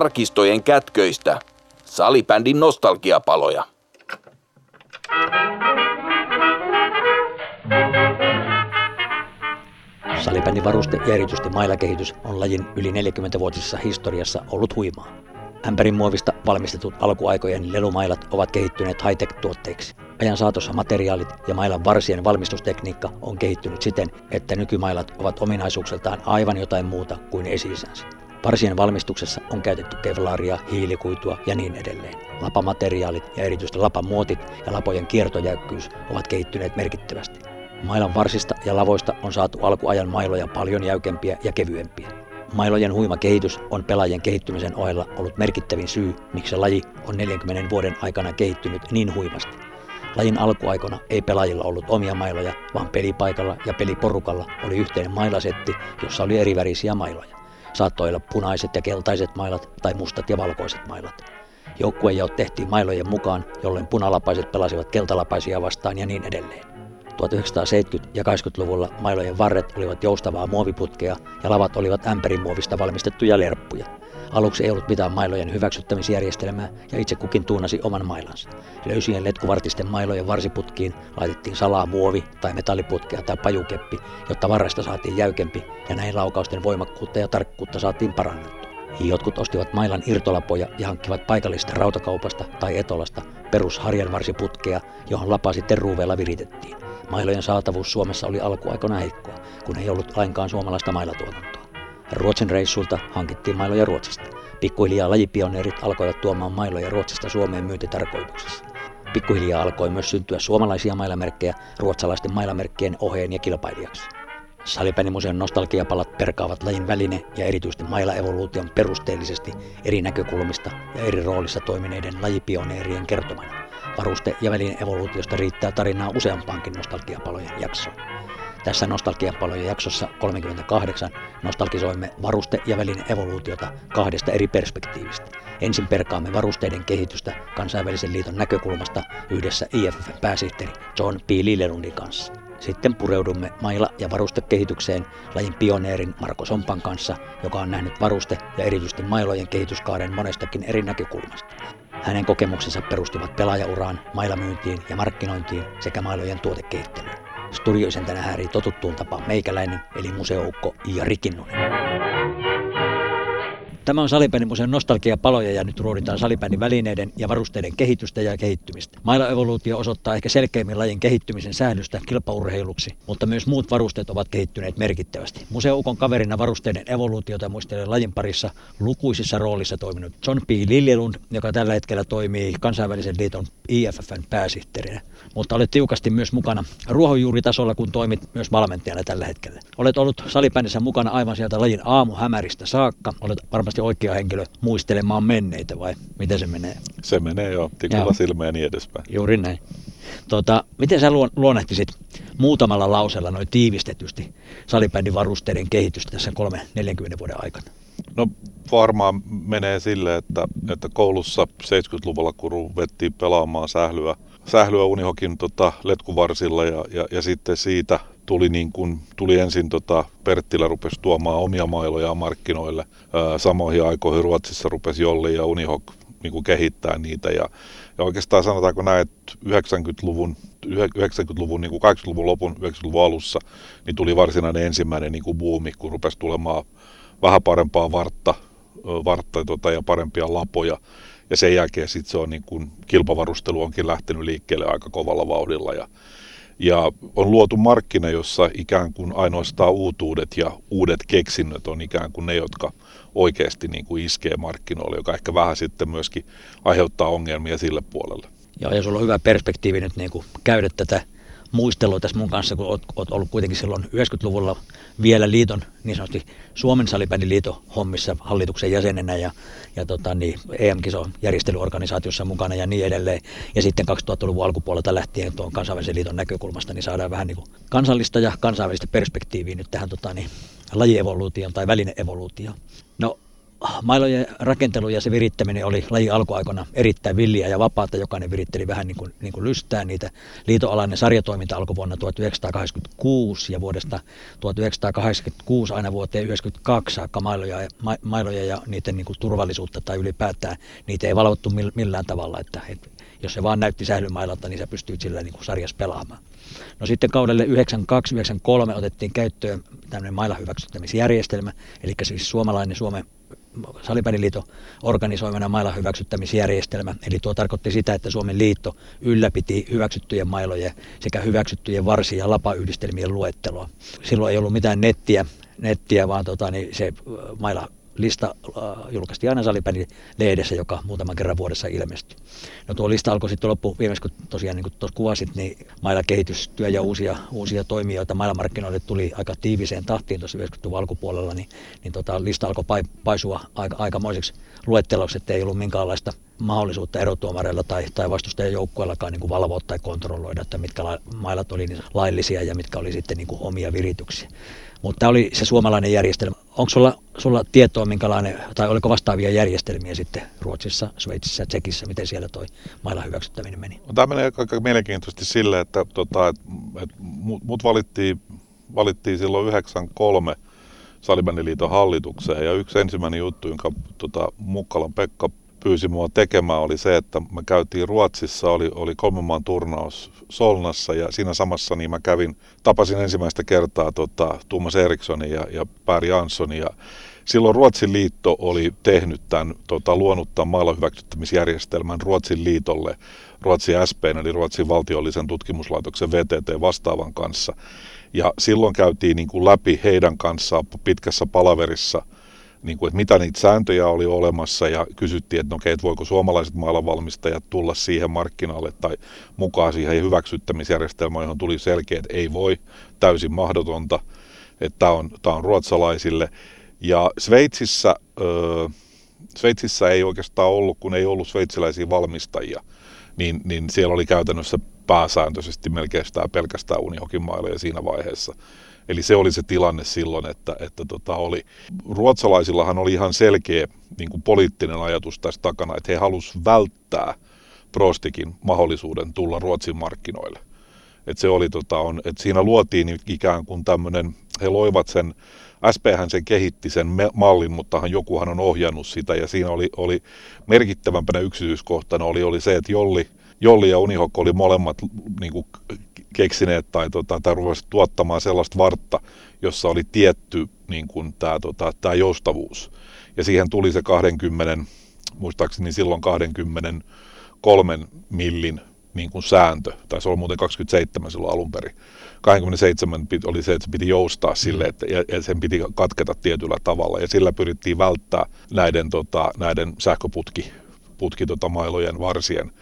arkistojen kätköistä. Salibändin nostalgiapaloja. Salibändin varuste ja erityisesti mailakehitys on lajin yli 40-vuotisessa historiassa ollut huimaa. Ämpärin muovista valmistetut alkuaikojen lelumailat ovat kehittyneet high-tech-tuotteiksi. Ajan saatossa materiaalit ja mailan varsien valmistustekniikka on kehittynyt siten, että nykymailat ovat ominaisuuksiltaan aivan jotain muuta kuin esi-isänsä. Parsien valmistuksessa on käytetty kevlaria, hiilikuitua ja niin edelleen. Lapamateriaalit ja erityisesti lapamuotit ja lapojen kiertojäykkyys ovat kehittyneet merkittävästi. Mailan varsista ja lavoista on saatu alkuajan mailoja paljon jäykempiä ja kevyempiä. Mailojen huima kehitys on pelaajien kehittymisen ohella ollut merkittävin syy, miksi laji on 40 vuoden aikana kehittynyt niin huimasti. Lajin alkuaikona ei pelaajilla ollut omia mailoja, vaan pelipaikalla ja peliporukalla oli yhteinen mailasetti, jossa oli erivärisiä mailoja. Saattoi olla punaiset ja keltaiset mailat tai mustat ja valkoiset mailat. Joukkuejaot tehtiin mailojen mukaan, jolloin punalapaiset pelasivat keltalapaisia vastaan ja niin edelleen. 1970- ja 80-luvulla mailojen varret olivat joustavaa muoviputkea ja lavat olivat ämpärimuovista valmistettuja lerppuja. Aluksi ei ollut mitään mailojen hyväksyttämisjärjestelmää ja itse kukin tuunasi oman mailansa. Löysien letkuvartisten mailojen varsiputkiin laitettiin salaa muovi tai metalliputkea tai pajukeppi, jotta varresta saatiin jäykempi ja näin laukausten voimakkuutta ja tarkkuutta saatiin parannettua. Jotkut ostivat mailan irtolapoja ja hankkivat paikallista rautakaupasta tai etolasta perus harjanvarsiputkea, johon lapa sitten ruuveella viritettiin. Mailojen saatavuus Suomessa oli alkuaikana heikkoa, kun ei ollut lainkaan suomalaista mailatuotantoa. Ruotsin reissulta hankittiin mailoja Ruotsista. Pikkuhiljaa lajipioneerit alkoivat tuomaan mailoja Ruotsista Suomeen myyntitarkoituksessa. Pikkuhiljaa alkoi myös syntyä suomalaisia mailamerkkejä ruotsalaisten mailamerkkien oheen ja kilpailijaksi. Salipänimuseon nostalgiapalat perkaavat lajin väline ja erityisesti mailaevoluution perusteellisesti eri näkökulmista ja eri roolissa toimineiden lajipioneerien kertomana. Varuste- ja väline evoluutiosta riittää tarinaa useampaankin nostalgiapalojen jaksoon. Tässä nostalgiapalojen jaksossa 38 nostalgisoimme varuste- ja väline evoluutiota kahdesta eri perspektiivistä. Ensin perkaamme varusteiden kehitystä kansainvälisen liiton näkökulmasta yhdessä IFF-pääsihteeri John P. Lillerundin kanssa. Sitten pureudumme maila- ja varustekehitykseen lajin pioneerin Marko Sompan kanssa, joka on nähnyt varuste- ja erityisesti mailojen kehityskaaren monestakin eri näkökulmasta. Hänen kokemuksensa perustuvat pelaajauraan, mailamyyntiin ja markkinointiin sekä mailojen tuotekehittelyyn. Studioisäntänä häärii totuttuun tapaan meikäläinen, eli museoukko Iia Rikinnunen. Tämä on Salibändimuseon nostalgiapaloja ja nyt ruoditaan salibändin välineiden ja varusteiden kehitystä ja kehittymistä. Maila-evoluutio osoittaa ehkä selkeimmin lajin kehittymisen säännöstä kilpaurheiluksi, mutta myös muut varusteet ovat kehittyneet merkittävästi. Museoukon kaverina varusteiden evoluutiota muistelee lajin parissa lukuisissa roolissa toiminut John P. Liljelund, joka tällä hetkellä toimii kansainvälisen liiton IFFn pääsihteerinä. Mutta olet tiukasti myös mukana ruohonjuuritasolla, kun toimit myös valmentajana tällä hetkellä. Olet ollut salibändissä mukana aivan sieltä lajin aamuhämäristä saakka. Olet varmasti oikea henkilö muistelemaan menneitä vai miten se menee? Se menee jo, tikulla silmä ja niin edespäin. Juuri näin. Tota, miten sä luonnehtisit muutamalla lausella noin tiivistetysti salibändin varusteiden kehitystä tässä 3-40 vuoden aikana? No varmaan menee sille, että, että koulussa 70-luvulla, kun ruvettiin pelaamaan sählyä, sählyä unihokin tota, letkuvarsilla ja, ja, ja sitten siitä tuli, niin kuin, tuli ensin tota, Perttilä rupesi tuomaan omia mailoja markkinoille. Ää, samoihin aikoihin Ruotsissa rupesi Jolli ja Unihok niin kuin kehittää niitä. Ja, ja oikeastaan sanotaanko näin, että 90-luvun, 90-luvun niin kuin 80-luvun lopun, 90-luvun alussa, niin tuli varsinainen ensimmäinen niin kuin buumi, kun rupesi tulemaan vähän parempaa vartta, vartta tota, ja parempia lapoja. Ja sen jälkeen sitten se on niin kuin, kilpavarustelu onkin lähtenyt liikkeelle aika kovalla vauhdilla. Ja, ja on luotu markkina, jossa ikään kuin ainoastaan uutuudet ja uudet keksinnöt on ikään kuin ne, jotka oikeasti niin kuin iskee markkinoille, joka ehkä vähän sitten myöskin aiheuttaa ongelmia sille puolelle. Ja sulla on hyvä perspektiivi nyt niin kuin käydä tätä muistelua tässä mun kanssa, kun oot, oot ollut kuitenkin silloin 90-luvulla vielä liiton, niin sanotusti Suomen salibändiliiton hommissa hallituksen jäsenenä ja, ja tota, niin, EM-kiso järjestelyorganisaatiossa mukana ja niin edelleen. Ja sitten 2000-luvun alkupuolelta lähtien tuon kansainvälisen liiton näkökulmasta, niin saadaan vähän niin kuin kansallista ja kansainvälistä perspektiiviä nyt tähän tota, niin, lajievoluutioon tai välineevoluutioon. No mailojen rakentelu ja se virittäminen oli laji alkuaikana erittäin villiä ja vapaata. Jokainen viritteli vähän niin kuin, niin kuin lystää niitä. Liitoalainen sarjatoiminta alkoi vuonna 1986 ja vuodesta 1986 aina vuoteen 1992 saakka mailoja, ma, mailoja ja niiden niin kuin turvallisuutta tai ylipäätään niitä ei valvottu millään tavalla. Että, että jos se vaan näytti sählymailalta, niin sä pystyit sillä niin kuin sarjassa pelaamaan. No sitten kaudelle 92-93 otettiin käyttöön tämmöinen mailahyväksyttämisjärjestelmä, eli siis suomalainen Suomen Salipäniliiton organisoimana mailan hyväksyttämisjärjestelmä. Eli tuo tarkoitti sitä, että Suomen liitto ylläpiti hyväksyttyjen mailojen sekä hyväksyttyjen varsi- ja lapayhdistelmien luetteloa. Silloin ei ollut mitään nettiä, nettiä vaan tota, niin se maila lista äh, julkaistiin aina Salipäni lehdessä, joka muutaman kerran vuodessa ilmestyi. No tuo lista alkoi sitten loppu viimeksi, kun tosiaan niin kuin tuossa kuvasit, niin mailla kehitystyö ja uusia, uusia toimijoita markkinoille tuli aika tiiviseen tahtiin tuossa 90-luvun alkupuolella, niin, niin tota, lista alkoi paisua aika, aikamoiseksi luetteloksi, että ei ollut minkäänlaista mahdollisuutta erotuomareilla tai, tai vastustajan joukkueellakaan niin valvoa tai kontrolloida, että mitkä la, mailat oli niin laillisia ja mitkä oli sitten niin kuin omia virityksiä. Mutta tämä oli se suomalainen järjestelmä. Onko sulla, sulla tietoa, minkälainen, tai oliko vastaavia järjestelmiä sitten Ruotsissa, Sveitsissä, Tsekissä, miten siellä toi mailla hyväksyttäminen meni? No, tämä menee aika mielenkiintoisesti sille, että tota, et, et, mut valittiin, valittiin silloin 93 Salibändiliiton hallitukseen ja yksi ensimmäinen juttu, jonka tota, Mukkalan Pekka pyysi mua tekemään oli se, että me käytiin Ruotsissa, oli, oli kolmen turnaus Solnassa ja siinä samassa niin mä kävin, tapasin ensimmäistä kertaa tota, Tuomas Erikssonin ja, ja Pär Janssonin ja silloin Ruotsin liitto oli tehnyt tämän, tota, luonut tämän mailla hyväksyttämisjärjestelmän Ruotsin liitolle, Ruotsin SP, eli Ruotsin valtiollisen tutkimuslaitoksen VTT vastaavan kanssa. Ja silloin käytiin niin kuin läpi heidän kanssaan pitkässä palaverissa – niin kuin, että mitä niitä sääntöjä oli olemassa ja kysyttiin, että no että voiko suomalaiset maailmanvalmistajat tulla siihen markkinalle tai mukaan siihen hyväksyttämisjärjestelmään, johon tuli selkeä, että ei voi, täysin mahdotonta, että tämä on, tämä on ruotsalaisille. Ja Sveitsissä, öö, Sveitsissä ei oikeastaan ollut, kun ei ollut sveitsiläisiä valmistajia, niin, niin siellä oli käytännössä pääsääntöisesti melkein pelkästään unihokimailla siinä vaiheessa. Eli se oli se tilanne silloin, että, että tota oli. Ruotsalaisillahan oli ihan selkeä niin kuin poliittinen ajatus tässä takana, että he halusivat välttää Prostikin mahdollisuuden tulla Ruotsin markkinoille. Et se oli, tota, on, et siinä luotiin ikään kuin tämmöinen, he loivat sen, SP hän sen kehitti sen mallin, mutta jokuhan on ohjannut sitä ja siinä oli, oli merkittävämpänä yksityiskohtana oli, oli se, että Jolli, Jolli ja Unihokko oli molemmat niin kuin keksineet tai, tota, tai ruvasivat tuottamaan sellaista vartta, jossa oli tietty niin kuin tämä, tota, tämä joustavuus. Ja siihen tuli se 20, muistaakseni silloin 23 millin niin kuin sääntö, tai se oli muuten 27 silloin alun perin. 27 oli se, että se piti joustaa sille, että, ja sen piti katketa tietyllä tavalla, ja sillä pyrittiin välttää näiden, tota, näiden sähköputki putki, tota, mailojen varsien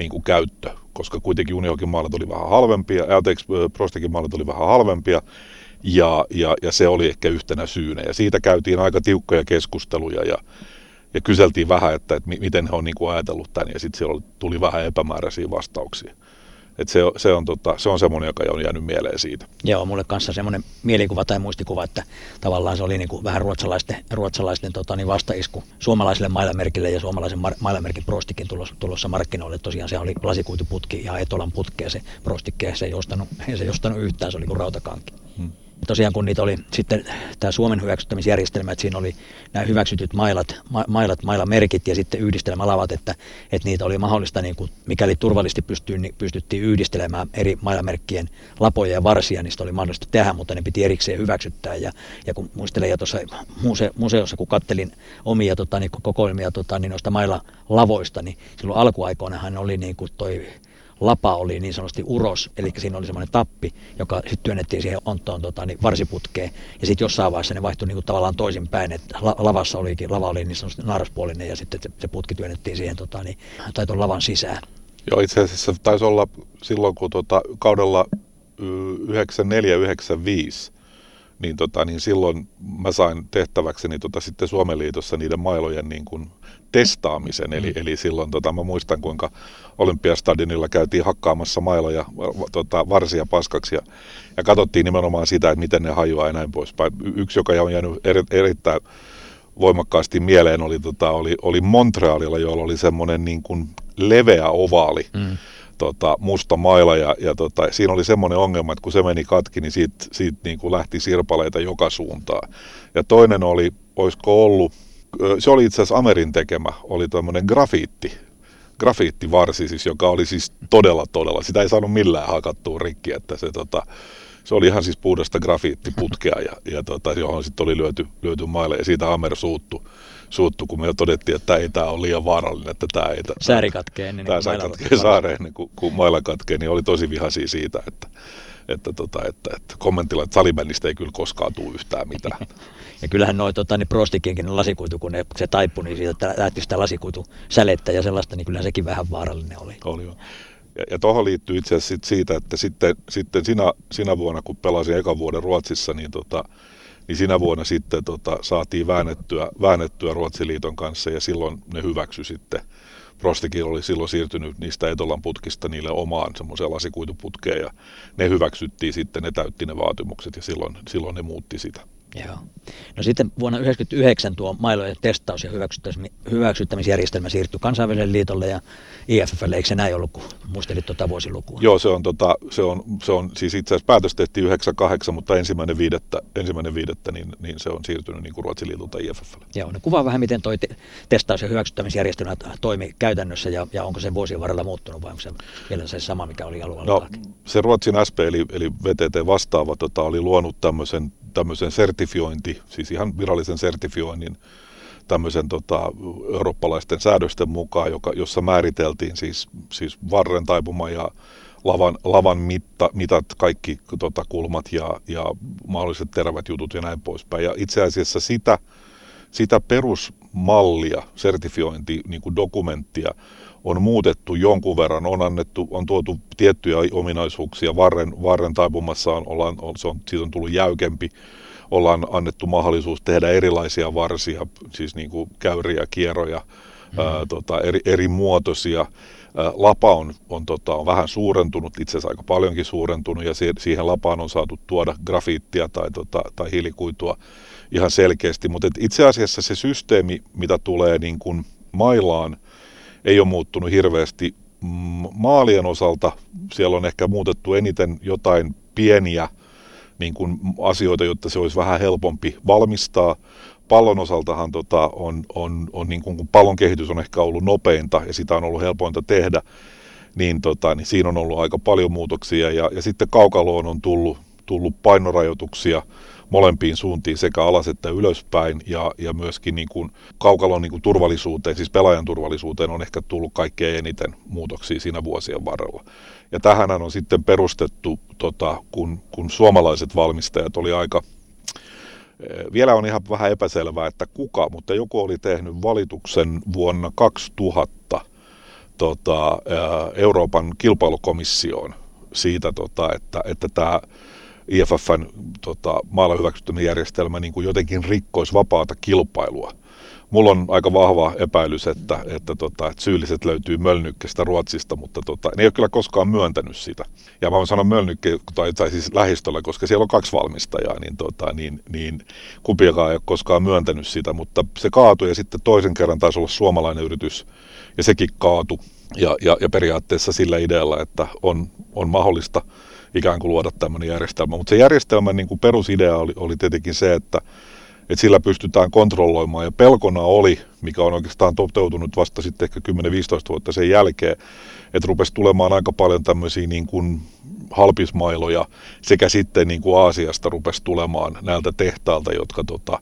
niin kuin käyttö, koska kuitenkin Uniokin maalit oli vähän halvempia, anteeksi, Prostikin maalit oli vähän halvempia, ja, ja, ja se oli ehkä yhtenä syynä. Ja siitä käytiin aika tiukkoja keskusteluja ja, ja kyseltiin vähän, että, että miten he on niin kuin ajatellut tämän, ja sitten siellä tuli vähän epämääräisiä vastauksia. Et se, se, on, tota, se on semmoinen, joka on jäänyt mieleen siitä. Joo, mulle kanssa semmoinen mielikuva tai muistikuva, että tavallaan se oli niin kuin vähän ruotsalaisten, ruotsalaisten tota, niin vastaisku suomalaiselle mailamerkille ja suomalaisen mar- mailamerkin prostikin tulossa, tulossa markkinoille. Tosiaan se oli lasikuituputki ja etolan putki ja se prostikke, se ei ostanut, ei se ostanut yhtään, se oli kuin rautakanki. Hmm tosiaan kun niitä oli sitten tämä Suomen hyväksyttämisjärjestelmä, että siinä oli nämä hyväksytyt mailat, ma, mailat mailamerkit ja sitten yhdistelmälavat, että, että niitä oli mahdollista, niin kuin, mikäli turvallisesti pystyy, niin pystyttiin yhdistelemään eri mailamerkkien lapoja ja varsia, niin sitä oli mahdollista tehdä, mutta ne piti erikseen hyväksyttää. Ja, ja kun muistelen ja tuossa muse, museossa, kun kattelin omia tota, niin, kokoelmia tota, niin noista mailla lavoista, niin silloin alkuaikoinahan oli niin kuin toi lapa oli niin sanotusti uros, eli siinä oli semmoinen tappi, joka sitten työnnettiin siihen ontoon tota, niin varsiputkeen. Ja sitten jossain vaiheessa ne vaihtui niin kuin tavallaan toisinpäin, että la- lavassa olikin, lava oli niin sanotusti naaraspuolinen ja sitten se, putki työnnettiin siihen tota, niin, tai lavan sisään. Joo, itse asiassa taisi olla silloin, kun tuota, kaudella 94-95 niin, tota, niin silloin mä sain tehtäväkseni tota, sitten Suomen liitossa niiden mailojen niin kuin testaamisen. Eli, mm. eli silloin tota, mä muistan, kuinka Olympiastadionilla käytiin hakkaamassa mailoja tota, varsia paskaksi ja, ja katsottiin nimenomaan sitä, että miten ne hajoaa ja näin poispäin. Yksi, joka on jäänyt eri, erittäin voimakkaasti mieleen, oli, tota, oli, oli Montrealilla, jolla oli semmoinen niin kuin leveä ovaali. Mm tota, musta maila ja, ja tota, siinä oli semmoinen ongelma, että kun se meni katki, niin siitä, siitä niin kuin lähti sirpaleita joka suuntaan. Ja toinen oli, olisiko ollut, se oli itse asiassa Amerin tekemä, oli tämmöinen grafiitti, grafiittivarsi, siis, joka oli siis todella, todella, sitä ei saanut millään hakattua rikki, että se tota, se oli ihan siis puhdasta grafiittiputkea, ja, ja tota, johon sitten oli lyöty, lyöty maille, ja siitä Amer suuttu, suuttu, kun me todettiin, että ei tämä on liian vaarallinen, että tämä ei... Sääri katkee ennen tämä kuin katkee saareen ennen kuin, kun mailla katkee, niin oli tosi vihaisia siitä, että, että, tota, että, että kommentilla, että salibändistä ei kyllä koskaan tule yhtään mitään. ja kyllähän noin tota, niin Prostikinkin lasikuitu, kun ne, se taipui, niin siitä lähti sitä lasikuitu sälettä ja sellaista, niin kyllä sekin vähän vaarallinen oli. Oli jo. Ja, ja tuohon liittyy itse asiassa siitä, että sitten, sitten sinä, sinä vuonna, kun pelasin ekan vuoden Ruotsissa, niin, tota, niin sinä vuonna sitten tota, saatiin väännettyä, väännettyä Ruotsin liiton kanssa ja silloin ne hyväksy sitten. Prostikin oli silloin siirtynyt niistä Etolan putkista niille omaan semmoiseen lasikuituputkeen ja ne hyväksyttiin sitten, ne täytti ne vaatimukset ja silloin, silloin ne muutti sitä. Joo. No sitten vuonna 1999 tuo mailojen testaus- ja hyväksyttämisjärjestelmä siirtyi kansainväliselle liitolle ja IFFlle, eikö se näin ollut, kun muistelit tuota vuosilukua? Joo, se on, tota, se on, se on siis itse asiassa päätös tehtiin 98, mutta ensimmäinen viidettä, ensimmäinen viidettä niin, niin, se on siirtynyt niin kuin Ruotsin liitolta IFFlle. Joo, no kuvaa vähän, miten tuo te- testaus- ja hyväksyttämisjärjestelmä toimi käytännössä ja, ja onko se vuosien varrella muuttunut vai onko se vielä se sama, mikä oli alueella? No, se Ruotsin SP eli, eli VTT vastaava tota, oli luonut tämmöisen tämmöisen sertifiointi, siis ihan virallisen sertifioinnin tämmöisen tota, eurooppalaisten säädösten mukaan, joka, jossa määriteltiin siis, siis varren taipuma ja lavan, lavan mitta, mitat, kaikki tota, kulmat ja, ja mahdolliset terävät jutut ja näin poispäin. Ja itse asiassa sitä, sitä perusmallia, sertifiointi, niin kuin dokumenttia, on muutettu jonkun verran, on, annettu, on tuotu tiettyjä ominaisuuksia, varren, varren taipumassa on, ollaan, on, se on, siitä on tullut jäykempi, ollaan annettu mahdollisuus tehdä erilaisia varsia, siis niin kuin käyriä, kierroja, mm. ää, tota, eri, eri muotoisia. Ää, lapa on, on, tota, on vähän suurentunut, itse asiassa aika paljonkin suurentunut, ja siihen lapaan on saatu tuoda grafiittia tai, tota, tai hiilikuitua ihan selkeästi, mutta itse asiassa se systeemi, mitä tulee niin kuin mailaan, ei ole muuttunut hirveästi. Maalien osalta siellä on ehkä muutettu eniten jotain pieniä niin kuin asioita, jotta se olisi vähän helpompi valmistaa. Pallon osaltahan tota, on, on, on niin kuin, kun pallon kehitys on ehkä ollut nopeinta ja sitä on ollut helpointa tehdä, niin, tota, niin siinä on ollut aika paljon muutoksia. Ja, ja sitten kaukaloon on tullut, tullut painorajoituksia, molempiin suuntiin sekä alas että ylöspäin ja, ja myöskin niin kuin kaukalon niin kuin turvallisuuteen, siis pelaajan turvallisuuteen on ehkä tullut kaikkein eniten muutoksia siinä vuosien varrella. Ja tähän on sitten perustettu, tota, kun, kun suomalaiset valmistajat oli aika, eh, vielä on ihan vähän epäselvää, että kuka, mutta joku oli tehnyt valituksen vuonna 2000 tota, eh, Euroopan kilpailukomissioon siitä, tota, että, että tämä IFFn tota, maalla hyväksyttämä järjestelmä niin kuin jotenkin rikkoisi vapaata kilpailua. Mulla on aika vahva epäilys, että, että, tota, että syylliset löytyy Mölnykkestä Ruotsista, mutta tota, ne ei ole kyllä koskaan myöntänyt sitä. Ja mä voin sanoa Mölnykke, tai, tai siis lähistöllä, koska siellä on kaksi valmistajaa, niin, tota, niin, niin kumpiakaan ei ole koskaan myöntänyt sitä, mutta se kaatui ja sitten toisen kerran taisi olla suomalainen yritys ja sekin kaatui. Ja, ja, ja periaatteessa sillä idealla, että on, on mahdollista ikään kuin luoda tämmöinen järjestelmä. Mutta se järjestelmän niin kuin perusidea oli, oli tietenkin se, että, että sillä pystytään kontrolloimaan. Ja pelkona oli, mikä on oikeastaan toteutunut vasta sitten ehkä 10-15 vuotta sen jälkeen, että rupesi tulemaan aika paljon tämmöisiä niin kuin halpismailoja sekä sitten niin kuin Aasiasta rupesi tulemaan näiltä tehtailta, jotka, tota,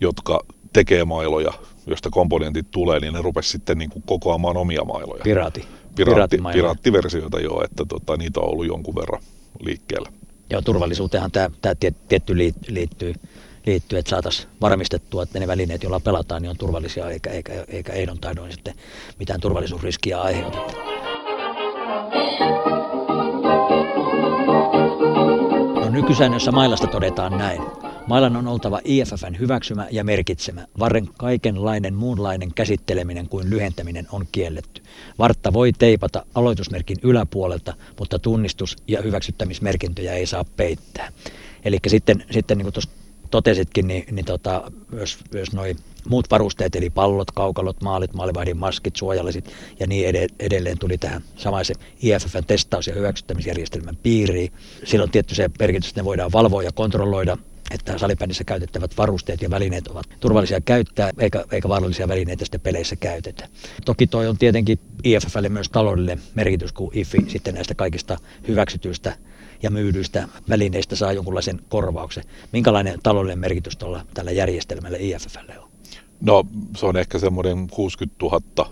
jotka tekee mailoja, josta komponentit tulee, niin ne rupesi sitten niin kuin kokoamaan omia mailoja. Piraati. Piraatti, piraattiversioita joo, että tota, niitä on ollut jonkun verran liikkeellä. Joo, turvallisuuteenhan tämä, tämä tietty liittyy, liittyy, että saataisiin varmistettua, että ne välineet, joilla pelataan, niin on turvallisia eikä, eikä, eikä ehdon taidoin sitten mitään turvallisuusriskiä aiheuteta. No nykysäännössä mailasta todetaan näin. Mailan on oltava IFFn hyväksymä ja merkitsemä. Varren kaikenlainen muunlainen käsitteleminen kuin lyhentäminen on kielletty. Vartta voi teipata aloitusmerkin yläpuolelta, mutta tunnistus- ja hyväksyttämismerkintöjä ei saa peittää. Eli sitten, sitten niin kuin tuossa totesitkin, niin, niin tota, myös, myös noin muut varusteet, eli pallot, kaukalot, maalit, maalivahdin maskit, suojalliset ja niin edelleen tuli tähän samaisen IFFn testaus- ja hyväksyttämisjärjestelmän piiriin. Silloin tietty se merkitys, että ne voidaan valvoa ja kontrolloida että salibändissä käytettävät varusteet ja välineet ovat turvallisia käyttää, eikä, eikä vaarallisia välineitä sitten peleissä käytetä. Toki toi on tietenkin IFFlle myös taloudellinen merkitys, kun IFI sitten näistä kaikista hyväksytyistä ja myydyistä välineistä saa jonkunlaisen korvauksen. Minkälainen taloudellinen merkitys tuolla tällä järjestelmällä IFFlle on? No se on ehkä semmoinen 60 000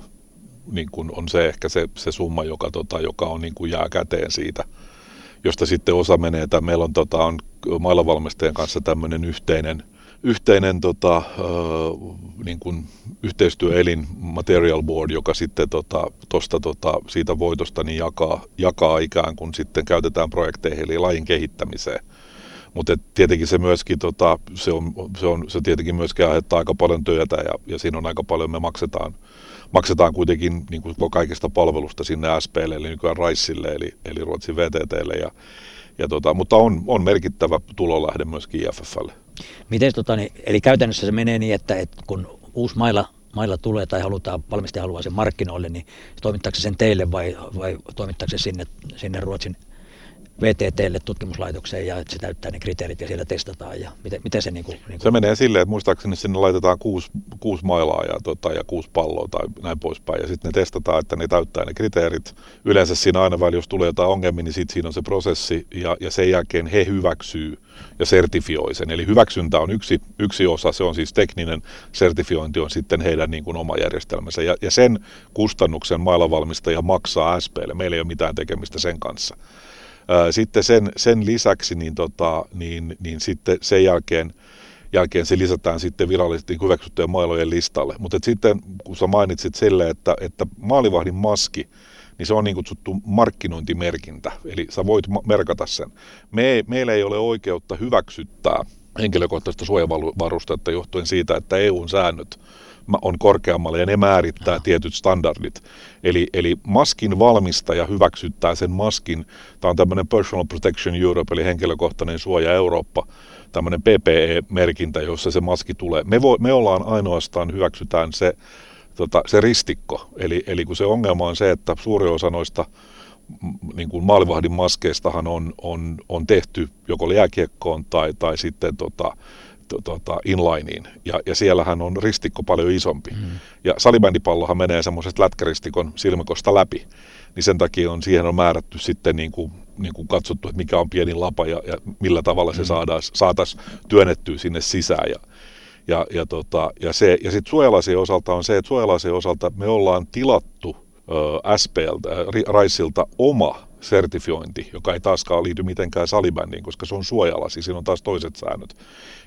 niin kuin on se ehkä se, se summa, joka, tota, joka on niin kuin jää käteen siitä, josta sitten osa menee. Tai meillä on, tota, on mailavalmistajien kanssa tämmöinen yhteinen, yhteinen tota, äh, niin kuin yhteistyöelin Material Board, joka sitten tota, tosta, tota, siitä voitosta niin jakaa, jakaa ikään kuin sitten käytetään projekteihin eli lajin kehittämiseen. Mutta tietenkin se myöskin, tota, se, on, se, on, se tietenkin myöskin aiheuttaa aika paljon työtä ja, ja siinä on aika paljon, me maksetaan, maksetaan kuitenkin niin kuin kaikista palvelusta sinne SPlle, eli nykyään Raissille, eli, eli Ruotsin VTTlle. Ja, ja tota, mutta on, on merkittävä tulolähde myöskin IFFlle. Miten, tota, niin, eli käytännössä se menee niin, että, että kun uusi mailla, mailla tulee tai halutaan, valmistaja haluaa sen markkinoille, niin toimittaako se sen teille vai, vai toimittaako se sinne, sinne Ruotsin VTTlle tutkimuslaitokseen ja että se täyttää ne kriteerit ja siellä testataan ja miten, miten se niin kuin, niin kuin... Se menee silleen, että muistaakseni sinne laitetaan kuusi, kuusi mailaa ja, tota, ja kuusi palloa tai näin poispäin ja sitten ne testataan, että ne täyttää ne kriteerit. Yleensä siinä aina välillä, jos tulee jotain ongelmia, niin sitten siinä on se prosessi ja, ja sen jälkeen he hyväksyy ja sertifioi sen. Eli hyväksyntä on yksi, yksi osa, se on siis tekninen sertifiointi on sitten heidän niin kuin oma järjestelmänsä ja, ja sen kustannuksen mailavalmistaja maksaa SPlle. Meillä ei ole mitään tekemistä sen kanssa. Sitten sen, sen lisäksi niin, tota, niin, niin sitten sen jälkeen, jälkeen se lisätään sitten virallisesti hyväksyttyjen mailojen listalle. Mutta sitten kun sä mainitsit sille, että, että maalivahdin maski, niin se on niin kutsuttu markkinointimerkintä, eli sä voit merkata sen. Me, meillä ei ole oikeutta hyväksyttää henkilökohtaista suojavarustetta johtuen siitä, että EUn säännöt on korkeammalla ja ne määrittää Aha. tietyt standardit. Eli, eli maskin valmistaja hyväksyttää sen maskin, tämä on tämmöinen Personal Protection Europe, eli henkilökohtainen suoja Eurooppa, tämmöinen PPE-merkintä, jossa se maski tulee. Me, vo, me ollaan ainoastaan, hyväksytään se, tota, se ristikko, eli, eli kun se ongelma on se, että suuri osa noista niin kuin maalivahdin maskeistahan on, on, on tehty joko jääkiekkoon tai, tai sitten tota, tota, inlineen, ja, ja siellähän on ristikko paljon isompi. Mm. Ja salibändipallohan menee semmoisesta lätkäristikon silmikosta läpi, niin sen takia on, siihen on määrätty sitten niin kuin, niin kuin katsottu, että mikä on pieni lapa ja, ja millä tavalla se mm. saataisiin työnnettyä sinne sisään. Ja, ja, ja, tota, ja, se, ja sitten suojalasien osalta on se, että suojalasien osalta me ollaan tilattu ö, SPltä, Raisilta oma sertifiointi, joka ei taaskaan liity mitenkään salibändiin, koska se on suojalasi, siinä on taas toiset säännöt.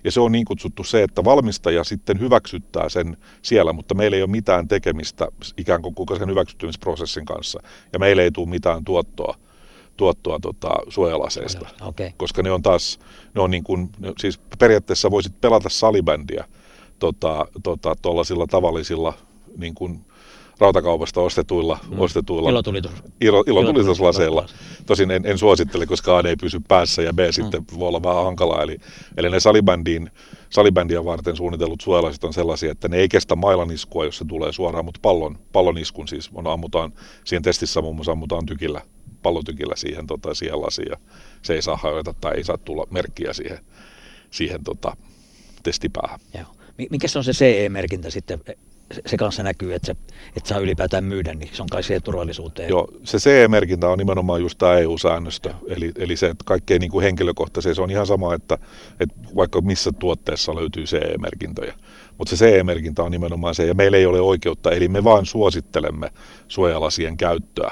Ja se on niin kutsuttu se, että valmistaja sitten hyväksyttää sen siellä, mutta meillä ei ole mitään tekemistä ikään kuin koko sen hyväksyttämisprosessin kanssa, ja meillä ei tule mitään tuottoa tuottoa tota, suojalaseista, okay. koska ne on taas, ne on niin kuin, siis periaatteessa voisit pelata salibändiä tota, tota, tavallisilla niin kuin rautakaupasta ostetuilla, mm. ostetuilla ilotulitus. ilo, ilotulituslaseilla. Tosin en, en suosittele, koska A ei pysy päässä ja B mm. sitten voi olla vähän hankalaa. Eli, eli ne salibändiin, salibändiä varten suunnitellut suojalasit on sellaisia, että ne ei kestä mailaniskua, jos se tulee suoraan, mutta pallon, pallon iskun siis on, ammutaan, siihen testissä muun muassa ammutaan tykillä, pallotykillä siihen, tota, siihen lasiin ja se ei saa hajota tai ei saa tulla merkkiä siihen, siihen tota, testipäähän. Joo. Mikä se on se CE-merkintä sitten se kanssa näkyy, että, se, että saa ylipäätään myydä, niin se on kai siihen turvallisuuteen. Joo, se CE-merkintä on nimenomaan just tämä EU-säännöstö, eli, eli se, että kaikkein niin kuin henkilökohtaisesti, se on ihan sama, että, että vaikka missä tuotteessa löytyy CE-merkintöjä, mutta se CE-merkintä on nimenomaan se, ja meillä ei ole oikeutta, eli me vain suosittelemme suojalasien käyttöä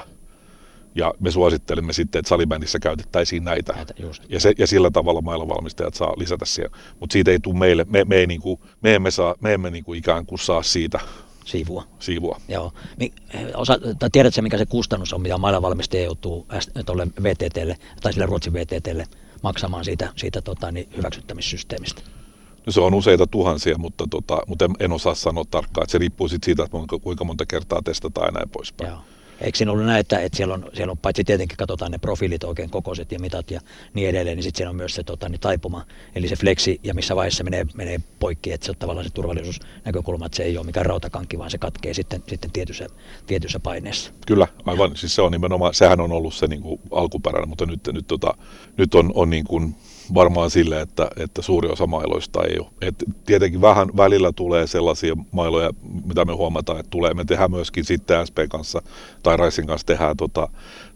ja me suosittelemme sitten, että salibändissä käytettäisiin näitä. näitä just, ja, se, ja sillä tavalla mailla valmistajat saa lisätä siellä. Mutta siitä ei tule meille, me, me, ei niinku, me emme, saa, me emme niinku ikään kuin saa siitä siivua. siivua. Joo. Osa, tai tiedätkö, mikä se kustannus on, mitä valmistaja joutuu tuolle VTTlle, tai sille Ruotsin VTTlle maksamaan siitä, siitä tota, niin hyväksyttämissysteemistä? No se on useita tuhansia, mutta, tota, mutta en, en osaa sanoa tarkkaan. Että se riippuu siitä, että kuinka monta kertaa testataan ja näin poispäin. Joo. Eikö siinä ollut näin, että, siellä, on, siellä on paitsi tietenkin katsotaan ne profiilit oikein kokoiset ja mitat ja niin edelleen, niin sitten siellä on myös se tota, niin taipuma, eli se flexi ja missä vaiheessa menee, menee poikki, että se on tavallaan se turvallisuusnäkökulma, että se ei ole mikään rautakankki, vaan se katkee sitten, sitten tietyssä, tietyssä paineessa. Kyllä, aivan. Siis se on nimenomaan, sehän on ollut se niin kuin alkuperäinen, mutta nyt, nyt, tota, nyt on, on niin kuin varmaan sille, että, että suuri osa mailoista ei ole. Et tietenkin vähän välillä tulee sellaisia mailoja, mitä me huomataan, että tulee. Me tehdään myöskin sitten SP kanssa tai Raisin kanssa tehdään, tota,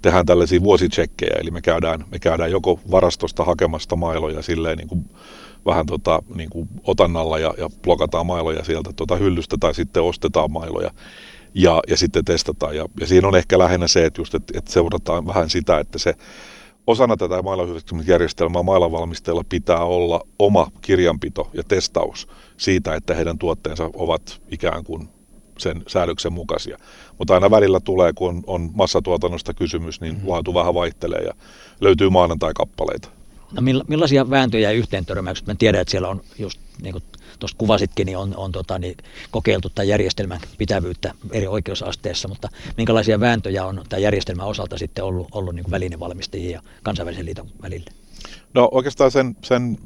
tehdään tällaisia vuositsekkejä, eli me käydään, me käydään joko varastosta hakemasta mailoja silleen niin kuin vähän tota, niin kuin otannalla ja, ja blokataan mailoja sieltä tota hyllystä tai sitten ostetaan mailoja ja, ja sitten testataan. Ja, ja siinä on ehkä lähinnä se, että, just, että, että seurataan vähän sitä, että se osana tätä mailahyväksymisjärjestelmää mailavalmistajilla pitää olla oma kirjanpito ja testaus siitä, että heidän tuotteensa ovat ikään kuin sen säädöksen mukaisia. Mutta aina välillä tulee, kun on, on massatuotannosta kysymys, niin mm-hmm. laatu vähän vaihtelee ja löytyy maanantai-kappaleita. No millaisia vääntöjä ja yhteentörmäykset? Mä tiedän, että siellä on just niin kuin tuosta kuvasitkin, niin on, on tota, niin kokeiltu tämän järjestelmän pitävyyttä eri oikeusasteissa, mutta minkälaisia vääntöjä on tämän järjestelmän osalta sitten ollut, ollut niin välinevalmistajien ja kansainvälisen liiton välillä? No oikeastaan sen, sen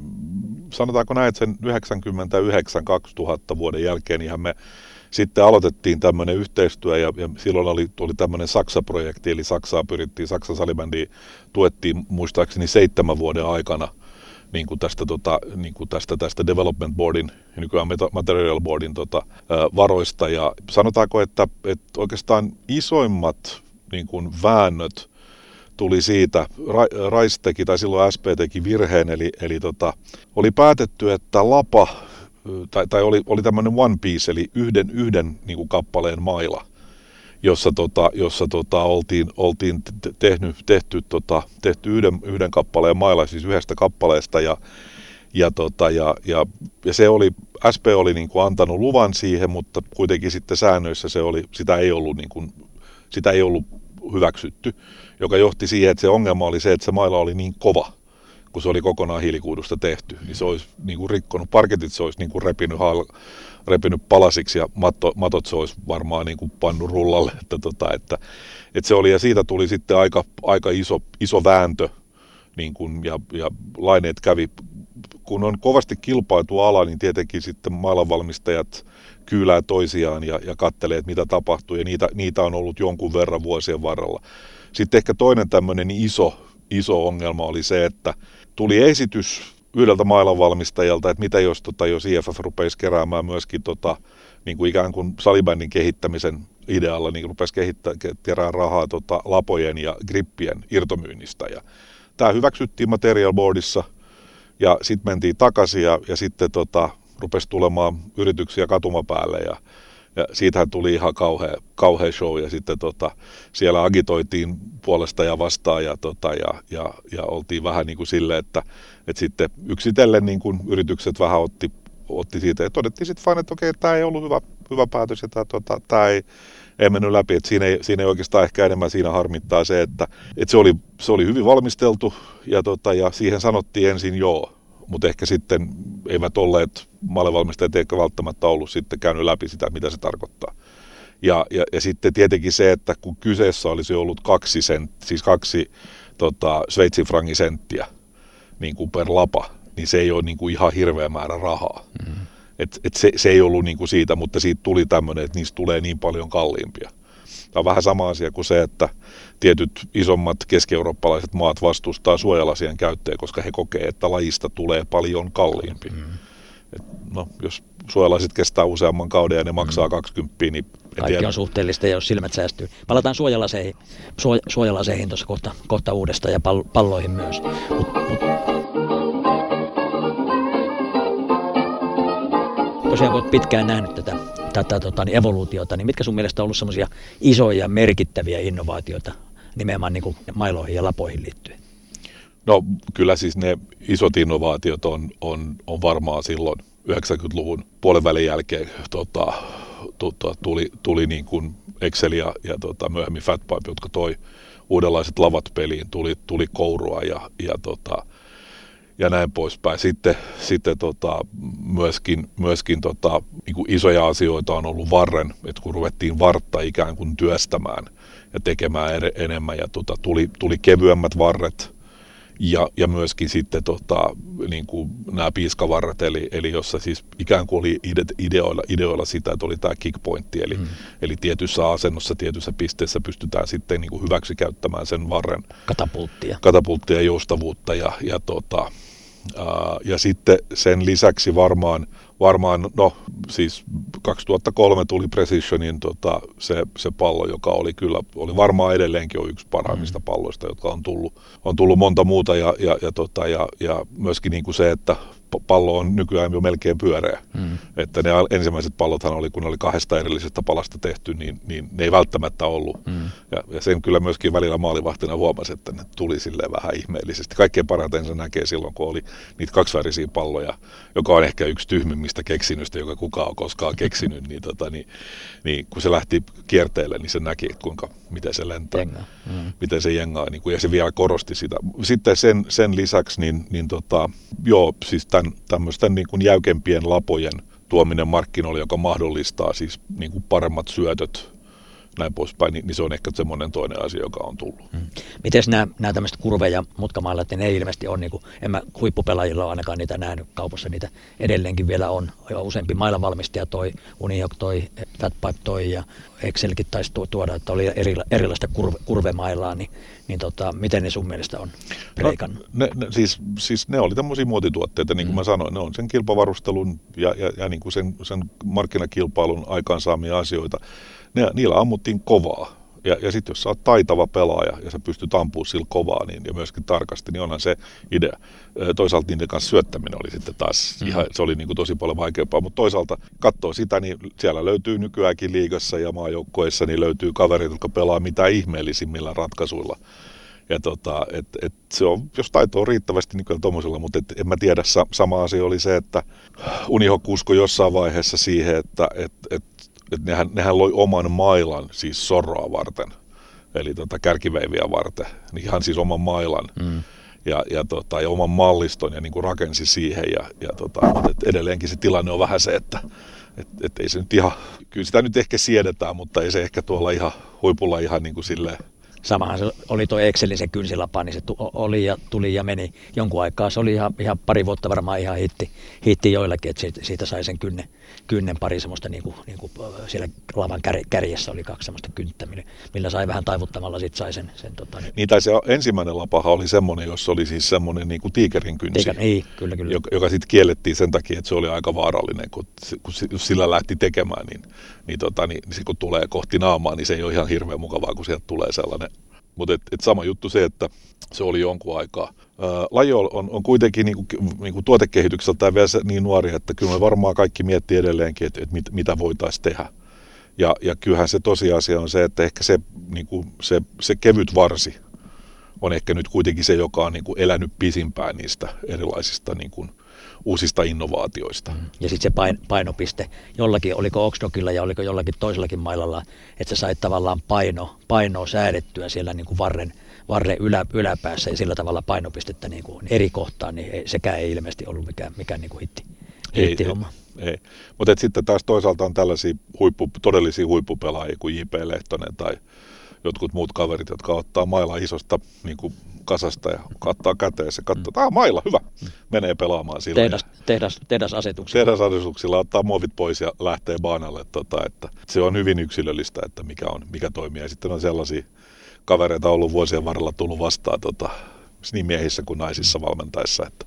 sanotaanko näin, että sen 99-2000 vuoden jälkeen ihan me sitten aloitettiin tämmöinen yhteistyö ja, ja silloin oli, oli tämmöinen Saksa-projekti, eli Saksaa pyrittiin, Saksan salibändiä tuettiin muistaakseni seitsemän vuoden aikana – niin kuin tästä, tota, niin kuin tästä, tästä development boardin, nykyään material boardin tota, varoista. Ja sanotaanko, että, että oikeastaan isoimmat niin kuin väännöt tuli siitä, Rais teki, tai silloin SP teki virheen, eli, eli tota, oli päätetty, että lapa, tai, tai oli, oli tämmöinen one piece, eli yhden, yhden niin kuin kappaleen maila, jossa, tota, jossa tota, oltiin, oltiin tehnyt, tehty, tota, tehty yhden, yhden kappaleen mailla, siis yhdestä kappaleesta ja, ja, tota, ja, ja, ja se oli, SP oli niin kuin antanut luvan siihen, mutta kuitenkin sitten säännöissä se oli, sitä ei ollut, niin kuin, sitä ei ollut hyväksytty, joka johti siihen, että se ongelma oli se, että se maila oli niin kova, kun se oli kokonaan hiilikuidusta tehty, niin se olisi niin kuin rikkonut parketit, se olisi niin kuin repinyt repinyt palasiksi ja matto, matot se olisi varmaan niin kuin pannu rullalle. Että, tota, että, että se oli, ja siitä tuli sitten aika, aika iso, iso vääntö, niin kuin, ja, ja laineet kävi, kun on kovasti kilpailtu ala, niin tietenkin sitten maailmanvalmistajat kyylää toisiaan ja, ja kattelee, että mitä tapahtuu, ja niitä, niitä on ollut jonkun verran vuosien varrella. Sitten ehkä toinen tämmöinen iso, iso ongelma oli se, että tuli esitys yhdeltä mailanvalmistajalta, että mitä jos, tota, jos IFF rupeisi keräämään myöskin tota, niin kuin ikään kuin salibändin kehittämisen idealla, niin rupesi kehittää, kerää rahaa tota, lapojen ja grippien irtomyynnistä. Ja tämä hyväksyttiin Material Boardissa ja sitten mentiin takaisin ja, ja sitten tota, rupesi tulemaan yrityksiä katumapäälle ja ja siitähän tuli ihan kauhea, kauhea show ja sitten tota, siellä agitoitiin puolesta ja vastaan ja, tota, ja, ja, ja oltiin vähän niin kuin sille, että, että sitten yksitellen niin kuin yritykset vähän otti, otti siitä ja todettiin sitten vain, että okei, tämä ei ollut hyvä, hyvä päätös ja tämä, tota, tämä ei, ei mennyt läpi. Että siinä, ei, siinä ei oikeastaan ehkä enemmän siinä harmittaa se, että, että se, oli, se oli hyvin valmisteltu ja, tota, ja siihen sanottiin ensin joo mutta ehkä sitten eivät olleet mallevalmistajat eikä välttämättä ollut sitten käynyt läpi sitä, mitä se tarkoittaa. Ja, ja, ja sitten tietenkin se, että kun kyseessä olisi ollut kaksi, sent, siis kaksi tota, Sveitsin frangin senttiä niin kuin per lapa, niin se ei ole niin kuin ihan hirveä määrä rahaa. Mm-hmm. Et, et se, se ei ollut niin kuin siitä, mutta siitä tuli tämmöinen, että niistä tulee niin paljon kalliimpia. Tämä on vähän sama asia kuin se, että tietyt isommat keski-eurooppalaiset maat vastustaa suojalasien käyttöä, koska he kokee, että lajista tulee paljon kalliimpi. Mm. Et no, jos suojalasit kestää useamman kauden ja ne maksaa mm. 20, niin kaikki tiedä. on suhteellista, jos silmät säästyy. Palataan suojalaseihin, suojalaseihin tuossa kohta, kohta uudestaan ja palloihin myös. Mut, mut. Tosiaan kun olet pitkään nähnyt tätä tätä tota, niin evoluutiota, niin mitkä sun mielestä on ollut semmoisia isoja merkittäviä innovaatioita nimenomaan niin kuin mailoihin ja lapoihin liittyen? No kyllä siis ne isot innovaatiot on, on, on varmaan silloin 90-luvun puolen välin jälkeen tota, tota, tuli, tuli niin kuin Excel ja, ja tota, myöhemmin Fatpipe, jotka toi uudenlaiset lavat peliin, tuli, tuli kourua ja, ja tota, ja näin poispäin. Sitten, sitten tota, myöskin, myöskin tota, niin kuin isoja asioita on ollut varren, että kun ruvettiin vartta ikään kuin työstämään ja tekemään er, enemmän ja tota, tuli, tuli kevyemmät varret ja, ja myöskin sitten tota, niin kuin nämä piiskavarret, eli, eli jossa siis ikään kuin oli ide, ideoilla, ideoilla sitä, että oli tämä kickpointti, eli, mm. eli tietyssä asennossa, tietyssä pisteessä pystytään sitten niin kuin hyväksi käyttämään sen varren katapulttia, katapulttia joustavuutta ja, ja tota, ja sitten sen lisäksi varmaan, varmaan no siis 2003 tuli Precisionin tota, se, se pallo, joka oli kyllä, oli varmaan edelleenkin on yksi parhaimmista mm. palloista, jotka on tullut, on tullut monta muuta ja, ja, ja, tota, ja, ja myöskin niin kuin se, että pallo on nykyään jo melkein pyöreä. Mm. Että ne ensimmäiset pallothan oli, kun ne oli kahdesta erillisestä palasta tehty, niin, niin ne ei välttämättä ollut. Mm. Ja, ja sen kyllä myöskin välillä maalivahtina huomasi, että ne tuli sille vähän ihmeellisesti. Kaikkein parhaiten se näkee silloin, kun oli niitä kaksivärisiä palloja, joka on ehkä yksi tyhmimmistä keksinystä, joka kukaan on koskaan keksinyt, niin, tota, niin, niin kun se lähti kierteelle, niin se näki, kuinka, miten se lentää, jengaa. Mm. miten se jengaa, niin kuin, ja se vielä korosti sitä. Sitten sen, sen lisäksi, niin, niin tota, joo, siis tämän tämän tämmöisten niin kuin jäykempien lapojen tuominen markkinoille, joka mahdollistaa siis niin kuin paremmat syötöt näin poispäin, niin, niin se on ehkä semmoinen toinen asia, joka on tullut. Hmm. Miten nämä, nämä tämmöiset kurveja mutkamailla, että ne ei ilmeisesti ole, niin kuin, en mä huippupelaajilla ole ainakaan niitä nähnyt kaupassa, niitä edelleenkin vielä on. Jo useampi mailavalmistaja toi, Uniok toi, Fatpipe toi ja Excelkin taisi tuoda, että oli eri, erilaista kurve, kurvemailaa, niin, niin tota, miten ne sun mielestä on preikannut? No, ne, ne, siis, siis ne oli tämmöisiä muotituotteita, niin kuin mm. mä sanoin, ne on sen kilpavarustelun ja, ja, ja niin kuin sen, sen markkinakilpailun aikaansaamia asioita ne, niillä ammuttiin kovaa. Ja, ja sitten jos sä oot taitava pelaaja ja sä pystyt ampumaan sillä kovaa niin, ja myöskin tarkasti, niin onhan se idea. Toisaalta niiden kanssa syöttäminen oli sitten taas, mm. ihan, se oli niin kuin tosi paljon vaikeampaa, mutta toisaalta katsoo sitä, niin siellä löytyy nykyäänkin liigassa ja maajoukkoissa, niin löytyy kaverit, jotka pelaa mitä ihmeellisimmillä ratkaisuilla. Ja tota, et, et se on, jos taito on riittävästi niin tuommoisella, mutta et, en mä tiedä, sama asia oli se, että Uniho uskoi jossain vaiheessa siihen, että et, et että nehän, nehän loi oman mailan siis sorroa varten, eli tota, kärkiveiviä varten, niin ihan siis oman mailan. Mm. Ja, ja, tota, ja oman malliston ja niin kuin rakensi siihen. Ja, ja tota, mutta edelleenkin se tilanne on vähän se, että et, et ei se nyt ihan, kyllä sitä nyt ehkä siedetään, mutta ei se ehkä tuolla ihan huipulla ihan niin kuin silleen Samahan se oli tuo Excelin se kynsilapa, niin se oli ja tuli ja meni jonkun aikaa. Se oli ihan, ihan pari vuotta varmaan ihan hitti, hitti joillakin, että siitä, siitä sai sen kynnen, kynnen pari semmoista, niin kuin, niin kuin siellä lavan kär, kärjessä oli kaksi semmoista kynttä, millä, sai vähän taivuttamalla sitten sai sen. sen tota, niin. niin tai se ensimmäinen lapaha oli semmoinen, jossa oli siis semmoinen niin kuin tiikerin kynsi, Tiiker, niin, kyllä, kyllä. joka, joka sitten kiellettiin sen takia, että se oli aika vaarallinen, kun, kun sillä lähti tekemään, niin, niin, tota, niin, niin kun tulee kohti naamaa, niin se ei ole ihan hirveän mukavaa, kun sieltä tulee sellainen mutta et, et sama juttu se, että se oli jonkun aikaa. Laji on, on kuitenkin niinku, niinku tuotekehitykseltään vielä niin nuori, että kyllä me varmaan kaikki miettii edelleenkin, että et mit, mitä voitaisiin tehdä. Ja, ja kyllähän se tosiasia on se, että ehkä se, niinku, se, se kevyt varsi on ehkä nyt kuitenkin se, joka on niinku elänyt pisimpään niistä erilaisista niinku, uusista innovaatioista. Ja sitten se pain, painopiste, jollakin, oliko Oxdogilla ja oliko jollakin toisellakin mailalla, että sä sait tavallaan paino, painoa säädettyä siellä niin kuin varren, varren ylä, yläpäässä ja sillä tavalla painopistettä niin kuin eri kohtaan, niin ei, sekään ei ilmeisesti ollut mikään, mikään niin kuin hitti, hitti ei, homma. Ei, ei. Mutta sitten taas toisaalta on tällaisia huippu, todellisia huippupelaajia kuin J.P. Lehtonen tai jotkut muut kaverit, jotka ottaa mailla isosta niin kuin kasasta ja kattaa käteen se katsoo, että mailla, hyvä, menee pelaamaan sillä. Tehdas, tehdas, tehdasasetuksilla. Tehdasasetuksilla ottaa muovit pois ja lähtee baanalle. Tota, että se on hyvin yksilöllistä, että mikä, on, mikä toimii. Ja sitten on sellaisia kavereita ollut vuosien varrella tullut vastaan tota, niin miehissä kuin naisissa valmentaessa, että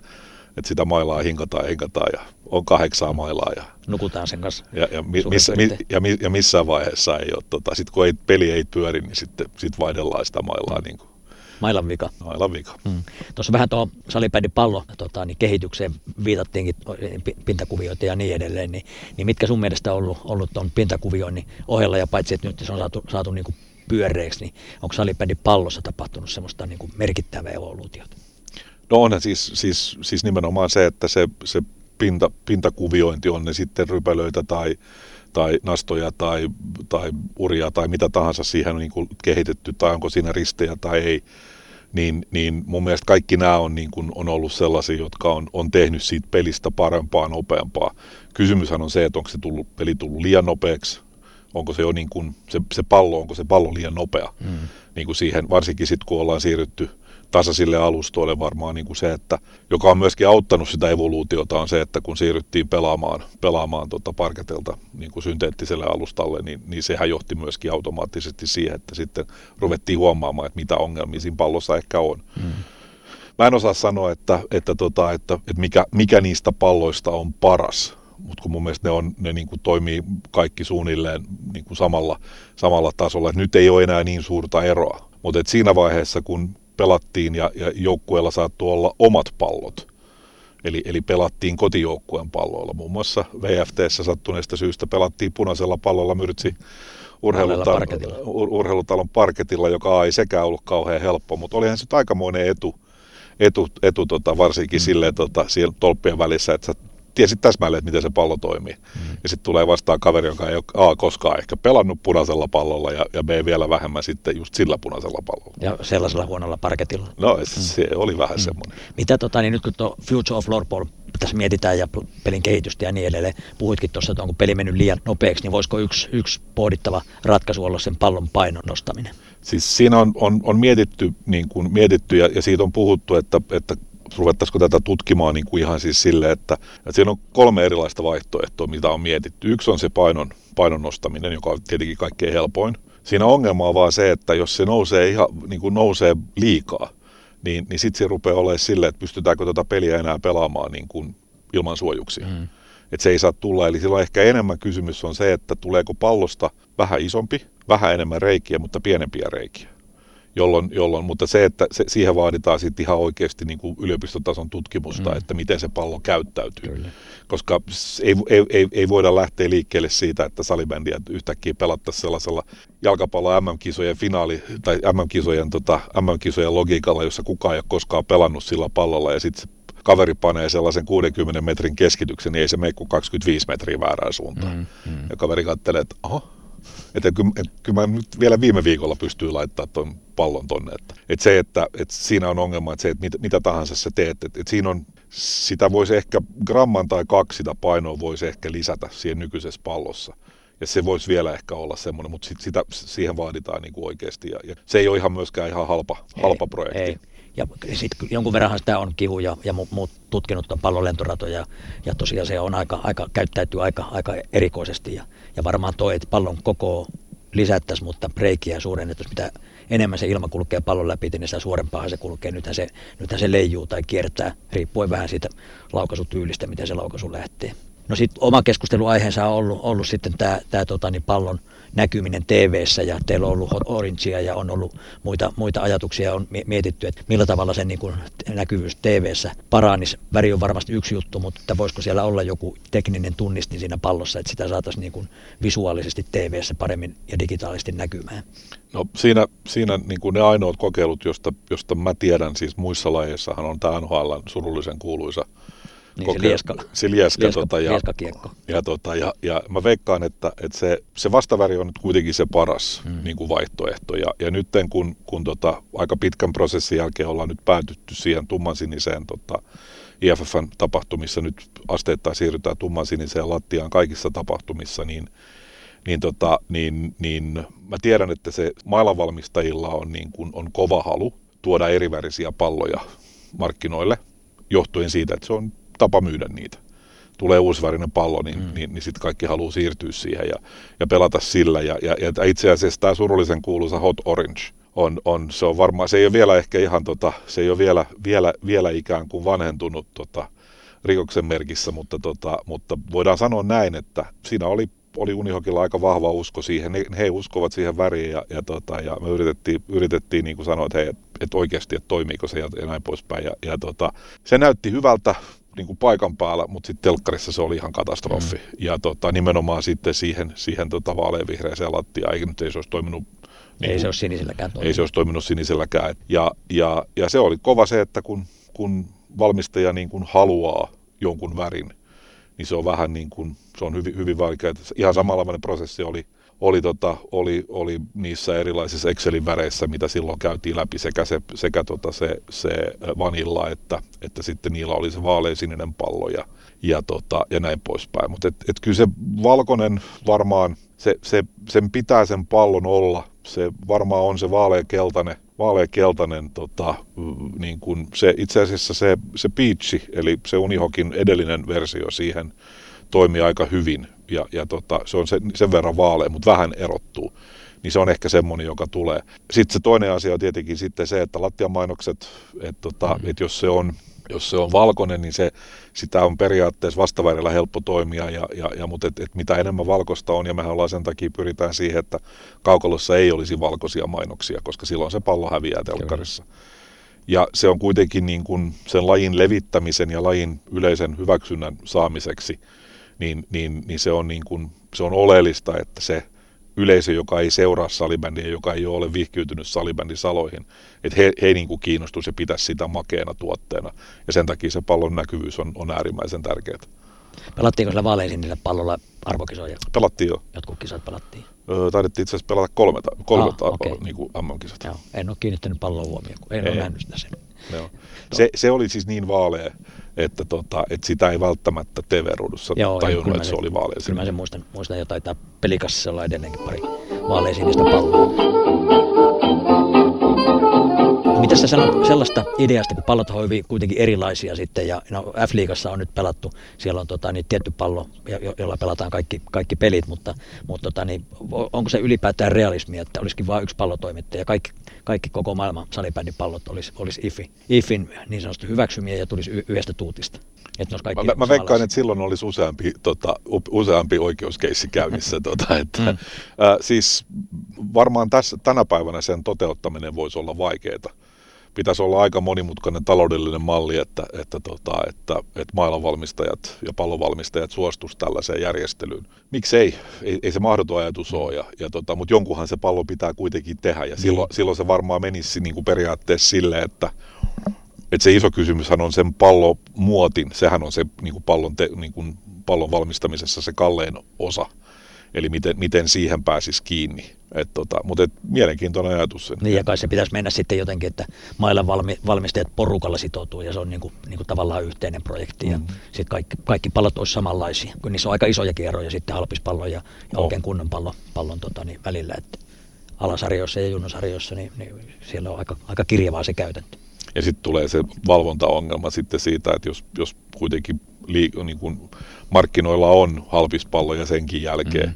että sitä mailaa hinkataan ja hinkataan ja on kahdeksaa mailaa. Ja, Nukutaan sen kanssa. Ja, ja, mi, miss, mi, ja, mi, ja missään vaiheessa ei ole, tota, sit kun ei, peli ei pyöri, niin sitten sit vaihdellaan sitä mailaa niin kuin Mailan vika. Mailan vika. Hmm. Tuossa vähän tuo salipädin pallo tota, niin kehitykseen viitattiinkin pintakuvioita ja niin edelleen, niin, niin mitkä sun mielestä on ollut, ollut tuon pintakuvioinnin ohella ja paitsi, että nyt se on saatu, saatu niin kuin pyöreäksi, niin onko salipädin pallossa tapahtunut semmoista niin kuin merkittävää evoluutiota? No onhan siis, siis, siis nimenomaan se, että se, se pinta, pintakuviointi on ne sitten rypälöitä tai, tai nastoja tai, tai uria tai mitä tahansa siihen on niin kuin kehitetty tai onko siinä ristejä tai ei, niin, niin mun mielestä kaikki nämä on, niin kuin, on ollut sellaisia, jotka on, on tehnyt siitä pelistä parempaa, nopeampaa. Kysymyshän on se, että onko se tullut, peli tullut liian nopeaksi, onko se jo niin kuin, se, se pallo, onko se pallo liian nopea. Mm. Niin kuin siihen, varsinkin sitten kun ollaan siirrytty tasaisille alustoille varmaan niin kuin se, että, joka on myöskin auttanut sitä evoluutiota, on se, että kun siirryttiin pelaamaan, pelaamaan tota parketelta niin kuin synteettiselle alustalle, niin, niin sehän johti myöskin automaattisesti siihen, että sitten ruvettiin huomaamaan, että mitä ongelmia siinä pallossa ehkä on. Mm. Mä en osaa sanoa, että, että, tota, että, että mikä, mikä niistä palloista on paras, mutta kun mun mielestä ne, on, ne niin kuin toimii kaikki suunnilleen niin kuin samalla, samalla tasolla, että nyt ei ole enää niin suurta eroa. Mutta siinä vaiheessa, kun pelattiin ja, ja joukkueella saattoi olla omat pallot, eli, eli pelattiin kotijoukkueen palloilla. Muun muassa VFTssä sattuneesta syystä pelattiin punaisella pallolla Myrtsi urheilutalon, parketilla. urheilutalon parketilla, joka ei sekään ollut kauhean helppo, mutta olihan se aikamoinen etu, etu, etu tota, varsinkin mm. silleen tota, siellä tolppien välissä, että sä tiesit täsmälleen, että miten se pallo toimii. Mm. Ja sitten tulee vastaan kaveri, joka ei ole A koskaan ehkä pelannut punaisella pallolla ja, ja B vielä vähemmän sitten just sillä punaisella pallolla. Ja sellaisella huonolla parketilla. No se mm. oli vähän mm. semmoinen. Mitä tota, niin nyt kun tuo Future of Floorball tässä mietitään ja pelin kehitystä ja niin edelleen. Puhuitkin tuossa, että onko peli mennyt liian nopeaksi, niin voisiko yksi, yksi pohdittava ratkaisu olla sen pallon painon nostaminen? Siis siinä on, on, on mietitty, niin kuin, mietitty ja, ja siitä on puhuttu, että, että ruvettaisiko tätä tutkimaan niin kuin ihan siis sille, että, että siinä on kolme erilaista vaihtoehtoa, mitä on mietitty. Yksi on se painon, painon nostaminen, joka on tietenkin kaikkein helpoin. Siinä ongelma on vaan se, että jos se nousee, ihan, niin kuin nousee liikaa, niin, niin sitten se rupeaa olemaan silleen, että pystytäänkö tätä peliä enää pelaamaan niin kuin ilman suojuksia. Mm. Että se ei saa tulla. Eli silloin ehkä enemmän kysymys on se, että tuleeko pallosta vähän isompi, vähän enemmän reikiä, mutta pienempiä reikiä jolloin, jolloin, mutta se, että se, siihen vaaditaan sitten ihan oikeasti niin kuin yliopistotason tutkimusta, mm. että miten se pallo käyttäytyy. Kyllä. Koska ei, ei, ei, ei voida lähteä liikkeelle siitä, että salibändiä yhtäkkiä pelattaisiin sellaisella jalkapallo MM-kisojen finaali, tai MM-kisojen, tota, MM-kisojen logiikalla, jossa kukaan ei ole koskaan pelannut sillä pallolla, ja sitten kaveri panee sellaisen 60 metrin keskityksen, niin ei se mene kuin 25 metriä väärään suuntaan. Mm, mm. Ja kaveri katselee, että oho, että kyllä, et, kyllä mä nyt vielä viime viikolla pystyy laittamaan tuon pallon tonne. Että, että se, että, että siinä on ongelma, että se, että mitä, mitä tahansa sä teet, että, että siinä on, sitä voisi ehkä gramman tai kaksi sitä painoa voisi ehkä lisätä siihen nykyisessä pallossa. Ja se voisi vielä ehkä olla semmoinen, mutta sit sitä, siihen vaaditaan niin kuin oikeasti. Ja, ja se ei ole ihan myöskään ihan halpa, halpa ei, projekti. Ei. Ja sitten jonkun verran sitä on kihu ja, ja muut tutkinut on pallonlentoratoja ja tosiaan se on aika, aika käyttäytyy aika, aika erikoisesti ja, ja varmaan toi, että pallon koko lisättäisiin, mutta reikiä suurennettaisiin, mitä enemmän se ilma kulkee pallon läpi, niin sitä suorempaa se kulkee. Nythän se, nythän se leijuu tai kiertää, riippuen vähän siitä laukaisutyylistä, miten se laukaisu lähtee. No sitten oma keskusteluaiheensa on ollut, ollut sitten tämä tota, niin pallon näkyminen tv ja teillä on ollut Orangea ja on ollut muita, muita ajatuksia on mietitty, että millä tavalla se niin kuin näkyvyys tv paranisi. Väri on varmasti yksi juttu, mutta voisiko siellä olla joku tekninen tunnistin siinä pallossa, että sitä saataisiin niin kuin visuaalisesti tv paremmin ja digitaalisesti näkymään. No siinä, siinä niin kuin ne ainoat kokeilut, josta, josta mä tiedän, siis muissa lajeissahan on tämä NHL surullisen kuuluisa niin koke- se lieska, se lieska, lieska, tota, ja, lieskakiekko. Ja, tota, ja, ja mä veikkaan, että, että se, se vastaväri on nyt kuitenkin se paras mm. niin kuin vaihtoehto. Ja, ja nyt kun, kun tota, aika pitkän prosessin jälkeen ollaan nyt päätytty siihen tummansiniseen tota, IFFn tapahtumissa, nyt asteittain siirrytään tummansiniseen lattiaan kaikissa tapahtumissa, niin, niin, tota, niin, niin mä tiedän, että se mailanvalmistajilla on, niin kuin, on kova halu tuoda erivärisiä palloja markkinoille, johtuen siitä, että se on tapa myydä niitä. Tulee uusivärinen pallo, niin, mm. niin, niin sitten kaikki haluaa siirtyä siihen ja, ja pelata sillä. Ja, ja, ja itse asiassa tämä surullisen kuuluisa Hot Orange on, on, se on varmaan, se ei ole vielä ehkä ihan tota, se ei ole vielä, vielä, vielä ikään kuin vanhentunut tota, rikoksen merkissä, mutta, tota, mutta voidaan sanoa näin, että siinä oli oli Unihokilla aika vahva usko siihen. Ne, he uskovat siihen väriin ja, ja, tota, ja me yritettiin, yritettiin niin kuin sanoa, että hei, et, et oikeasti, että toimiiko se ja, ja näin poispäin. Ja, ja tota, se näytti hyvältä niin kuin paikan päällä, mutta sitten telkkarissa se oli ihan katastrofi. Mm. Ja tota, nimenomaan sitten siihen, siihen tota vaaleanvihreäseen lattiaan, eikä nyt ei se olisi toiminut niin ei se olisi siniselläkään toiminut. Ei se olisi toiminut siniselläkään. Ja, ja, ja se oli kova se, että kun, kun valmistaja niin kuin haluaa jonkun värin, niin se on vähän niin kuin, se on hyvin, hyvin vaikea. Ihan samanlainen prosessi oli, oli, tota, oli, oli niissä erilaisissa Excelin väreissä, mitä silloin käytiin läpi, sekä se, sekä tota se, se vanilla, että, että sitten niillä oli se vaaleansininen pallo ja, ja, tota, ja näin poispäin. Mutta et, et kyllä se valkoinen varmaan, se, se, sen pitää sen pallon olla. Se varmaan on se vaaleakeltainen, vaaleakeltainen tota, niin kuin se, itse asiassa se, se Peachi, eli se Unihokin edellinen versio siihen toimii aika hyvin. Ja, ja tota, se on sen, sen verran vaalea, mutta vähän erottuu niin se on ehkä semmoinen, joka tulee. Sitten se toinen asia on tietenkin sitten se, että lattiamainokset, että, tota, mm. että jos se on jos se on valkoinen, niin se, sitä on periaatteessa vastavärillä helppo toimia, ja, ja, ja, mutta et, et mitä enemmän valkoista on, ja mehän ollaan sen takia pyritään siihen, että kaukalossa ei olisi valkoisia mainoksia, koska silloin se pallo häviää telkkarissa. Kyllä. Ja se on kuitenkin niin kuin sen lajin levittämisen ja lajin yleisen hyväksynnän saamiseksi, niin, niin, niin se, on niin kuin, se on oleellista, että se yleisö, joka ei seuraa salibändiä, joka ei ole vihkiytynyt salibändisaloihin, että he, he niin kuin kiinnostuisi ja pitäisi sitä makeena tuotteena. Ja sen takia se pallon näkyvyys on, on äärimmäisen tärkeää. Pelattiinko sillä vaaleisinnillä pallolla arvokisoja? Pelattiin jo. Jotkut kisat pelattiin? Öö, taidettiin itse asiassa pelata kolme, kolme ah, okay. niin kuin MM-kisat. Joo. En ole kiinnittänyt pallon huomioon, kun en ei. ole nähnyt sitä sen. Joo. Se, se oli siis niin vaalea, että, tota, että sitä ei välttämättä TV-ruudussa Joo, tajunnut, että se, oli vaalea. Kyllä mä sen muistan, muistan jotain, että pelikassissa olla edelleenkin pari vaaleasinistä palloa. Mitä sä sanot sellaista ideasta, kun pallot on hyvin kuitenkin erilaisia sitten, ja no, F-liigassa on nyt pelattu, siellä on tota, niin tietty pallo, jolla pelataan kaikki, kaikki pelit, mutta, mutta tota, niin, onko se ylipäätään realismi, että olisikin vain yksi pallotoimittaja, ja kaikki, kaikki koko maailman salibändipallot olisi, olisi IFI, IFin niin sanotusti hyväksymiä ja tulisi y- yhdestä tuutista. Että kaikki mä, mä veikkaan, että silloin olisi useampi, tota, useampi oikeuskeissi käynnissä. tota, että, mm. ä, siis varmaan tässä, tänä päivänä sen toteuttaminen voisi olla vaikeaa pitäisi olla aika monimutkainen taloudellinen malli, että, että, tota, että, että maailmanvalmistajat ja pallovalmistajat suostuisivat tällaiseen järjestelyyn. Miksei? Ei, ei se mahdoton ajatus ole, ja, ja tota, mutta jonkunhan se pallo pitää kuitenkin tehdä, ja silloin, niin. silloin se varmaan menisi niin kuin periaatteessa silleen, että, että se iso kysymyshän on sen pallomuotin, sehän on se niin kuin pallon, te, niin kuin pallon valmistamisessa se kallein osa eli miten, miten siihen pääsisi kiinni. Et tota, mutta et, mielenkiintoinen ajatus. Sen. Niin ja kai se pitäisi mennä sitten jotenkin, että mailla valmi, valmistajat porukalla sitoutuu ja se on niinku, niinku tavallaan yhteinen projekti. Mm. Ja sitten kaikki, kaikki pallot olisi samanlaisia, kun niissä on aika isoja eroja sitten halpispallon ja, ja oh. oikein kunnon pallon, pallon tota, niin välillä. Että alasarjoissa ja junnusarjoissa, niin, niin siellä on aika, aika kirjavaa se käytäntö. Ja sitten tulee se valvontaongelma sitten siitä, että jos, jos kuitenkin liik- niin kuin markkinoilla on halpispalloja senkin jälkeen, mm.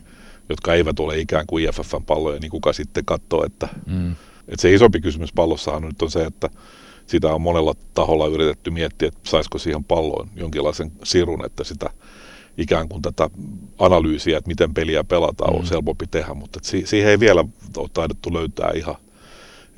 jotka eivät ole ikään kuin IFFn palloja, niin kuka sitten katsoo, että, mm. että se isompi kysymys pallossahan nyt on se, että sitä on monella taholla yritetty miettiä, että saisiko siihen palloon jonkinlaisen sirun, että sitä ikään kuin tätä analyysiä, että miten peliä pelataan, mm. on helpompi tehdä, mutta siihen ei vielä ole taidettu löytää ihan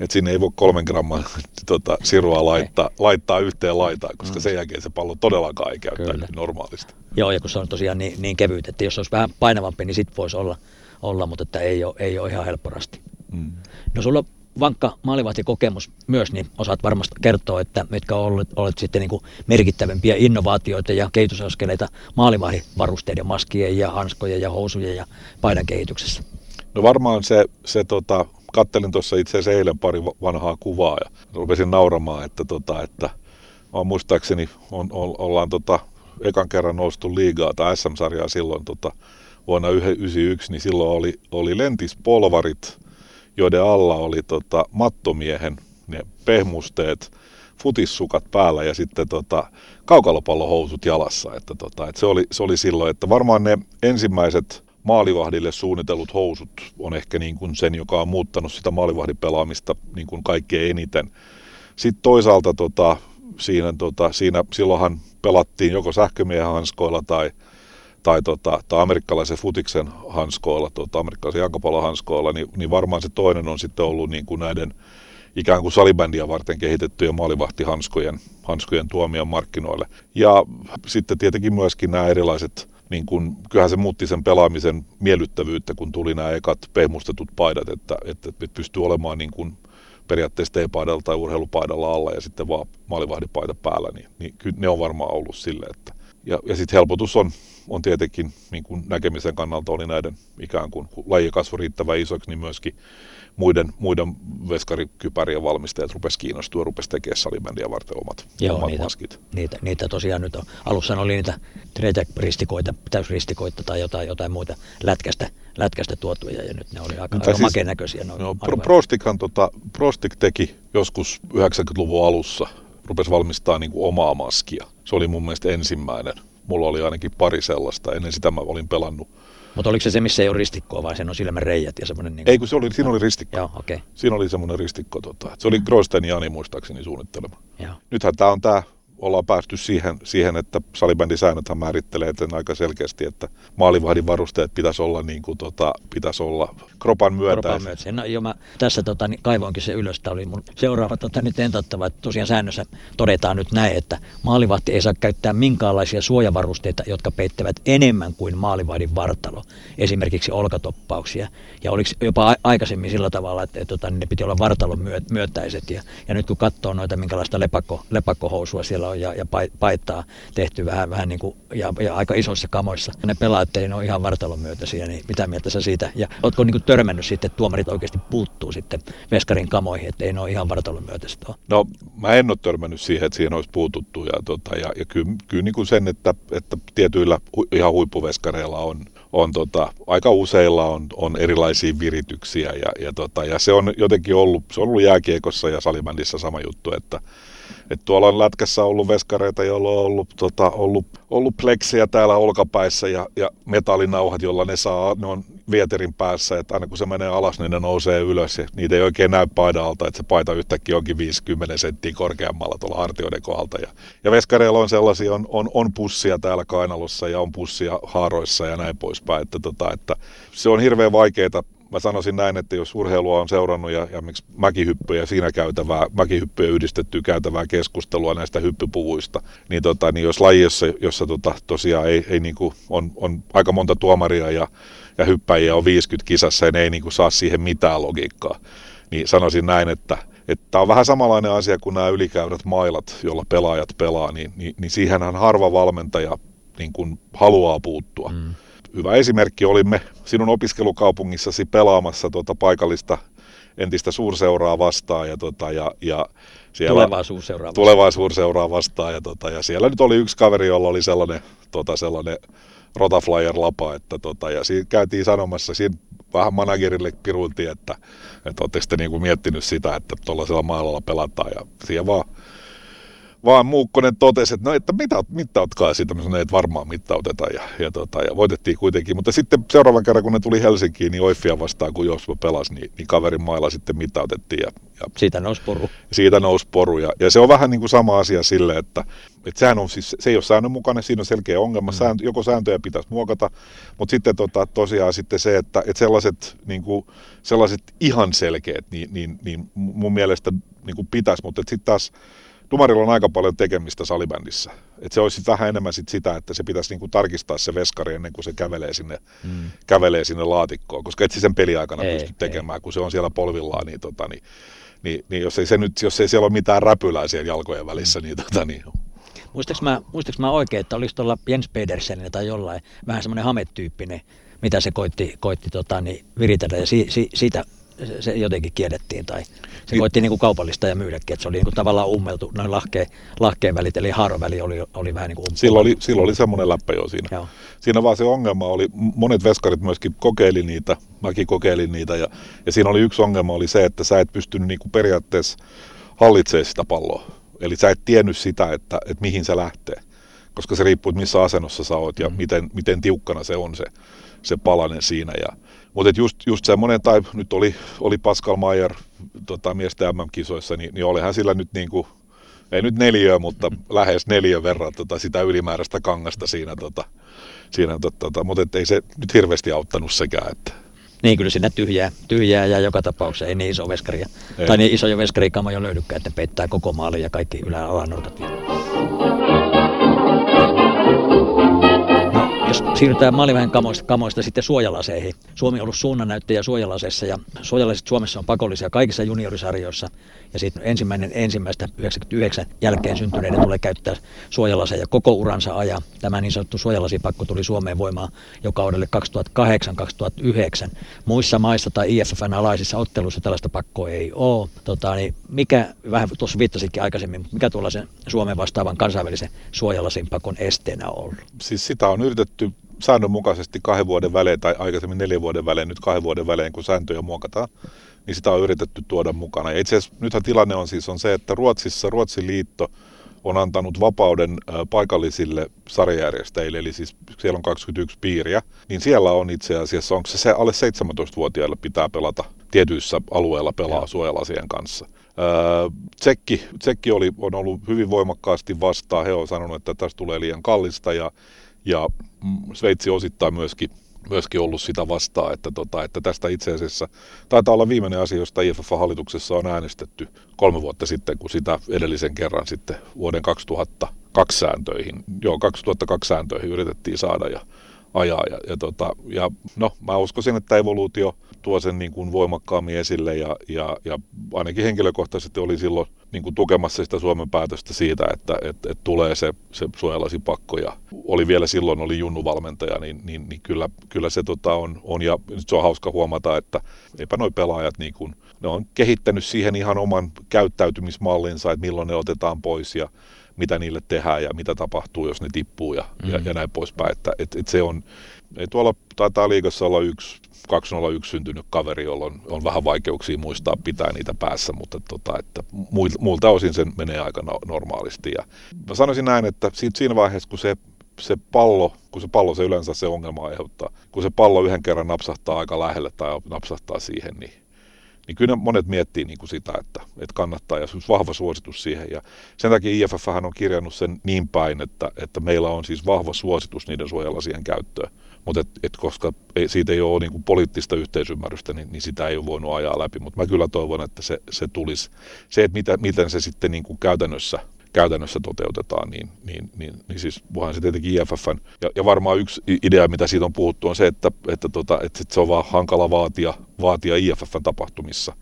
että sinne ei voi kolmen gramman tota, sirua laittaa, laittaa yhteen laitaan, koska mm. sen jälkeen se pallo todellakaan ei käyttäydy normaalisti. Joo, ja kun se on tosiaan niin, niin kevyt, että jos se olisi vähän painavampi, niin sitten voisi olla, olla, mutta että ei, ole, ei ole ihan helpporasti. Mm. No sulla vankka maalivahtikokemus myös, niin osaat varmasti kertoa, että mitkä on ollut, ollut sitten niin kuin merkittävimpiä innovaatioita ja kehitysaskeleita maalivahdivarusteiden, maskien ja hanskojen ja housujen ja paidan kehityksessä. No varmaan se, se tota, kattelin tuossa itse asiassa eilen pari vanhaa kuvaa ja rupesin nauramaan, että, tota, että muistaakseni on, on, ollaan tota, ekan kerran noustu liigaa tai SM-sarjaa silloin tota, vuonna 1991, niin silloin oli, oli lentispolvarit, joiden alla oli tota, mattomiehen ne pehmusteet, futissukat päällä ja sitten tota, kaukalopallohousut jalassa. Että, tota, että se, oli, se oli silloin, että varmaan ne ensimmäiset maalivahdille suunnitellut housut on ehkä niin kuin sen, joka on muuttanut sitä maalivahdin pelaamista niin kuin kaikkein eniten. Sitten toisaalta tota, siinä, tota, siinä, silloinhan pelattiin joko sähkömiehen hanskoilla tai, tai, tota, tai amerikkalaisen futiksen hanskoilla, tota, amerikkalaisen jalkapallon hanskoilla, niin, niin varmaan se toinen on sitten ollut niin kuin näiden ikään kuin salibändiä varten kehitettyjen maalivahtihanskojen hanskojen tuomia markkinoille. Ja sitten tietenkin myöskin nämä erilaiset niin kun, kyllähän se muutti sen pelaamisen miellyttävyyttä, kun tuli nämä ekat pehmustetut paidat, että, että, että pystyy olemaan niin kun periaatteessa T-paidalla tai urheilupaidalla alla ja sitten vaan maalivahdipaita päällä, niin, niin kyllä ne on varmaan ollut sille, että ja, ja sitten helpotus on, on tietenkin niin kuin näkemisen kannalta oli näiden ikään kuin, kun laji kasvoi riittävän isoksi, niin myöskin muiden, muiden veskarikypärien valmistajat rupesi kiinnostua, rupesi tekemään salibändiä varten omat, Joo, omat niitä, maskit. Niitä, niitä, tosiaan nyt on. Alussa oli niitä ristikoita, täysristikoita tai jotain, jotain muita lätkästä, lätkästä tuotuja ja nyt ne oli aika, Mutta aika siis- makeen näköisiä. No, No, Pro- Prostikhan tota, Prostik teki joskus 90-luvun alussa, rupesi valmistaa niin kuin omaa maskia. Se oli mun mielestä ensimmäinen. Mulla oli ainakin pari sellaista. Ennen sitä mä olin pelannut. Mutta oliko se se, missä ei ole ristikkoa, vai sen on silmän reijät ja semmoinen... Niin Ei kun se oli, siinä oli ristikko. Joo. Okay. Siinä oli semmoinen ristikko. Tota. Se oli Grosten Jani muistaakseni suunnittelema. Joo. Nythän tämä on tämä, ollaan päästy siihen, siihen että salibändin säännöthän määrittelee sen aika selkeästi, että maalivahdin varusteet pitäisi olla, niin kuin, tota, pitäisi olla kropan myötä. Euroopan myötä. No, mä tässä tota, niin kaivoinkin se ylös. Oli mun seuraava tota, nyt tentattava, että tosiaan säännössä todetaan nyt näin, että maalivahti ei saa käyttää minkäänlaisia suojavarusteita, jotka peittävät enemmän kuin maalivahdin vartalo, esimerkiksi olkatoppauksia. Ja oliko jopa aikaisemmin sillä tavalla, että, että, että ne piti olla vartalon myö, myötäiset. Ja, ja, nyt kun katsoo noita, minkälaista lepakko, lepakkohousua siellä ja, ja pai- paitaa tehty vähän, vähän niin kuin, ja, ja, aika isoissa kamoissa, ne pelaat ei ole ihan vartalon myötäisiä, niin mitä mieltä sä siitä? Ja ootko niin kuin törmännyt sitten, että tuomarit oikeasti puuttuu sitten veskarin kamoihin, että ei ne ole ihan vartalon myötäiset ole? No mä en ole törmännyt siihen, että siihen olisi puututtu ja, tota, ja, ja kyllä, kyllä niin kuin sen, että, että tietyillä hu, ihan huippuveskareilla on, on tota, aika useilla on, on erilaisia virityksiä ja, ja, tota, ja se on jotenkin ollut, se on ollut jääkiekossa ja salibändissä sama juttu, että että tuolla on lätkässä ollut veskareita, joilla on ollut, tota, ollut, ollut pleksiä täällä olkapäissä ja, ja metallinauhat, jolla ne saa, ne on vieterin päässä, että aina kun se menee alas, niin ne nousee ylös ja niitä ei oikein näy paidan alta, että se paita yhtäkkiä onkin 50 senttiä korkeammalla tuolla hartioiden kohdalta. Ja, ja veskareilla on sellaisia, on, on, on pussia täällä kainalossa ja on pussia haaroissa ja näin poispäin, että, tota, että se on hirveän vaikeaa mä sanoisin näin, että jos urheilua on seurannut ja, ja miksi mäkihyppyjä siinä käytävää, mäkihyppyjä yhdistettyä käytävää keskustelua näistä hyppypuvuista, niin, tota, niin jos laji, jossa, tota, tosiaan ei, ei niinku, on, on, aika monta tuomaria ja, ja hyppäjiä on 50 kisassa ja ne ei niinku saa siihen mitään logiikkaa, niin sanoisin näin, että Tämä on vähän samanlainen asia kuin nämä ylikäyrät mailat, joilla pelaajat pelaa, niin, niin, niin siihenhän harva valmentaja niin kuin haluaa puuttua. Mm hyvä esimerkki olimme sinun opiskelukaupungissasi pelaamassa tuota paikallista entistä suurseuraa vastaan ja, tota, ja, ja siellä, tulevaa suurseuraa vastaan. Tulevaa suurseuraa vastaan ja, tota, ja siellä nyt oli yksi kaveri, jolla oli sellainen, tota, sellainen rotaflyer-lapa, että tota, ja siinä käytiin sanomassa, siinä vähän managerille piruiltiin, että, että oletteko te niin kuin miettinyt sitä, että tuollaisella mailalla pelataan ja siihen vaan vaan Muukkonen totesi, että no, että mitä, mittautkaa siitä, mä sanoin, että varmaan mittauteta ja, ja, tota, ja voitettiin kuitenkin. Mutta sitten seuraavan kerran, kun ne tuli Helsinkiin, niin Oiffia vastaan, kun Jospa pelasi, niin, niin kaverin mailla sitten mittautettiin. Ja, ja siitä nousi poru. Siitä nousi poru. Ja, ja, se on vähän niin kuin sama asia sille, että, että sehän on siis, se ei ole säännönmukainen, siinä on selkeä ongelma. Mm. Sääntö, joko sääntöjä pitäisi muokata, mutta sitten tota, tosiaan sitten se, että, että sellaiset, niin kuin, sellaiset ihan selkeät, niin, niin, niin mun mielestä niin kuin pitäisi, mutta sitten taas Tumarilla on aika paljon tekemistä salibändissä. Et se olisi vähän enemmän sit sitä, että se pitäisi niinku tarkistaa se veskari ennen kuin se kävelee sinne, mm. kävelee sinne laatikkoon, koska et sen peliaikana ei, pysty tekemään, ei. kun se on siellä polvillaan, niin, tota, niin, niin, niin jos, ei se nyt, jos ei siellä ole mitään räpylää siellä jalkojen välissä, mm. niin, tota, niin Muistaaks mä, muistaaks mä oikein, että olisi tuolla Jens Pedersenillä tai jollain vähän semmoinen hametyyppinen, mitä se koitti, koitti tota, niin viritellä ja si, si, siitä se, se jotenkin kiedettiin tai se koitti niin kuin kaupallista ja myydäkin, että se oli niin kuin tavallaan ummeltu, noin lahkeen, lahkeen välit, eli haaroväli oli, oli vähän niin kuin Silloin oli, silloin oli semmoinen läppä jo siinä. Joo. Siinä vaan se ongelma oli, monet veskarit myöskin kokeili niitä, mäkin kokeilin niitä, ja, ja siinä oli yksi ongelma oli se, että sä et pystynyt niin kuin periaatteessa hallitsemaan sitä palloa. Eli sä et tiennyt sitä, että, että mihin se lähtee, koska se riippuu, missä asennossa sä oot ja mm. miten, miten tiukkana se on se, se palanen siinä. Ja, mutta just, just semmoinen, tai nyt oli, oli Pascal Mayer tota, miesten MM-kisoissa, niin, niin olihan sillä nyt niin kuin, ei nyt neljä, mutta lähes neljä verran tota, sitä ylimääräistä kangasta siinä, tota, siinä tota, mutta ei se nyt hirveästi auttanut sekään. Että. Niin, kyllä siinä tyhjää, tyhjää ja joka tapauksessa ei niin iso veskaria, ei. tai niin isoja veskarikamoja löydykään, että peittää koko maalin ja kaikki ylä-alannotat jos siirrytään maaliväen kamoista, kamoista sitten suojalaseihin. Suomi on ollut suunnannäyttäjä suojalaseissa ja suojalasit Suomessa on pakollisia kaikissa juniorisarjoissa. Ja sitten ensimmäinen ensimmäistä 99 jälkeen syntyneiden tulee käyttää suojalaseja koko uransa ajan. Tämä niin sanottu suojalasipakko tuli Suomeen voimaan jo kaudelle 2008-2009. Muissa maissa tai IFFn alaisissa otteluissa tällaista pakkoa ei ole. Tota, niin mikä, vähän tuossa viittasikin aikaisemmin, mikä tuollaisen Suomen vastaavan kansainvälisen suojalasin pakon esteenä on ollut? Siis sitä on yritetty säännönmukaisesti kahden vuoden välein tai aikaisemmin neljän vuoden välein, nyt kahden vuoden välein, kun sääntöjä muokataan, niin sitä on yritetty tuoda mukana. Ja itse asiassa nythän tilanne on siis on se, että Ruotsissa Ruotsin liitto on antanut vapauden paikallisille sarjajärjestäjille, eli siis siellä on 21 piiriä, niin siellä on itse asiassa, onko se se alle 17-vuotiaille pitää pelata tietyissä alueilla pelaa suojalasien kanssa. Tsekki, Tsekki oli, on ollut hyvin voimakkaasti vastaan. He on sanonut, että tästä tulee liian kallista ja, ja Sveitsi osittain myöskin myöskin ollut sitä vastaan, että, tota, että tästä itse asiassa taitaa olla viimeinen asia, josta IFF-hallituksessa on äänestetty kolme vuotta sitten, kun sitä edellisen kerran sitten vuoden 2002 sääntöihin, joo 2002 sääntöihin yritettiin saada ja ajaa. Ja, ja, tota, ja no, mä uskoisin, että evoluutio tuo sen niin kuin voimakkaammin esille ja, ja, ja ainakin henkilökohtaisesti oli silloin niin kuin tukemassa sitä Suomen päätöstä siitä, että et, et tulee se, se suojalasipakko ja oli vielä silloin oli junnuvalmentaja, niin, niin, niin kyllä, kyllä se tota on, on, ja nyt se on hauska huomata, että eipä noi pelaajat niin kuin, ne on kehittänyt siihen ihan oman käyttäytymismallinsa, että milloin ne otetaan pois ja mitä niille tehdään ja mitä tapahtuu, jos ne tippuu ja, mm. ja, ja näin poispäin. Että et, et se on, ei tuolla taitaa liigassa olla yksi 201 syntynyt kaveri, jolla on, vähän vaikeuksia muistaa pitää niitä päässä, mutta tota, että muilta osin se menee aika normaalisti. Ja mä sanoisin näin, että siinä vaiheessa, kun se se pallo, kun se pallo se yleensä se ongelma aiheuttaa, kun se pallo yhden kerran napsahtaa aika lähelle tai napsahtaa siihen, niin niin kyllä monet miettii niin kuin sitä, että, että kannattaa ja vahva suositus siihen. Ja sen takia IFF on kirjannut sen niin päin, että, että meillä on siis vahva suositus niiden suojalasien käyttöön. Mutta et, et koska ei, siitä ei ole niin kuin poliittista yhteisymmärrystä, niin, niin sitä ei ole voinut ajaa läpi. Mutta mä kyllä toivon, että se, se tulisi. Se, että mitä, miten se sitten niin kuin käytännössä käytännössä toteutetaan, niin, niin, niin, niin siis voihan se tietenkin IFFn, ja, ja varmaan yksi idea, mitä siitä on puhuttu, on se, että, että, tota, että se on vaan hankala vaatia, vaatia IFFn tapahtumissa.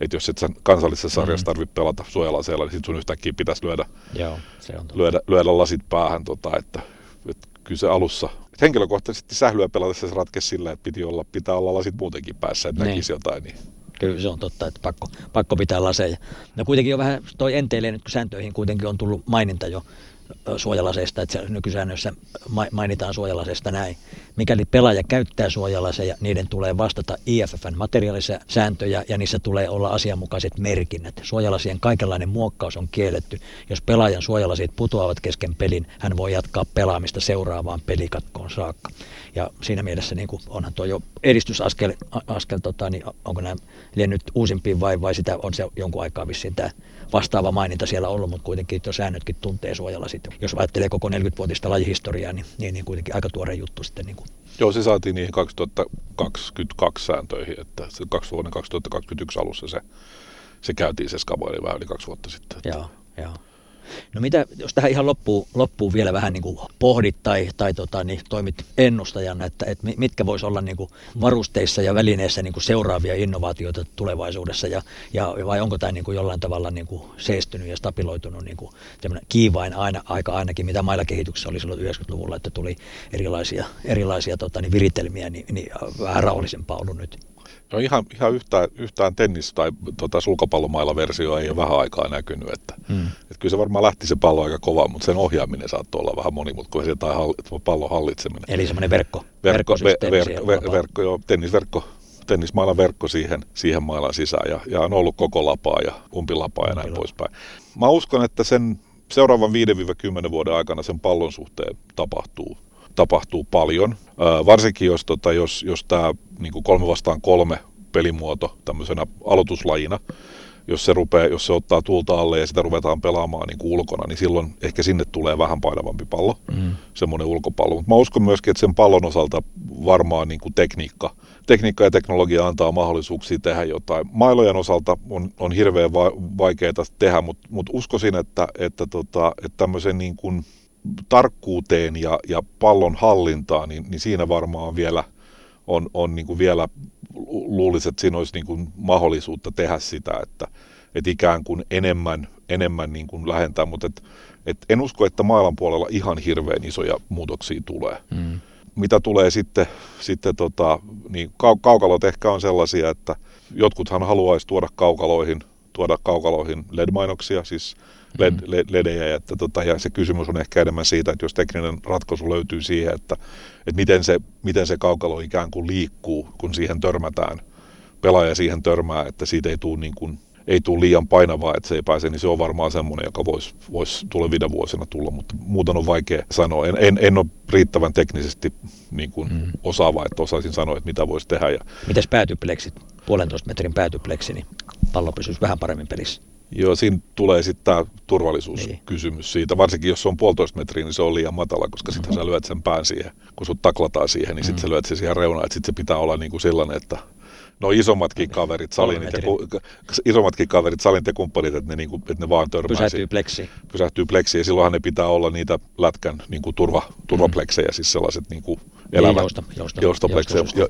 Että jos et sen kansallisessa mm. sarjassa tarvitse pelata suojalaseella, niin sitten sun yhtäkkiä pitäisi lyödä, Joo, se on lyödä, lyödä lasit päähän. Tota, että, että kyllä se alussa, henkilökohtaisesti sählyä pelatessa se ratkesi sillä, että piti olla, pitää olla lasit muutenkin päässä, että niin. näkisi jotain. Niin Kyllä se on totta, että pakko, pakko pitää laseja. No kuitenkin on vähän, toi enteilee nyt kun sääntöihin kuitenkin on tullut maininta jo suojalaseista, että nykysäännössä mainitaan suojalaseista näin. Mikäli pelaaja käyttää suojalaseja, niiden tulee vastata IFFn materiaalisia sääntöjä ja niissä tulee olla asianmukaiset merkinnät. Suojalasien kaikenlainen muokkaus on kielletty. Jos pelaajan suojalasit putoavat kesken pelin, hän voi jatkaa pelaamista seuraavaan pelikatkoon saakka. Ja siinä mielessä niin onhan tuo jo edistysaskel, askel, tota, niin onko nämä nyt uusimpiin vai, vai sitä on se jonkun aikaa vissiin tämä vastaava maininta siellä ollut, mutta kuitenkin tuo säännötkin tuntee suojalasit. Jos ajattelee koko 40-vuotista lajihistoriaa, niin, niin, niin kuitenkin aika tuore juttu sitten. Niin kuin. Joo, se saatiin niihin 2022 sääntöihin, että se vuoden 2021 alussa se, se käytiin se skavo, eli vähän yli kaksi vuotta sitten. Joo, joo. No mitä, jos tähän ihan loppuun, loppuun vielä vähän niin kuin pohdit tai, tai tota, niin toimit ennustajana, että, että mitkä voisi olla niin kuin varusteissa ja välineissä niin kuin seuraavia innovaatioita tulevaisuudessa ja, ja vai onko tämä niin kuin jollain tavalla niin kuin seestynyt ja stabiloitunut niin kuin kiivain aina, aika ainakin, mitä mailla kehityksessä oli silloin 90-luvulla, että tuli erilaisia, erilaisia tota, niin viritelmiä, niin, niin vähän rauhallisempaa ollut nyt. No ihan, ihan yhtään, yhtään tennis- tai tota, sulkapallomailla versio ei ole vähän aikaa näkynyt. Että, hmm. että kyllä se varmaan lähti se pallo aika kova, mutta sen ohjaaminen saattoi olla vähän monimutkaisia tai hall, pallon hallitseminen. Eli semmoinen verkko. Verkko, ver, ver, ver, verkko joo, tennisverkko, tennismailan verkko siihen, siihen mailan sisään ja, ja on ollut koko lapaa ja umpilapaa ja näin poispäin. Mä uskon, että sen seuraavan 5-10 vuoden aikana sen pallon suhteen tapahtuu tapahtuu paljon. varsinkin jos, tota, jos, jos tämä niin kolme vastaan kolme pelimuoto tämmöisenä aloituslajina, jos se, rupeaa, jos se ottaa tuulta alle ja sitä ruvetaan pelaamaan niin kuin ulkona, niin silloin ehkä sinne tulee vähän painavampi pallo, mm. semmoinen ulkopallo. Mutta mä uskon myöskin, että sen pallon osalta varmaan niin kuin tekniikka, tekniikka ja teknologia antaa mahdollisuuksia tehdä jotain. Mailojen osalta on, on hirveän va- vaikeaa tehdä, mutta mut uskoisin, että, että, tota, että tämmöisen niin kuin tarkkuuteen ja, ja pallon hallintaan, niin, niin siinä varmaan vielä on, on niin kuin vielä luulisin, että siinä olisi niin kuin mahdollisuutta tehdä sitä, että, että ikään kuin enemmän, enemmän niin kuin lähentää, mutta et, et en usko, että maailman puolella ihan hirveän isoja muutoksia tulee. Mm. Mitä tulee sitten, sitten tota, niin kau- kaukalot ehkä on sellaisia, että jotkuthan haluaisi tuoda kaukaloihin tuoda kaukaloihin LED-mainoksia, siis LED, mm. LEDejä, että tota, ja se kysymys on ehkä enemmän siitä, että jos tekninen ratkaisu löytyy siihen, että, että miten, se, miten se kaukalo ikään kuin liikkuu, kun siihen törmätään, pelaaja siihen törmää, että siitä ei tule niin kuin ei tule liian painavaa, että se ei pääse, niin se on varmaan semmoinen, joka voisi vois tulevina vuosina tulla, mutta muuten on vaikea sanoa. En, en, en ole riittävän teknisesti niin kuin mm. osaava, että osaisin sanoa, että mitä voisi tehdä. Ja... Mites päätypleksit? Puolentoista metrin päätypleksi, niin pallo pysyisi vähän paremmin pelissä. Joo, siinä tulee sitten tämä turvallisuuskysymys niin. siitä. Varsinkin jos se on puolitoista metriä, niin se on liian matala, koska sitten sä lyöt sen pään siihen. Kun sut taklataan siihen, niin sitten mm-hmm. sä lyöt sen siihen reunaan. Sitten se pitää olla niin kuin sellainen, että no isommatkin kaverit, salinit ja, ku, isommatkin kaverit, salinit ja kumppanit, että ne, niin kuin, että ne vaan törmää. Pysähtyy pleksiin. Pysähtyy pleksiin ja silloinhan ne pitää olla niitä lätkän niin kuin turva, turvapleksejä, mm. siis sellaiset niin kuin elävät jousto, jousto,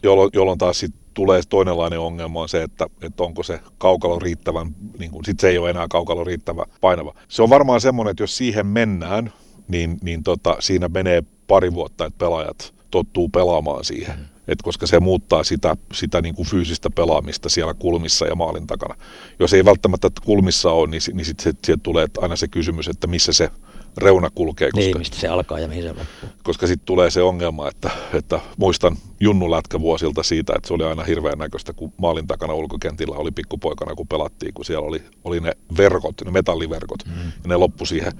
jolloin, jolloin taas sit tulee toinenlainen ongelma on se, että, että onko se kaukalo riittävän, niin kuin, sit se ei ole enää kaukalo riittävä painava. Se on varmaan semmoinen, että jos siihen mennään, niin, niin tota, siinä menee pari vuotta, että pelaajat tottuu pelaamaan siihen. Mm et koska se muuttaa sitä, sitä niin kuin fyysistä pelaamista siellä kulmissa ja maalin takana. Jos ei välttämättä kulmissa ole, niin, niin sitten sieltä tulee aina se kysymys, että missä se reuna kulkee. Koska, niin, mistä se alkaa ja mihin se loppuu. Koska sitten tulee se ongelma, että, että muistan Junnu vuosilta siitä, että se oli aina hirveän näköistä, kun maalin takana ulkokentillä oli pikkupoikana, kun pelattiin, kun siellä oli, oli ne verkot, ne metalliverkot, mm. ja ne loppu siihen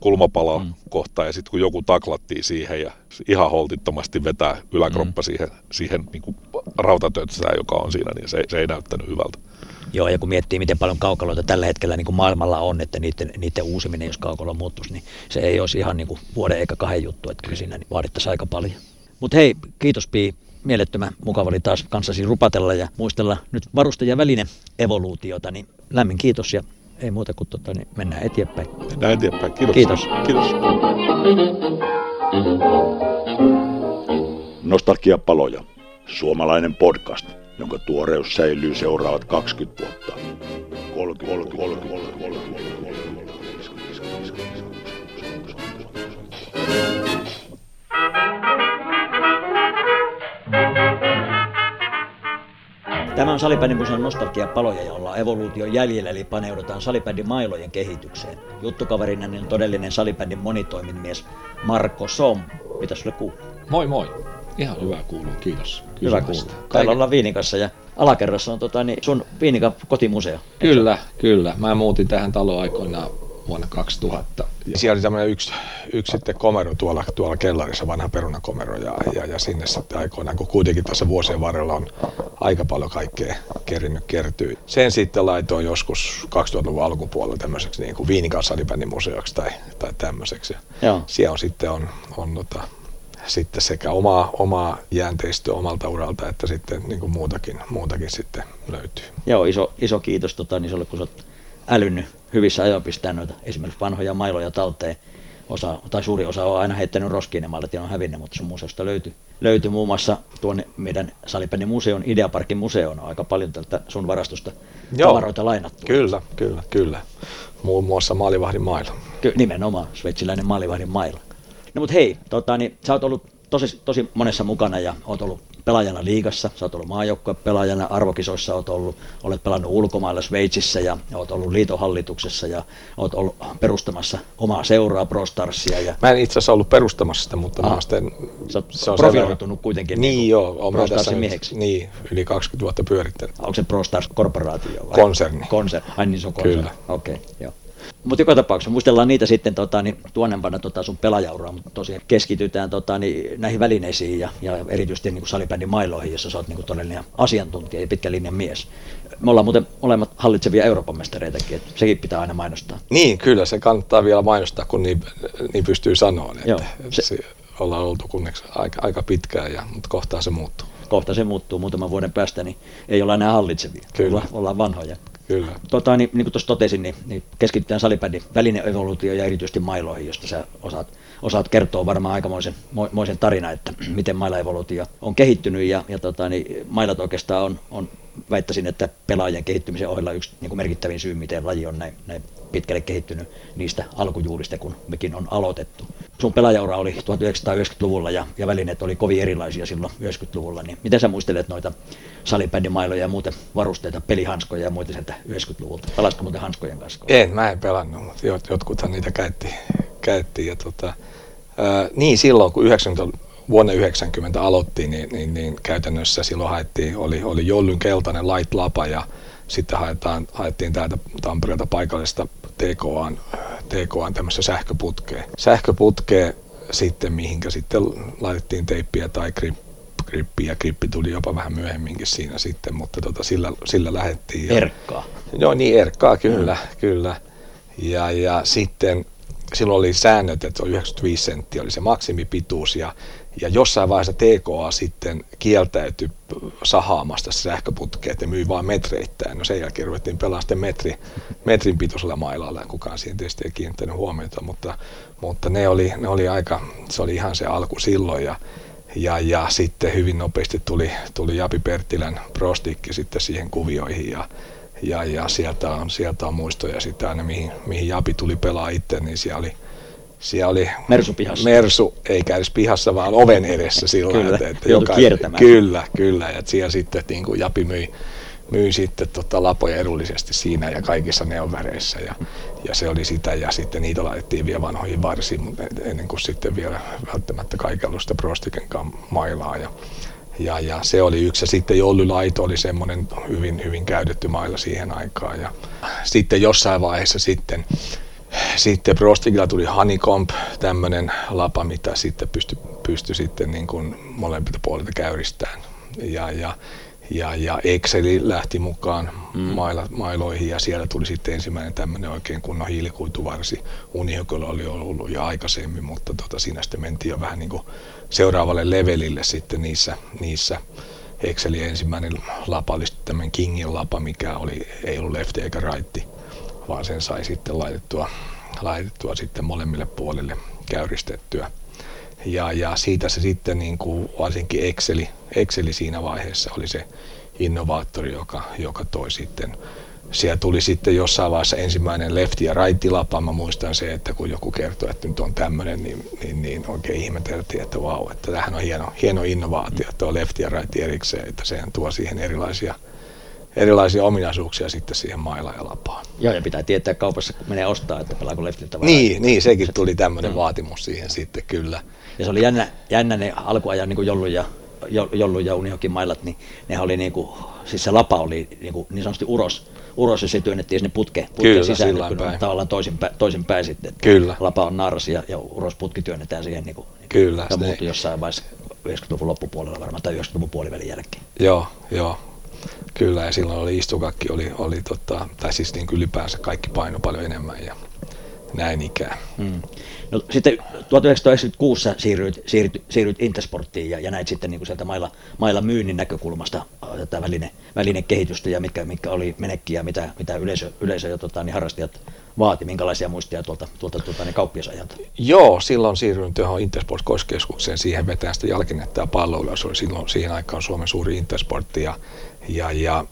kulmapala mm. kohtaan, ja sitten kun joku taklattiin siihen ja ihan holtittomasti vetää yläkroppa mm. siihen, siihen niin kuin rautatötsään, joka on siinä, niin se, se ei näyttänyt hyvältä. Joo, ja kun miettii, miten paljon kaukaloita tällä hetkellä niin kuin maailmalla on, että niiden, niiden uusiminen, jos kaukalo muuttuisi, niin se ei olisi ihan niin kuin vuoden eikä kahden juttu, että kyllä siinä vaadittaisiin aika paljon. Mutta hei, kiitos Pii. Mielettömän mukava oli taas kanssasi rupatella ja muistella nyt varustajan väline evoluutiota, niin lämmin kiitos ja ei muuta kuin tota, niin mennään eteenpäin. Mennään eteenpäin. Kiitos. Kiitos. Kiitos. Nostalgiapaloja. Suomalainen podcast jonka tuoreus säilyy seuraavat 20 vuotta. 30, 30, 30, 30, 30, Tämä on Salibändimuseon nostalgiapaloja, jolla on evoluution jäljellä, eli paneudutaan salibändin mailojen kehitykseen. Juttukaverina on todellinen salibändin monitoiminmies Marko Som. Mitä sulle kuuluu? Moi moi. Ihan hyvä kuuluu, kiitos. Hyvä kuuluu. Täällä ollaan Viinikassa ja alakerrassa on tota, niin sun Viinikan kotimuseo. Kyllä, kyllä. Mä muutin tähän taloon aikoinaan vuonna 2000. Ja siellä oli tämmöinen yksi, yksi sitten komero tuolla, tuolla kellarissa, vanha perunakomero, ja, ja, ja sinne sitten aikoinaan, kun kuitenkin tässä vuosien varrella on aika paljon kaikkea kerinyt kertyy. Sen sitten laitoin joskus 2000-luvun alkupuolella tämmöiseksi niin kuin Viinikan museoksi tai, tai tämmöiseksi. Joo. Siellä on sitten on, on tota, sitten sekä omaa, omaa jäänteistöä omalta uralta että sitten niin kuin muutakin, muutakin sitten löytyy. Joo, iso, iso kiitos tota, niin sulle, kun olet älynnyt hyvissä ajoin pistää noita esimerkiksi vanhoja mailoja talteen. Osa, tai suuri osa on aina heittänyt roskiin ne mailat ja on hävinnyt, mutta sun museosta löytyy, löytyy muun muassa tuonne meidän Salipännin museon, Ideaparkin museoon, on aika paljon tältä sun varastosta Joo, tavaroita lainattu. Kyllä, kyllä, kyllä. Muun muassa maalivahdin mailla. Ky- nimenomaan, sveitsiläinen maalivahdin mailla. No mutta hei, tota, niin, sä oot ollut tosi, tosi monessa mukana ja oot ollut pelaajana liigassa, sä oot ollut pelaajana, arvokisoissa oot ollut, olet pelannut ulkomailla Sveitsissä ja oot ollut liitohallituksessa ja oot ollut perustamassa omaa seuraa Pro Starsia. Ja... Mä en itse asiassa ollut perustamassa sitä, mutta ah, mä sitten... Sä se on profiloitunut kuitenkin niin, niin joo, on Pro Starsin mieheksi. Niin, yli 20 vuotta pyörittänyt. Onko se Pro Stars korporaatio vai? Konserni. Konserni, ai niin se on konserni. Kyllä. Okei, okay, joo. Mutta joka tapauksessa muistellaan niitä sitten tota, niin, tuonnempana tota, sun pelajauraa, mutta tosiaan keskitytään tota, niin, näihin välineisiin ja, ja erityisesti niin salibändin mailoihin, jossa sä oot niin todellinen asiantuntija ja pitkän linjan mies. Me ollaan muuten molemmat hallitsevia Euroopan mestareitakin, että sekin pitää aina mainostaa. Niin, kyllä se kannattaa vielä mainostaa, kun niin, niin pystyy sanoa, että Joo, se... se ollaan oltu kunneksi aika, aika pitkään, ja, mutta kohtaa se muuttuu. Kohta se muuttuu muutaman vuoden päästä, niin ei olla enää hallitsevia, Kyllä. Ollaan, ollaan vanhoja. Kyllä. Tota, niin, niin kuin tuossa totesin, niin, niin keskitytään salibändin välineevoluutioon ja erityisesti mailoihin, josta sä osaat, osaat kertoa varmaan aikamoisen moisen tarina, että miten mailaevoluutio on kehittynyt ja, ja tota, niin, mailat oikeastaan on, on väittäisin, että pelaajien kehittymisen ohella yksi niin kuin merkittävin syy, miten laji on näin, näin pitkälle kehittynyt niistä alkujuurista, kun mekin on aloitettu. Sun pelaajaura oli 1990-luvulla ja, ja välineet oli kovin erilaisia silloin 90-luvulla, niin miten sä muistelet noita salibändimailoja ja muuten varusteita, pelihanskoja ja muita sieltä 90-luvulta? Pelasitko muuten hanskojen kanssa? En, mä en pelannut, mutta jotkuthan niitä käytti. käytti ja tota, ää, niin silloin, kun 90 vuonna 90 aloittiin, niin, niin, niin käytännössä silloin haettiin, oli, oli Jollyn keltainen light lapa ja sitten haetaan, haettiin täältä Tampereelta paikallista TKAn, TKAn tämmöistä sähköputkea. Sähköputkea sitten, mihinkä sitten laitettiin teippiä tai grip, grippi ja grippi tuli jopa vähän myöhemminkin siinä sitten, mutta tota, sillä, sillä lähdettiin. Ja, erkkaa. Joo, niin erkkaa, kyllä, mm. kyllä. Ja, ja sitten silloin oli säännöt, että 95 senttiä oli se maksimipituus ja ja jossain vaiheessa TKA sitten kieltäytyi sahaamasta sähköputkea, että myi vain metreittäin. No sen jälkeen ruvettiin pelaamaan sitten metri, metrin pituisella mailalla, kukaan siihen tietysti ei kiinnittänyt huomiota, mutta, mutta ne, oli, ne oli aika, se oli ihan se alku silloin. Ja, ja, ja sitten hyvin nopeasti tuli, tuli Japi Perttilän prostikki sitten siihen kuvioihin. Ja, ja, ja sieltä, on, sieltä on muistoja sitten aina mihin, mihin Japi tuli pelaa itse, niin siellä oli siellä oli Mersu pihassa. Mersu, eikä edes pihassa, vaan oven edessä sillä kyllä, että, että joka, Kyllä, kyllä. Ja siellä sitten niin kuin Japi myi, myi sitten tota lapoja edullisesti siinä ja kaikissa neonväreissä ja, ja se oli sitä ja sitten niitä laitettiin vielä vanhoihin varsiin, mutta ennen kuin sitten vielä välttämättä kaikenlaista prostikenkaan mailaa ja, ja, ja, se oli yksi. Ja sitten Jollulaito oli semmoinen hyvin, hyvin käytetty mailla siihen aikaan. Ja sitten jossain vaiheessa sitten sitten Prostigilla tuli Honeycomb, tämmöinen lapa, mitä sitten pystyi pysty sitten niin kuin molemmilta puolilta käyristämään. Ja, ja, ja, ja Exceli lähti mukaan mm. maila, mailoihin ja siellä tuli sitten ensimmäinen tämmöinen oikein kunnon hiilikuituvarsi. Unihokolla oli ollut jo aikaisemmin, mutta tota, siinä sitten mentiin jo vähän niin kuin seuraavalle levelille sitten niissä, niissä Excelin ensimmäinen lapa oli sitten tämmöinen Kingin lapa, mikä oli, ei ollut lefti eikä raitti vaan sen sai sitten laitettua, laitettua sitten molemmille puolille käyristettyä. Ja, ja siitä se sitten niin kuin varsinkin Exceli, Exceli siinä vaiheessa oli se innovaattori, joka, joka toi sitten siellä tuli sitten jossain vaiheessa ensimmäinen lefti- ja right-lapa. Mä muistan se, että kun joku kertoi, että nyt on tämmöinen, niin, niin, niin oikein ihmeteltiin, että vau, wow, että tämähän on hieno, hieno innovaatio, on lefti ja right erikseen, että sehän tuo siihen erilaisia erilaisia ominaisuuksia sitten siihen maila ja lapaan. Joo, ja pitää tietää kaupassa, kun menee ostaa, että pelaako leftiltä vai Niin, niin sekin tuli tämmöinen mm. vaatimus siihen sitten kyllä. Ja se oli jännä, jännä ne alkuajan niin Jollu ja, Jollu ja Unihokin mailat, niin ne oli niin kuin, siis se lapa oli niin, kuin, niin sanotusti uros, uros ja se työnnettiin sinne putke, putke Kyllä, sisään, kun päin. tavallaan toisin, päin, toisin päin sitten. Kyllä. Lapa on naras ja, ja uros putki työnnetään siihen. Niin kuin, Kyllä. Ja muuttui jossain vaiheessa 90-luvun loppupuolella varmaan tai 90-luvun puolivälin jälkeen. Joo, joo. Kyllä, ja silloin oli istukakki, oli, oli tota, tai siis niin ylipäänsä kaikki paino paljon enemmän ja näin ikään. Hmm. No, sitten 1996 siirryit, siirryit, siirryit Intersporttiin ja, ja näit sitten niin kuin sieltä mailla, mailla myynnin näkökulmasta äh, tätä väline, välinekehitystä ja mitkä, mitkä oli menekkiä, mitä, mitä yleisö, yleisö ja tota, niin harrastajat vaati, minkälaisia muistia tuolta, tuolta tuota, niin kauppiasajalta? Joo, silloin siirryin tuohon Intersport Koskeskukseen, siihen vetään sitä jalkinnetta ja palloilua. Se oli silloin siihen aikaan Suomen suuri Intersportti ja, ja, ja,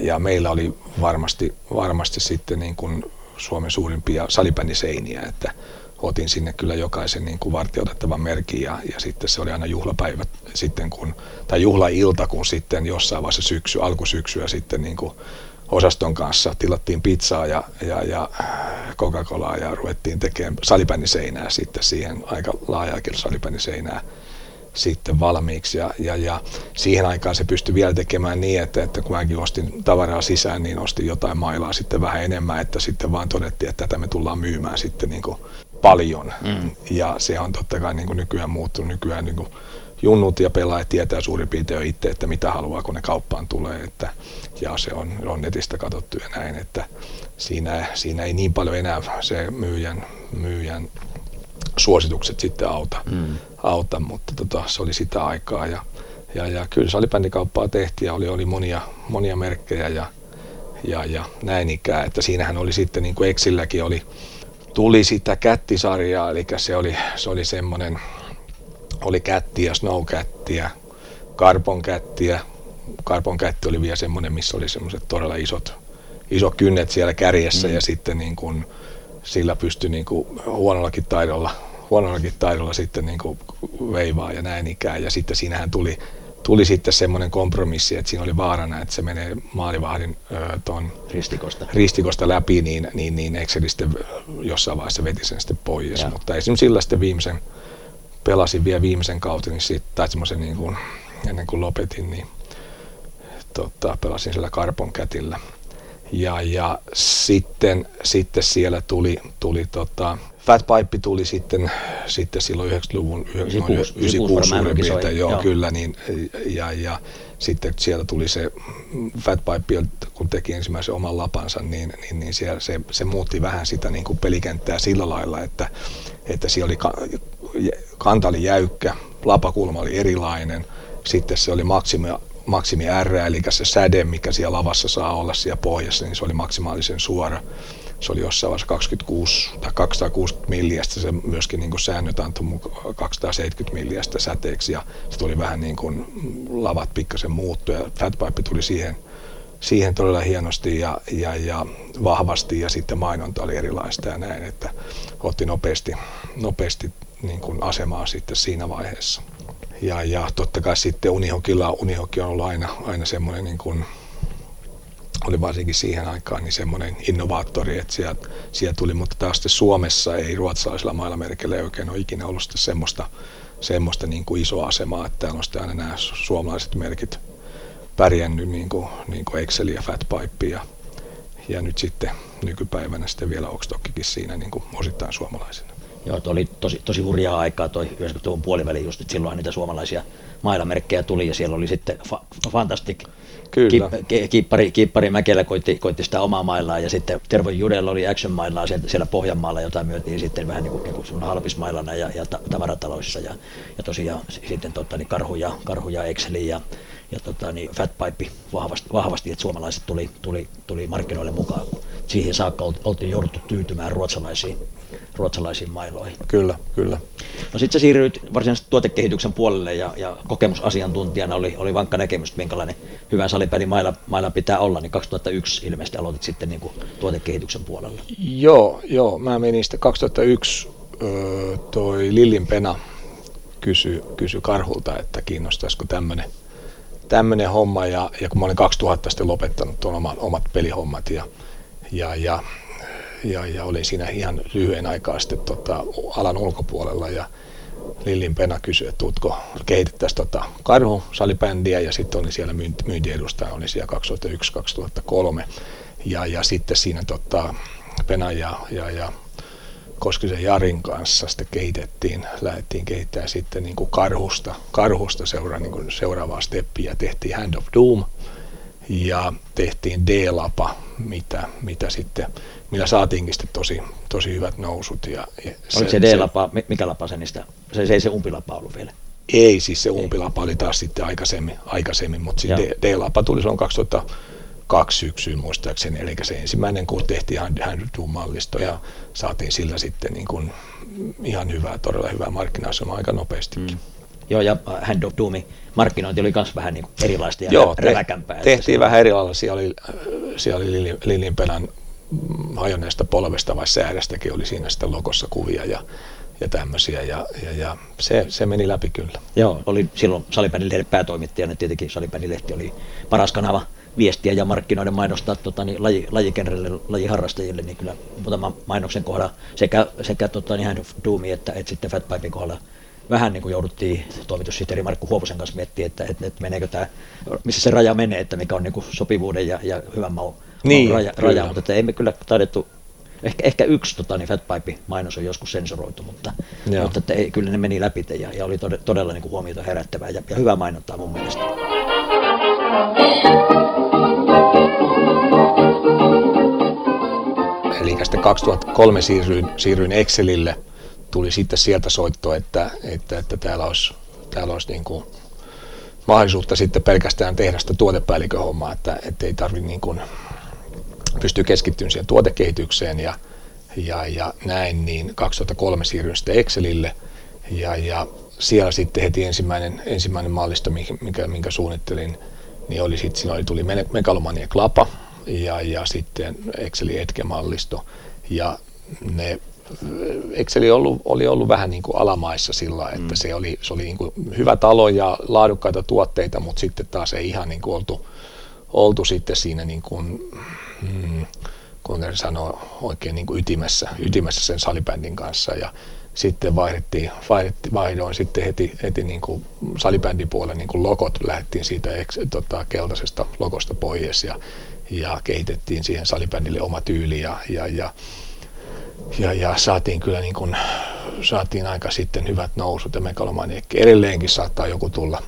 ja meillä oli varmasti, varmasti sitten niin kuin Suomen suurimpia salibändiseiniä, että otin sinne kyllä jokaisen niin kuin vartioitettavan merkin ja, ja sitten se oli aina juhlapäivä sitten kun, tai juhlailta, kun sitten jossain vaiheessa syksy, alkusyksyä sitten niin kuin osaston kanssa tilattiin pizzaa ja, ja, ja Coca-Colaa ja ruvettiin tekemään salibändiseinää sitten siihen aika laajaakin salibändiseinää sitten valmiiksi. Ja, ja, ja siihen aikaan se pystyi vielä tekemään niin, että, että kun mäkin ostin tavaraa sisään, niin ostin jotain mailaa sitten vähän enemmän, että sitten vaan todettiin, että tätä me tullaan myymään sitten niin kuin paljon. Mm. Ja se on totta kai niin kuin nykyään muuttunut. Nykyään niin kuin junnut ja pelaajat tietää suurin piirtein jo itse, että mitä haluaa, kun ne kauppaan tulee. Että, ja se on, on netistä katsottu ja näin, että siinä, siinä ei niin paljon enää se myyjän, myyjän suositukset sitten auta, mm. auta mutta tota, se oli sitä aikaa ja, ja, ja kyllä salibändikauppaa tehtiin ja oli, oli monia, monia merkkejä ja, ja, ja näin ikään, että siinähän oli sitten niin kuin Exilläkin oli, tuli sitä kättisarjaa, eli se oli, se oli semmoinen, oli kättiä, snowkättiä, karbon kättiä, karbon kätti oli vielä semmoinen, missä oli semmoiset todella isot, iso kynnet siellä kärjessä mm. ja sitten niin kuin, sillä pystyi niin kuin huonollakin taidolla, huonollakin taidolla sitten niin kuin veivaa ja näin ikään. Ja sitten siinähän tuli, tuli sitten semmoinen kompromissi, että siinä oli vaarana, että se menee maalivahdin ton ristikosta. ristikosta läpi, niin, niin, niin Exceli sitten jossain vaiheessa veti sen sitten pois. Ja. Mutta esimerkiksi sillä sitten viimeisen, pelasin vielä viimeisen kautta, niin sitten, tai semmoisen niin kuin, ennen kuin lopetin, niin tota, pelasin sillä Karpon kätillä. Ja, ja sitten, sitten siellä tuli, tuli tota, Fat Pipe tuli sitten, sitten silloin 90-luvun 96, 96 suurin piirtein, joo, joo, kyllä, niin, ja, ja sitten siellä tuli se Fat Pipe, kun teki ensimmäisen oman lapansa, niin, niin, niin siellä se, se muutti vähän sitä niin kuin pelikenttää sillä lailla, että, että siellä oli kanta oli jäykkä, lapakulma oli erilainen, sitten se oli maksimi, maksimi R, eli se säde, mikä siellä lavassa saa olla siellä pohjassa, niin se oli maksimaalisen suora. Se oli jossain vaiheessa 26 tai 260 milliästä, se myöskin niin säännöt antoi 270 milliästä säteeksi ja se tuli vähän niin kuin lavat pikkasen muuttu ja Fatpipe tuli siihen, siihen todella hienosti ja, ja, ja vahvasti ja sitten mainonta oli erilaista ja näin, että otti nopeasti, nopeasti niin kuin asemaa sitten siinä vaiheessa. Ja, ja totta kai sitten Unihokilla, Unihoki on ollut aina, aina semmoinen niin kuin, oli varsinkin siihen aikaan niin semmoinen innovaattori, että sieltä, sieltä tuli, mutta taas sitten Suomessa ei ruotsalaisilla mailamerkillä ei oikein ole ikinä ollut sitten semmoista, semmoista niin kuin isoa asemaa, että täällä on sitten aina nämä suomalaiset merkit pärjännyt niin kuin, niin kuin Excel ja Fatpipe ja, ja nyt sitten nykypäivänä sitten vielä Oxtockikin siinä niin kuin osittain suomalaisena. Joo, oli tosi, tosi hurjaa aikaa toi 90-luvun puoliväli just, että silloin niitä suomalaisia mailamerkkejä tuli ja siellä oli sitten fa- Fantastic Kyllä. Ki, kiippari, kiippari Mäkelä koitti, koitti, sitä omaa maillaan ja sitten Tervo Judella oli action maillaan siellä, siellä Pohjanmaalla, jota myötiin sitten vähän niin kuin, niin kuin halpismailana ja, ja tavarataloissa ja, ja tosiaan sitten totta, niin karhuja, karhuja Exceli ja, ja tota, niin Fatpipe vahvasti, vahvasti, että suomalaiset tuli, tuli, tuli markkinoille mukaan. Siihen saakka oltiin jouduttu tyytymään ruotsalaisiin, ruotsalaisiin mailoihin. Kyllä, kyllä. No sitten sä siirryit varsinaisesti tuotekehityksen puolelle ja, ja kokemusasiantuntijana oli, oli vankka näkemys, minkälainen hyvä salipeli mailla, mailla pitää olla, niin 2001 ilmeisesti aloitit sitten niin kuin tuotekehityksen puolella. Joo, joo, mä menin sitten 2001 toi Lillin Pena kysyi kysy Karhulta, että kiinnostaisiko tämmöinen tämmöinen homma ja, ja kun mä olin 2000 sitten lopettanut tuon oman, omat pelihommat ja, ja, ja, ja, ja olin siinä ihan lyhyen aikaa sitten tota, alan ulkopuolella ja Lillin Pena kysyi, että tuutko kehitettäisiin tota karhu salibändiä ja sitten olin siellä myynti, myyntiedustaja, oli siellä 2001-2003 ja, ja sitten siinä tota, Pena ja, ja, ja Koskisen Jarin kanssa sitten kehitettiin, lähdettiin kehittämään sitten niin kuin karhusta, karhusta seura, niin kuin seuraavaa steppiä. Tehtiin Hand of Doom ja tehtiin D-lapa, mitä, mitä sitten, millä saatiinkin sitten tosi, tosi hyvät nousut. Ja, ja Oliko se, se D-lapa, mikä lapa se niistä, se, se ei se umpilapa ollut vielä? Ei, siis se umpilapa oli taas sitten aikaisemmin, aikaisemmin mutta siis D-lapa tuli silloin 2000, kaksi syksyä muistaakseni, eli se ensimmäinen, kun tehtiin Hand mallisto ja saatiin sillä sitten niin kuin ihan hyvää, todella hyvää markkina aika nopeastikin. Mm. Joo, ja Hand of Doomin markkinointi oli myös vähän niin erilaista ja Joo, räväkämpää. Tehtiin vähän eri lailla. Siellä oli, siellä oli Lilinpenan hajonneesta polvesta vai säädästäkin oli siinä sitten logossa kuvia ja, ja tämmöisiä, ja, ja, ja se, se, meni läpi kyllä. Joo, oli silloin Salibändilehden päätoimittajana, tietenkin Salibändilehti oli paras kanava viestiä ja markkinoiden mainostaa tota, niin laji, lajikenrelle, lajiharrastajille, niin kyllä muutaman mainoksen kohdalla sekä, sekä tota, niin Doomi että, että sitten Fatpipein kohdalla vähän niin kuin jouduttiin toimitussihteeri Markku Huopusen kanssa miettimään, että, että, että meneekö tämä, missä se raja menee, että mikä on niin kuin sopivuuden ja, ja hyvän maun niin, raja, raja, mutta että emme kyllä taidettu Ehkä, ehkä yksi tota, niin Fatpipe-mainos on joskus sensoroitu, mutta, mutta että ei, kyllä ne meni läpi ja, ja oli todella, todella niin kuin huomiota herättävää ja, ja hyvä mainontaa mun mielestä. Eli sitten 2003 siirryin, siirryin Excelille. Tuli sitten sieltä soitto, että, että, että täällä olisi, täällä olisi niin kuin mahdollisuutta sitten pelkästään tehdä sitä tuotepäällikön hommaa, että, että ei tarvitse niin kuin pystyy keskittymään siihen tuotekehitykseen ja, ja, ja näin, niin 2003 siirryin sitten Excelille ja, ja siellä sitten heti ensimmäinen, ensimmäinen mallisto, minkä, minkä suunnittelin, niin oli sitten, siinä oli, tuli Megalomania Klapa, ja, ja sitten Exceli Etke-mallisto. Ja ne Exceli ollut, oli ollut vähän niin kuin alamaissa sillä, että mm. se oli, se oli niin kuin hyvä talo ja laadukkaita tuotteita, mutta sitten taas ei ihan niin kuin oltu, oltu sitten siinä niin kuin, mm, kuten sanoo, oikein niin kuin ytimessä, ytimessä sen salibändin kanssa. Ja sitten vaihdettiin, vaihdettiin vaihdoin sitten heti, heti niin kuin salibändin puolelle niin kuin logot, lähdettiin siitä tota, keltaisesta logosta pois ja, ja kehitettiin siihen salibändille oma tyyli ja, ja, ja ja, ja saatiin kyllä niin kuin, saatiin aika sitten hyvät nousut ja megalomaniekki. Edelleenkin saattaa joku tulla,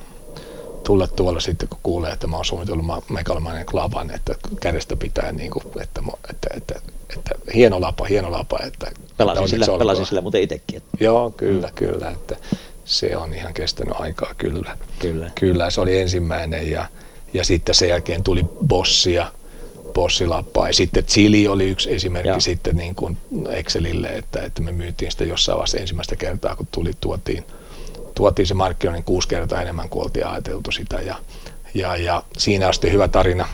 tulla tuolla sitten, kun kuulee, että mä oon suunnitellut megalomanien klavan, että kädestä pitää, niin kuin, että, että, että, että, hieno lapa, hieno lapa. Että, pelasin, että sillä, pelasin sillä muuten itsekin. Että. Joo, kyllä, mm. kyllä. Että se on ihan kestänyt aikaa, kyllä. Kyllä. Kyllä, se oli ensimmäinen ja, ja sitten sen jälkeen tuli bossia bossilappaa. Ja sitten Chili oli yksi esimerkki ja. sitten niin kuin Excelille, että, että me myytiin sitä jossain vaiheessa ensimmäistä kertaa, kun tuli, tuotiin, tuotiin se markkinoinnin kuusi kertaa enemmän kuin oltiin ajateltu sitä. Ja, ja, ja siinä on sitten hyvä tarina,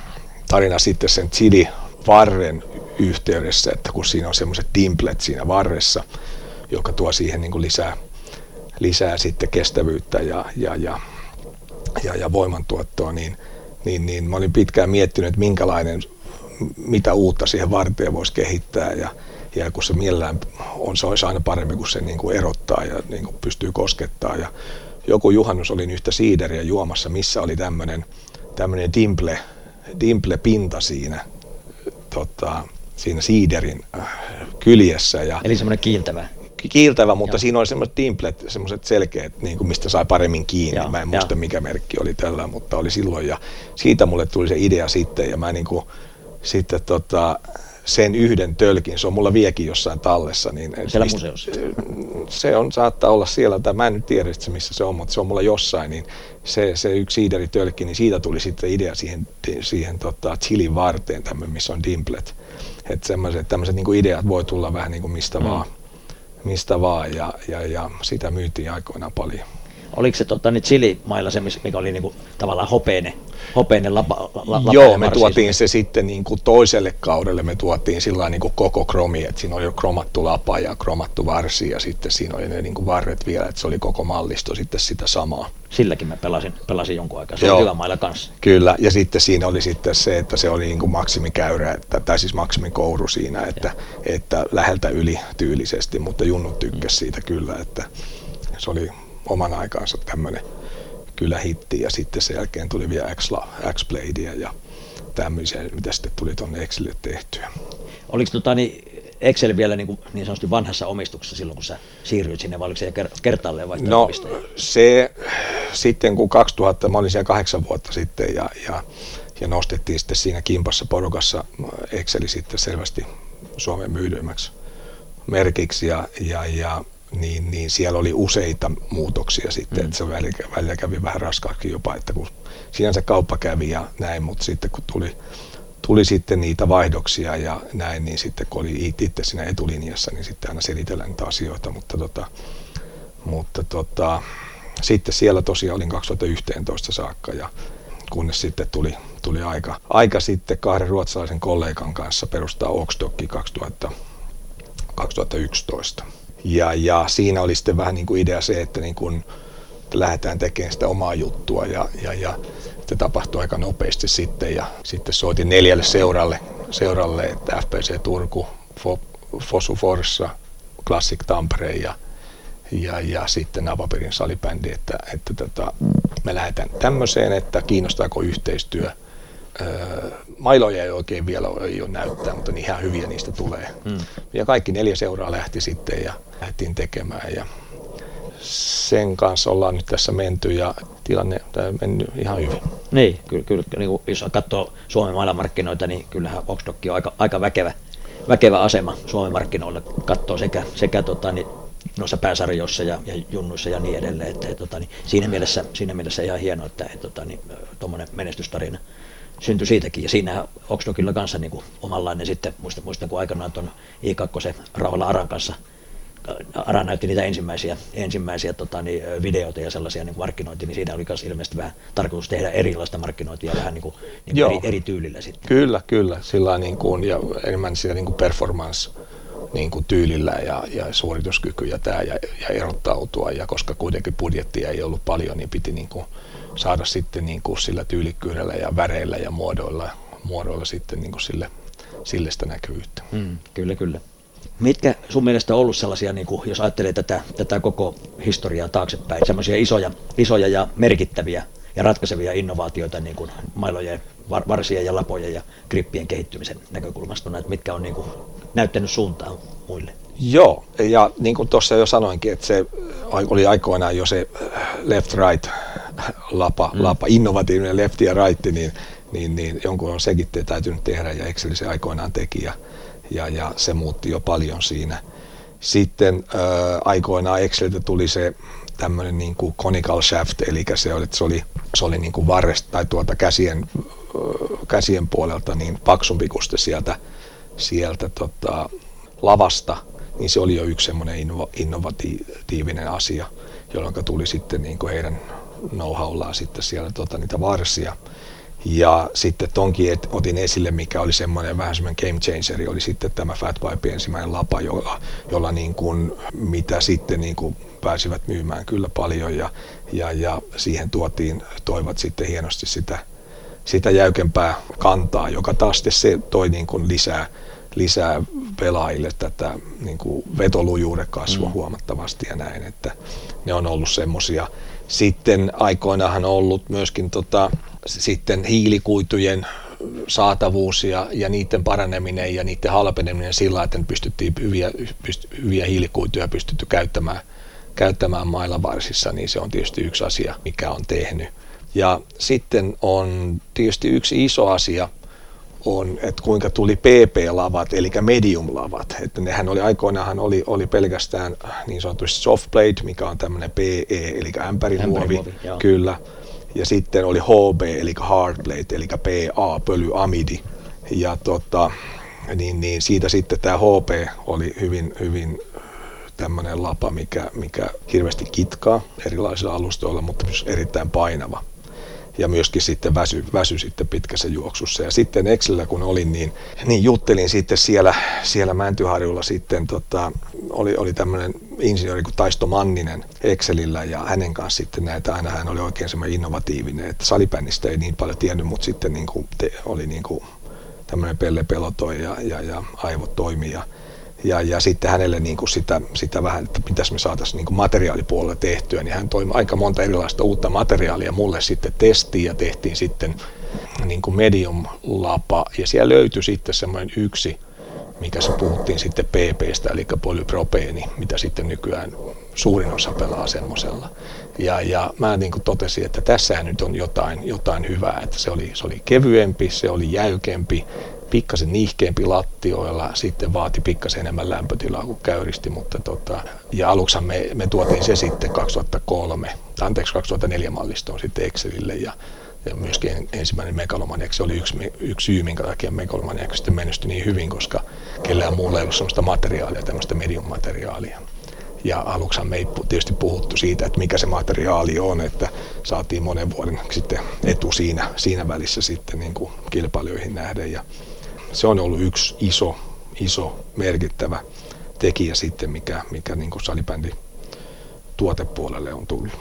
tarina sitten sen Chili varren yhteydessä, että kun siinä on semmoiset dimplet siinä varressa, joka tuo siihen niin kuin lisää, lisää sitten kestävyyttä ja, ja, ja, ja, ja voimantuottoa, niin, niin, niin mä olin pitkään miettinyt, että minkälainen mitä uutta siihen varteen voisi kehittää ja, ja kun se mielellään on, se olisi aina parempi, kun se niin kuin erottaa ja niin kuin pystyy koskettaa. Ja joku juhannus olin yhtä siideriä juomassa, missä oli tämmöinen tämmöinen dimple, dimple pinta siinä, tota, siinä siiderin äh, kyljessä. Ja Eli semmoinen kiiltävä kiiltävä, mutta Joo. siinä oli semmoiset timplet, semmoiset selkeät, niin kuin mistä sai paremmin kiinni. Joo. Mä en muista Joo. mikä merkki oli tällä, mutta oli silloin. Ja siitä mulle tuli se idea sitten ja mä niin kuin sitten tota, sen yhden tölkin, se on mulla viekin jossain tallessa. Niin siellä mistä, museossa? Se on, saattaa olla siellä, tai mä en nyt tiedä se missä se on, mutta se on mulla jossain, niin se, se yksi siideritölkki, niin siitä tuli sitten idea siihen, siihen tota, chilin varteen, tämmöinen, missä on dimplet. Että semmoiset tämmöiset niin ideat voi tulla vähän niin kuin mistä mm. vaan, mistä vaan ja, ja, ja sitä myytiin aikoinaan paljon. Oliko se tota, niin chili-mailla se, mikä oli niinku, tavallaan hopeinen, hopeinen lapa, la, Joo, me tuotiin se sitten niin kuin toiselle kaudelle, me tuotiin sillä niin kuin koko kromi, että siinä oli jo kromattu lapa ja kromattu varsi ja sitten siinä oli ne niin kuin varret vielä, että se oli koko mallisto sitten sitä samaa. Silläkin mä pelasin, pelasin jonkun aikaa, se Joo, oli hyvä mailla kanssa. Kyllä, ja sitten siinä oli sitten se, että se oli niin kuin maksimikäyrä, että, tai siis maksimikouru siinä, että, että läheltä yli tyylisesti, mutta Junnu tykkäsi mm. siitä kyllä, että se oli oman aikaansa tämmöinen kyllä hitti ja sitten sen jälkeen tuli vielä X-Bladea ja tämmöisiä, mitä sitten tuli tuonne Excelille tehtyä. Oliko tota, niin Excel vielä niin, kuin, niin sanotusti vanhassa omistuksessa silloin, kun sä siirryit sinne, vai oliko se kertaalleen vai No se sitten kun 2000, mä olin siellä kahdeksan vuotta sitten ja, ja, ja nostettiin sitten siinä kimpassa porukassa Exceli sitten selvästi Suomen myydymmäksi merkiksi ja, ja, ja niin, niin siellä oli useita muutoksia sitten, mm. että se välillä, välillä kävi vähän raskaaksi jopa, että kun sinänsä kauppa kävi ja näin, mutta sitten kun tuli, tuli sitten niitä vaihdoksia ja näin, niin sitten kun oli itse siinä etulinjassa, niin sitten aina selitellään niitä asioita, mutta, tota, mutta tota, sitten siellä tosiaan olin 2011 saakka ja kunnes sitten tuli, tuli aika, aika sitten kahden ruotsalaisen kollegan kanssa perustaa Oxdocki 2000, 2011. Ja, ja siinä oli sitten vähän niin kuin idea se, että, niin kuin, että lähdetään tekemään sitä omaa juttua ja, ja, ja se tapahtui aika nopeasti sitten ja sitten soitin neljälle seuralle, seuralle että FPC Turku, Fosu Forssa, Classic Tampere ja, ja, ja sitten Navapirin salibändi, että, että tota, me lähdetään tämmöiseen, että kiinnostaako yhteistyö – mailoja ei oikein vielä ei ole näyttää, mutta niin ihan hyviä niistä tulee. Mm. Ja kaikki neljä seuraa lähti sitten ja lähdettiin tekemään ja sen kanssa ollaan nyt tässä menty ja tilanne on mennyt ihan hyvin. Niin, kyllä, kyllä niin kuin jos katsoo Suomen maailmanmarkkinoita, niin kyllähän Oxdokki on aika, aika väkevä, väkevä asema Suomen markkinoilla. Katsoo sekä, sekä tota, niin, noissa pääsarjoissa ja, ja junnuissa ja niin edelleen. Että, että, tota, niin, siinä, mielessä, siinä mielessä ihan hienoa, että että, tota, niin, menestystarina syntyi siitäkin. Ja siinä Oxdokilla kanssa niin kuin omanlainen sitten, muistan, muistan kun aikanaan tuon I2 Rauhala Aran kanssa Ara näytti niitä ensimmäisiä, ensimmäisiä tota, niin, videoita ja sellaisia niin markkinointia, niin siinä oli myös ilmeisesti vähän tarkoitus tehdä erilaista markkinointia vähän niin kuin, niin kuin eri, eri, tyylillä sitten. Kyllä, kyllä. Sillä niin kuin, ja enemmän siellä niin kuin performance niin kuin tyylillä ja, ja suorituskyky ja tämä ja, ja erottautua. Ja koska kuitenkin budjettia ei ollut paljon, niin piti niin kuin saada sitten niin kuin sillä tyylikkyydellä ja väreillä ja muodoilla, muodoilla sitten niin kuin sille, sille sitä näkyvyyttä. Mm, kyllä, kyllä. Mitkä sun mielestä on ollut sellaisia, niin kuin, jos ajattelee tätä, tätä koko historiaa taaksepäin, sellaisia isoja, isoja ja merkittäviä ja ratkaisevia innovaatioita niin kuin mailojen, varsien ja lapojen ja grippien kehittymisen näkökulmasta, näitä, mitkä on niin kuin, näyttänyt suuntaa muille? Joo, ja niin kuin tuossa jo sanoinkin, että se oli aikoinaan jo se left-right lapa, mm. lapa innovatiivinen left ja right, niin, niin, niin jonkun on sekin täytynyt tehdä ja Excel se aikoinaan teki ja, ja, ja se muutti jo paljon siinä. Sitten äh, aikoinaan Exceliltä tuli se tämmöinen niin kuin conical shaft, eli se oli, se oli, se oli niin kuin varresta tai tuota käsien, käsien puolelta niin paksumpi kuin sieltä, sieltä tota, lavasta, niin se oli jo yksi semmoinen inno, innovatiivinen asia, jolloin tuli sitten niin kuin heidän know-howllaan sitten siellä tota, niitä varsia. Ja sitten tonkin et, otin esille, mikä oli semmoinen vähän semmoinen game changeri, oli sitten tämä Fat Pipe ensimmäinen lapa, jolla, jolla niin kuin, mitä sitten niin kuin pääsivät myymään kyllä paljon ja, ja, ja siihen tuotiin, toivat sitten hienosti sitä, sitä jäykempää kantaa, joka taas se toi niin kuin lisää, lisää pelaajille tätä niin kuin vetolujuuden kasvua mm. huomattavasti ja näin, että ne on ollut semmoisia. Sitten aikoinahan on ollut myöskin tota, sitten hiilikuitujen saatavuus ja, ja niiden paraneminen ja niiden halpeneminen sillä, että pystyttiin hyviä, pyst, hyviä hiilikuituja pystytty käyttämään, käyttämään mailavarsissa, niin se on tietysti yksi asia, mikä on tehnyt. Ja sitten on tietysti yksi iso asia, on, että kuinka tuli PP-lavat, eli medium-lavat. Että nehän oli aikoinaan oli, oli pelkästään niin sanotusti soft blade, mikä on tämmöinen PE, eli ämpärimuovi, kyllä. Ja sitten oli HB, eli hard blade, eli PA, pölyamidi. Ja tota, niin, niin siitä sitten tämä HP oli hyvin, hyvin tämmöinen lapa, mikä, mikä hirveästi kitkaa erilaisilla alustoilla, mutta myös erittäin painava ja myöskin sitten väsy, väsy sitten pitkässä juoksussa. Ja sitten Excelillä kun olin, niin, niin juttelin sitten siellä, siellä Mäntyharjulla sitten, tota, oli, oli tämmöinen insinööri kuin Taisto Manninen Excelillä ja hänen kanssa sitten näitä, aina hän oli oikein semmoinen innovatiivinen, että salipännistä ei niin paljon tiennyt, mutta sitten niin kuin te, oli niin kuin tämmöinen pelle pelotoi ja, ja, ja aivot toimii ja ja, ja sitten hänelle niin kuin sitä, sitä vähän, että pitäisi me saataisiin niin kuin materiaalipuolella tehtyä, niin hän toi aika monta erilaista uutta materiaalia mulle sitten testiin ja tehtiin sitten niin kuin medium-lapa ja siellä löytyi sitten semmoinen yksi, mikä se puhuttiin sitten PPstä, eli polypropeeni, mitä sitten nykyään suurin osa pelaa semmoisella. Ja, ja mä niin kuin totesin, että tässähän nyt on jotain, jotain hyvää, että se oli, se oli kevyempi, se oli jäykempi, pikkasen nihkeämpi lattioilla, sitten vaati pikkasen enemmän lämpötilaa kuin käyristi, mutta tota, ja aluksi me, me tuotiin se sitten 2003, anteeksi 2004 mallistoon sitten Excelille ja, ja myöskin ensimmäinen Megalomaniac, se oli yksi, yksi syy, minkä takia Megalomaniac sitten menestyi niin hyvin, koska kellään muulla ei ollut sellaista materiaalia, tämmöistä medium-materiaalia. Ja aluksi me ei tietysti puhuttu siitä, että mikä se materiaali on, että saatiin monen vuoden sitten etu siinä, siinä välissä sitten niin kuin kilpailijoihin nähden. Ja se on ollut yksi iso, iso merkittävä tekijä sitten, mikä, mikä niin salibändi tuotepuolelle on tullut.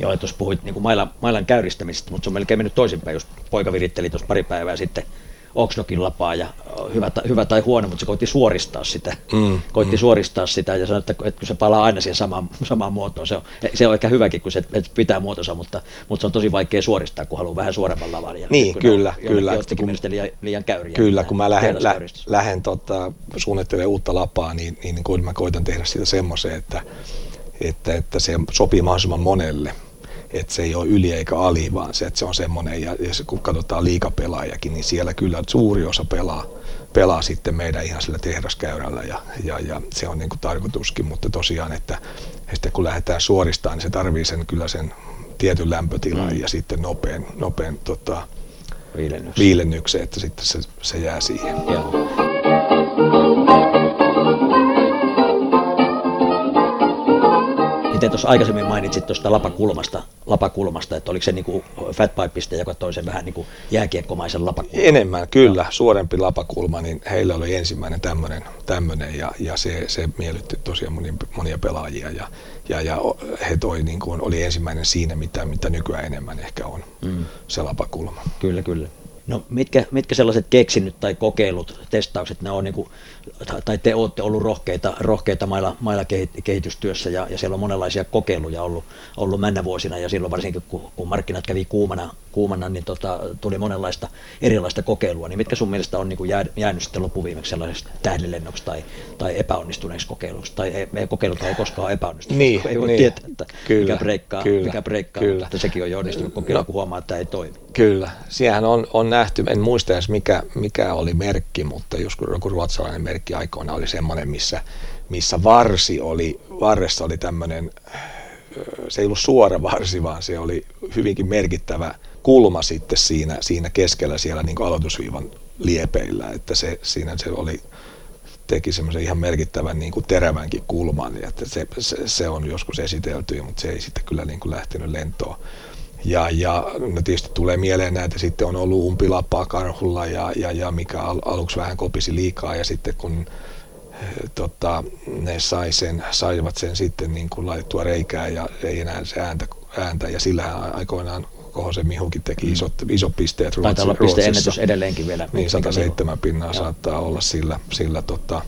Joo, tuossa puhuit niin kuin mailan, mailan käyristämisestä, mutta se on melkein mennyt toisinpäin, jos poika viritteli tuossa pari päivää sitten Oxnokin lapaa ja hyvä, hyvä tai huono, mutta se koitti suoristaa sitä. Mm, koitti mm. suoristaa sitä ja sanoi, että, että kun se palaa aina siihen samaan, samaan muotoon, se on, se on ehkä hyväkin, kun se että pitää muotonsa, mutta, mutta se on tosi vaikea suoristaa, kun haluaa vähän suoremman lavan. Ja niin, kyllä, on, kyllä. Jostakin mielestä liian, liian käyriä. Kyllä, kun mä lähden, lä, lähden tota, suunnittelemaan uutta lapaa, niin, niin, niin mä koitan tehdä sitä semmoisen, että, että, että se sopii mahdollisimman monelle että se ei ole yli eikä ali, vaan se, että se on semmoinen, ja, ja se, kun katsotaan liikapelaajakin, niin siellä kyllä suuri osa pelaa, pelaa sitten meidän ihan sillä tehdaskäyrällä ja, ja, ja se on niin kuin tarkoituskin, mutta tosiaan, että sitten kun lähdetään suoristaan, niin se tarvii sen kyllä sen tietyn lämpötilan mm. ja sitten nopean, nopean tota, viilennyksen. viilennyksen, että sitten se, se jää siihen. Joo. Miten tuossa aikaisemmin mainitsit tuosta lapakulmasta, lapakulmasta, että oliko se niinku fatpipeista, joka toisen vähän niinku jääkiekkomaisen lapakulman? Enemmän, kyllä. Suorempi lapakulma, niin heillä oli ensimmäinen tämmöinen, tämmöinen ja, ja se, se miellytti tosiaan monia, monia pelaajia ja, ja, ja he toi, niin kuin, oli ensimmäinen siinä, mitä, mitä nykyään enemmän ehkä on, mm. se lapakulma. Kyllä, kyllä. No mitkä, mitkä sellaiset keksinyt tai kokeilut, testaukset, ne on niin kuin, tai te olette ollut rohkeita, rohkeita mailla, mailla kehitystyössä ja, ja siellä on monenlaisia kokeiluja ollut, ollut männä vuosina ja silloin varsinkin kun, kun markkinat kävi kuumana, kuumana niin tota, tuli monenlaista erilaista kokeilua, niin mitkä sun mielestä on niin kuin jää, jäänyt sitten loppuviimeksi sellaisesta tähdenlennoksi tai, tai epäonnistuneeksi kokeiluksi, tai ei, ei kokeilut ei koskaan epäonnistunut, niin, ei voi niin, tietää, että kyllä, mikä breikkaa, kyllä, mikä breikkaa kyllä. mutta sekin on jo onnistunut kokeilu, no, kun huomaa, että ei toimi. Kyllä, siellähän on, on nähty, en muista edes mikä, mikä oli merkki, mutta joskus joku ruotsalainen merkki aikoina oli semmoinen, missä, missä varsi oli, varressa oli tämmöinen, se ei ollut suora varsi, vaan se oli hyvinkin merkittävä kulma sitten siinä, siinä keskellä siellä niin aloitusviivan liepeillä, että se, siinä se oli, teki semmoisen ihan merkittävän niin kuin terävänkin kulman, että se, se, se, on joskus esitelty, mutta se ei sitten kyllä niin kuin lähtenyt lentoon. Ja, ja no tietysti tulee mieleen näitä, sitten on ollut umpilapaa karhulla ja, ja, ja mikä al, aluksi vähän kopisi liikaa ja sitten kun eh, tota, ne sai sen, saivat sen sitten niin kuin laitettua reikää ja ei enää se ääntä, ääntä ja sillähän aikoinaan Kohosen Mihukin teki isot, isot pisteet Ruotsi, Taitaa olla pisteennätys edelleenkin vielä. Niin, 107 pinnaa saattaa olla sillä, sillä tota,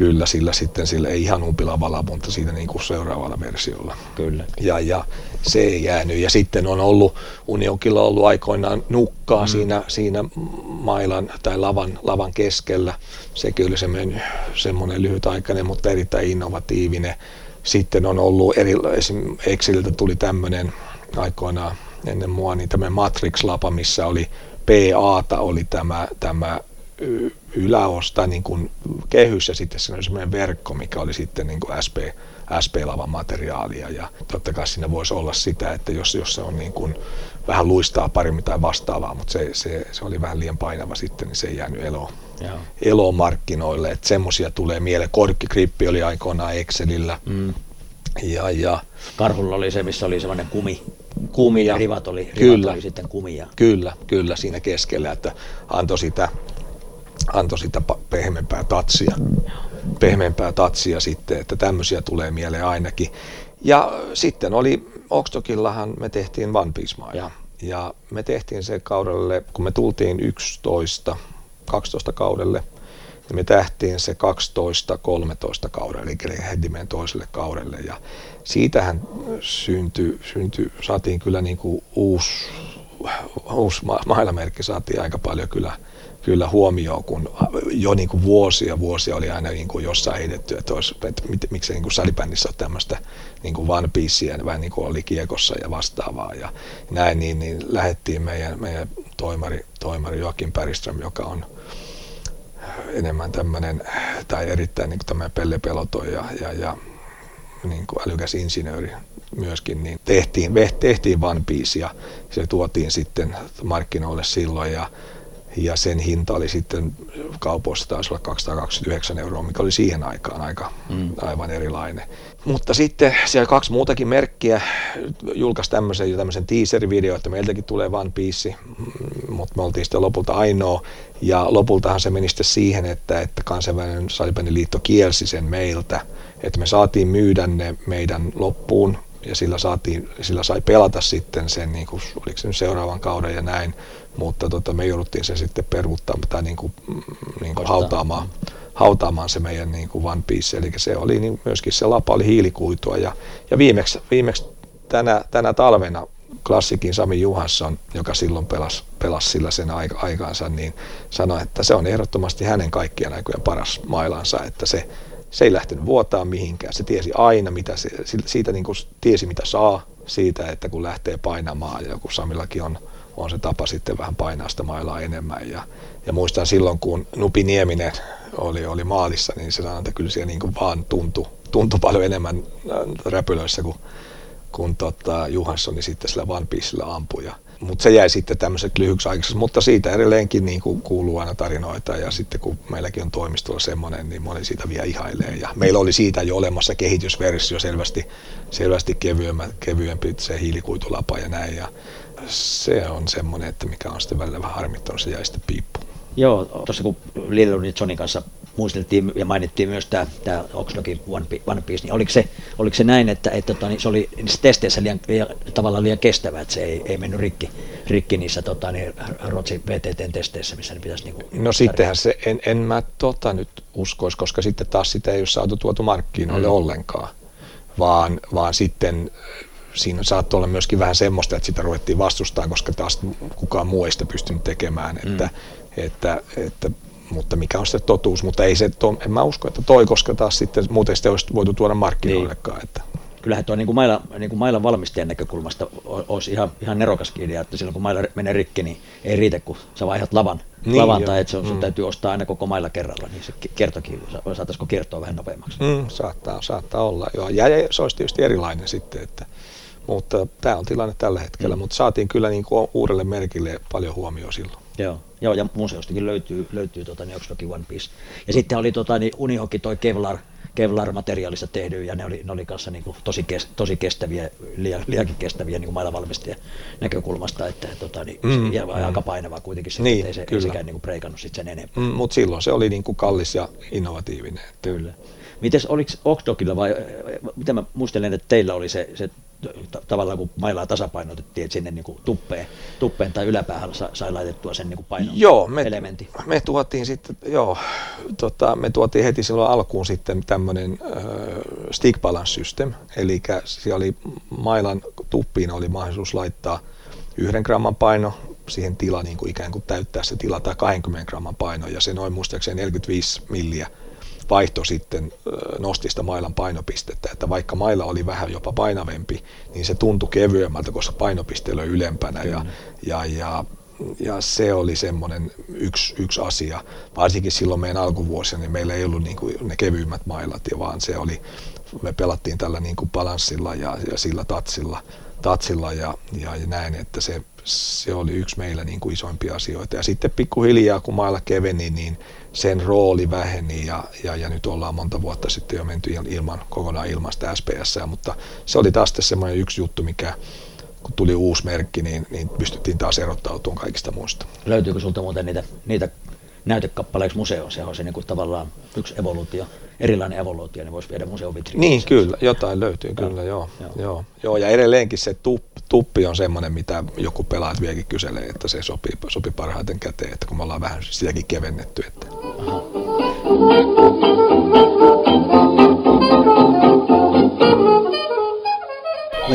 Kyllä, sillä sitten sillä ei ihan umpilavalla, mutta siitä niin kuin seuraavalla versiolla. Kyllä. Ja, ja se ei jäänyt. Ja sitten on ollut, Unionkilla ollut aikoinaan nukkaa mm. siinä, siinä mailan tai lavan, lavan keskellä. Sekin oli semmoinen, semmoinen lyhytaikainen, mutta erittäin innovatiivinen. Sitten on ollut, eri, esim. Exceliltä tuli tämmöinen aikoinaan ennen mua, niin tämmöinen Matrix-lapa, missä oli PAta oli tämä, tämä yläosta niin kuin kehys ja sitten se oli semmoinen verkko, mikä oli sitten niin kuin SP, SP-lavan materiaalia ja totta kai siinä voisi olla sitä, että jos, jos se on niin kuin vähän luistaa paremmin tai vastaavaa, mutta se, se, se oli vähän liian painava sitten, niin se ei jäänyt eloon, eloon markkinoille, että semmoisia tulee mieleen. Korkkikrippi oli aikoinaan Excelillä, mm. Ja, ja. Karhulla oli se, missä oli semmoinen kumi, kumi ja rivat oli, rivat kyllä, oli sitten kumia. Kyllä, kyllä siinä keskellä, että antoi sitä antoi sitä pehmeämpää tatsia, pehmeämpää tatsia sitten, että tämmöisiä tulee mieleen ainakin. Ja sitten oli, Okstokillahan me tehtiin One Piece ja, ja me tehtiin se kaudelle, kun me tultiin 11, 12 kaudelle, niin me tähtiin se 12-13 kaudelle, eli heti meidän toiselle kaudelle. Ja siitähän syntyi, syntyi saatiin kyllä niin kuin uusi, uusi ma- mailamerkki, saatiin aika paljon kyllä kyllä huomioon, kun jo niin kuin vuosia vuosia oli aina niin kuin jossain heitetty, että, olisi, että mit, miksei niin kuin salibändissä ole tämmöistä niin kuin One Piecea, vähän niin kuin oli kiekossa ja vastaavaa ja näin, niin, niin lähettiin meidän, meidän toimari, toimari Joakim Päriström, joka on enemmän tämmöinen, tai erittäin niin kuin tämmöinen pellepeloto ja, ja, ja niin kuin älykäs insinööri myöskin, niin tehtiin, tehtiin One Piece ja se tuotiin sitten markkinoille silloin ja ja sen hinta oli sitten kaupoissa taisi olla 229 euroa, mikä oli siihen aikaan aika mm. aivan erilainen. Mutta sitten siellä kaksi muutakin merkkiä julkaisi tämmöisen, tämmöisen teaser-video, että meiltäkin tulee One Piece, mm, mutta me oltiin sitten lopulta ainoa. Ja lopultahan se meni sitten siihen, että, että kansainvälinen liitto kielsi sen meiltä, että me saatiin myydä ne meidän loppuun ja sillä, saatiin, sillä sai pelata sitten sen, niin kuin, oliko se nyt seuraavan kauden ja näin, mutta tota, me jouduttiin sen sitten peruuttamaan tai niin kuin, mm, niin kuin hautaamaan, hautaamaan se meidän niin kuin One Piece, eli se oli niin myöskin se lapa oli hiilikuitua ja, ja viimeksi, viimeksi tänä, tänä talvena klassikin Sami Juhansson, joka silloin pelasi, pelasi sillä sen aika, aikaansa, niin sanoi, että se on ehdottomasti hänen kaikkien aikojen paras mailansa, että se, se ei lähtenyt vuotaa mihinkään. Se tiesi aina, mitä se, siitä niin kuin tiesi, mitä saa siitä, että kun lähtee painamaan, ja kun Samillakin on, on se tapa sitten vähän painaa sitä mailaa enemmän. Ja, ja muistan silloin, kun Nupi Nieminen oli, oli maalissa, niin se sanoi, että kyllä siellä niin kuin vaan tuntui, tuntui paljon enemmän äh, räpylöissä kuin, kun tota Johanssoni sitten sillä One Piecellä ampui. Ja mutta se jäi sitten tämmöiseksi lyhyksi aikaisesti, mutta siitä edelleenkin niin kuin kuuluu aina tarinoita ja sitten kun meilläkin on toimistolla semmoinen, niin moni siitä vielä ihailee ja meillä oli siitä jo olemassa kehitysversio selvästi, selvästi kevyempi, kevyempi se hiilikuitulapa ja näin ja se on semmoinen, että mikä on sitten välillä vähän harmittanut, se jäi sitten piippuun. Joo, tuossa kun Lillelundin Johnin kanssa muisteltiin ja mainittiin myös tämä, tämä Oxdogin One Piece, niin oliko se, oliko se näin, että, että tota, niin se oli testeissä liian, liian, tavallaan liian kestävä, että se ei, ei mennyt rikki, rikki niissä tota, niin, Rotsin VTT-testeissä, missä ne pitäisi... Niin kuin, no sittenhän se, en, en mä tota nyt uskoisi, koska sitten taas sitä ei ole saatu tuotu markkinoille mm. ollenkaan, vaan, vaan sitten siinä saattoi olla myöskin vähän semmoista, että sitä ruvettiin vastustaa, koska taas kukaan muu ei sitä pystynyt tekemään, että, mm. että, että mutta mikä on se totuus, mutta ei se, to, en mä usko, että toi, koska taas sitten muuten sitä olisi voitu tuoda markkinoillekaan. Niin. Että. Kyllähän tuo niin kuin mailla, niin kuin mailan valmistajan näkökulmasta olisi ihan, ihan nerokaskin idea, että silloin kun mailla menee rikki, niin ei riitä, kun sä vaihdat lavan, niin, lavan tai että sun mm. täytyy ostaa aina koko mailla kerralla, niin se kertokin, saataisiko kertoa vähän nopeammaksi? Mm, saattaa, saattaa olla, joo. Ja, ja se olisi tietysti erilainen sitten, että, mutta tämä on tilanne tällä hetkellä, mm. mutta saatiin kyllä niin kuin uudelle merkille paljon huomioon silloin. Joo, joo ja museostakin löytyy, löytyy tota, niin One Piece. Ja sitten oli tota, niin Unihoki toi Kevlar, Kevlar-materiaalista tehdy, ja ne oli, ne oli kanssa niin kuin, tosi, kes, tosi kestäviä, liian, liiankin kestäviä niin mailavalmistajan näkökulmasta, että tota, niin, mm, ja mm. aika painava kuitenkin, se, niin, ei se, ei sekään niin kuin preikannut sit sen enempää. Mm, Mutta silloin se oli niin kuin kallis ja innovatiivinen. Kyllä. Mites oliko Okdokilla vai mitä mä muistelen, että teillä oli se, se tavallaan kun mailaa tasapainotettiin, että sinne niin kuin tuppeen, tuppeen tai yläpäähän sai laitettua sen niin painon joo, me, elementti. me tuotiin sitten, joo, tota, me tuotiin heti silloin alkuun sitten tämmöinen äh, stick balance system, eli siellä oli mailan tuppiin oli mahdollisuus laittaa yhden gramman paino, siihen tila niin kuin ikään kuin täyttää se tila tai 20 gramman paino ja se noin muistaakseni 45 milliä vaihto sitten nosti sitä mailan painopistettä, että vaikka maila oli vähän jopa painavempi, niin se tuntui kevyemmältä, koska painopiste oli ylempänä ja, ja, ja, ja se oli semmoinen yksi, yksi asia. Varsinkin silloin meidän alkuvuosina, niin meillä ei ollut niin kuin ne kevyimmät mailat, vaan se oli, me pelattiin tällä niin kuin balanssilla ja, ja sillä tatsilla, tatsilla ja, ja, ja näin, että se, se oli yksi meillä niin kuin isoimpia asioita. Ja sitten pikkuhiljaa, kun mailla keveni, niin sen rooli väheni ja, ja, ja nyt ollaan monta vuotta sitten jo menty ilman, kokonaan ilmasta SPS, mutta se oli taas semmoinen yksi juttu, mikä kun tuli uusi merkki, niin, niin pystyttiin taas erottautumaan kaikista muista. Löytyykö sulta muuten niitä, niitä näytekappaleiksi museoon? Se on se niin kuin tavallaan yksi evoluutio, erilainen evoluutio, niin voisi viedä museon Niin, kyllä, jotain löytyy, kyllä, joo. Joo, joo. joo ja edelleenkin se tup, tuppi on semmoinen, mitä joku pelaat vieläkin kyselee, että se sopii, sopii parhaiten käteen, että kun me ollaan vähän sitäkin kevennetty. Että.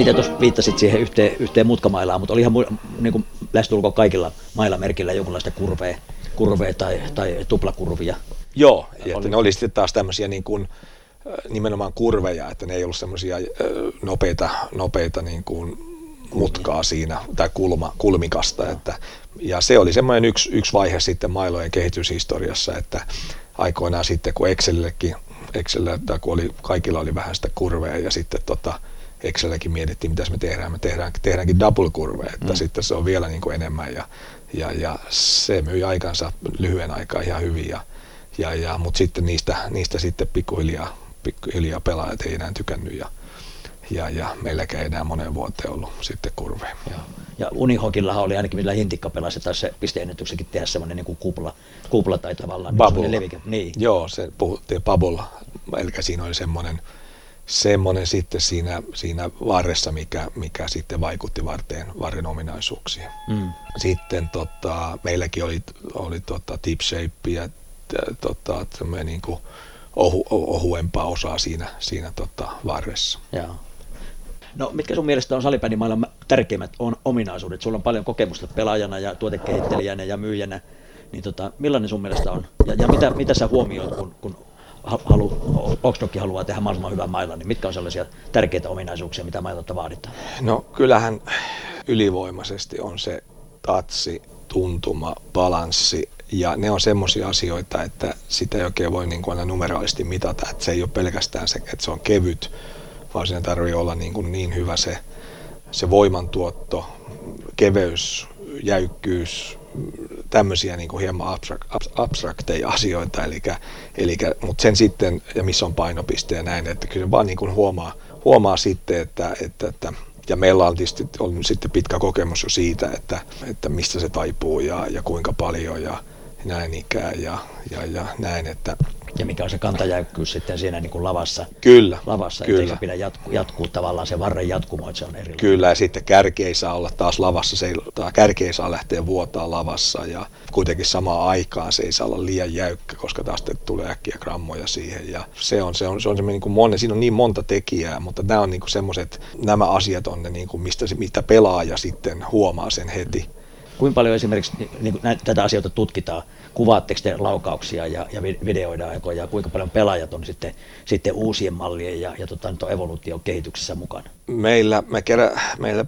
Mitä tuossa viittasit siihen yhteen, yhteen mutkamailaan, mutta oli ihan niin kuin lähestulkoon kaikilla mailamerkillä jonkunlaista kurvea, kurvea tai, tai tuplakurvia. Joo, ja oli... ne oli sitten taas tämmöisiä niin kuin, nimenomaan kurveja, että ne ei ollut semmoisia nopeita, nopeita niin kuin mutkaa siinä, tai kulma, kulmikasta. Että, ja se oli semmoinen yksi, yksi vaihe sitten mailojen kehityshistoriassa, että aikoinaan sitten kun Excelillekin, Excel, tai kun oli, kaikilla oli vähän sitä kurveja ja sitten tota, Excellekin mietittiin, mitä me tehdään. Me tehdään, tehdäänkin double kurve, että mm. sitten se on vielä niin kuin enemmän ja, ja, ja se myi aikansa lyhyen aikaa ihan hyvin. Ja, ja, ja, mutta sitten niistä, niistä sitten pikkuhiljaa, pikkuhiljaa pelaajat ei enää tykännyt ja, ja, ja meilläkään ei enää moneen vuoteen ollut sitten kurveja. Ja, ja Unihokillahan oli ainakin millä Hintikka pelasi, tai se pisteennätyksekin tehdä semmoinen niin kuin kupla, kupla tai tavallaan. Niin niin. Joo, se puhuttiin bubble, eli siinä oli semmoinen, semmoinen sitten siinä, siinä varressa, mikä, mikä sitten vaikutti varteen, varren ominaisuuksiin. Mm. Sitten tota, meilläkin oli, oli tota, tip shape ja tota, niin kuin ohu, ohuempaa osaa siinä, siinä tota, varressa. Joo. No mitkä sun mielestä on salibändimaailman tärkeimmät on ominaisuudet? Sulla on paljon kokemusta pelaajana ja tuotekehittelijänä ja myyjänä. Niin tota, millainen sun mielestä on? Ja, ja mitä, mitä sä huomioit, kun, kun halu, Oxdokki haluaa tehdä mahdollisimman hyvän mailan, niin mitkä on sellaisia tärkeitä ominaisuuksia, mitä mailolta vaaditaan? No kyllähän ylivoimaisesti on se tatsi, tuntuma, balanssi, ja ne on semmoisia asioita, että sitä ei oikein voi niin kuin aina numeraalisesti mitata, että se ei ole pelkästään se, että se on kevyt, vaan siinä tarvii olla niin, kuin niin hyvä se se voimantuotto, keveys, jäykkyys, tämmöisiä niin kuin hieman abstrak, abstrakteja asioita, eli, eli, mutta sen sitten, ja missä on painopiste ja näin, että kyllä vaan niin kuin huomaa, huomaa sitten, että, että, että ja meillä on tietysti on sitten pitkä kokemus jo siitä, että, että mistä se taipuu ja, ja kuinka paljon ja näin ikään ja, ja, ja näin, että ja mikä on se kantajäykkyys sitten siinä niin kuin lavassa. Kyllä. Lavassa, kyllä. eikä pidä jatku, jatkuu tavallaan se varren jatkumo, että se on eri. Kyllä, ja sitten kärki ei saa olla taas lavassa, se ei, kärki ei saa lähteä vuotaa lavassa, ja kuitenkin samaan aikaan se ei saa olla liian jäykkä, koska taas tulee äkkiä grammoja siihen, ja se on, se on, se on semmoinen niin kuin monen, siinä on niin monta tekijää, mutta nämä on niin kuin semmoiset, nämä asiat on ne, niin kuin mistä, mitä pelaaja sitten huomaa sen heti. Kuinka paljon esimerkiksi niin näitä, tätä asioita tutkitaan? Kuvaatteko te laukauksia ja, ja videoidaan ja kuinka paljon pelaajat on sitten, sitten uusien mallien ja, ja tota, evoluution kehityksessä mukana? Meillä, me kerä, meillä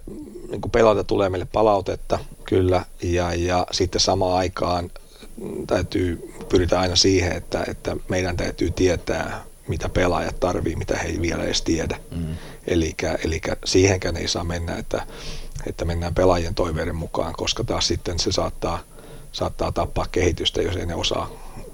niin pelaajat tulee meille palautetta kyllä ja, ja sitten samaan aikaan täytyy pyritä aina siihen, että, että meidän täytyy tietää, mitä pelaajat tarvii, mitä he ei vielä edes tiedä. Mm. Eli siihenkään ei saa mennä, että että mennään pelaajien toiveiden mukaan, koska taas sitten se saattaa, saattaa tappaa kehitystä, jos ei ne osaa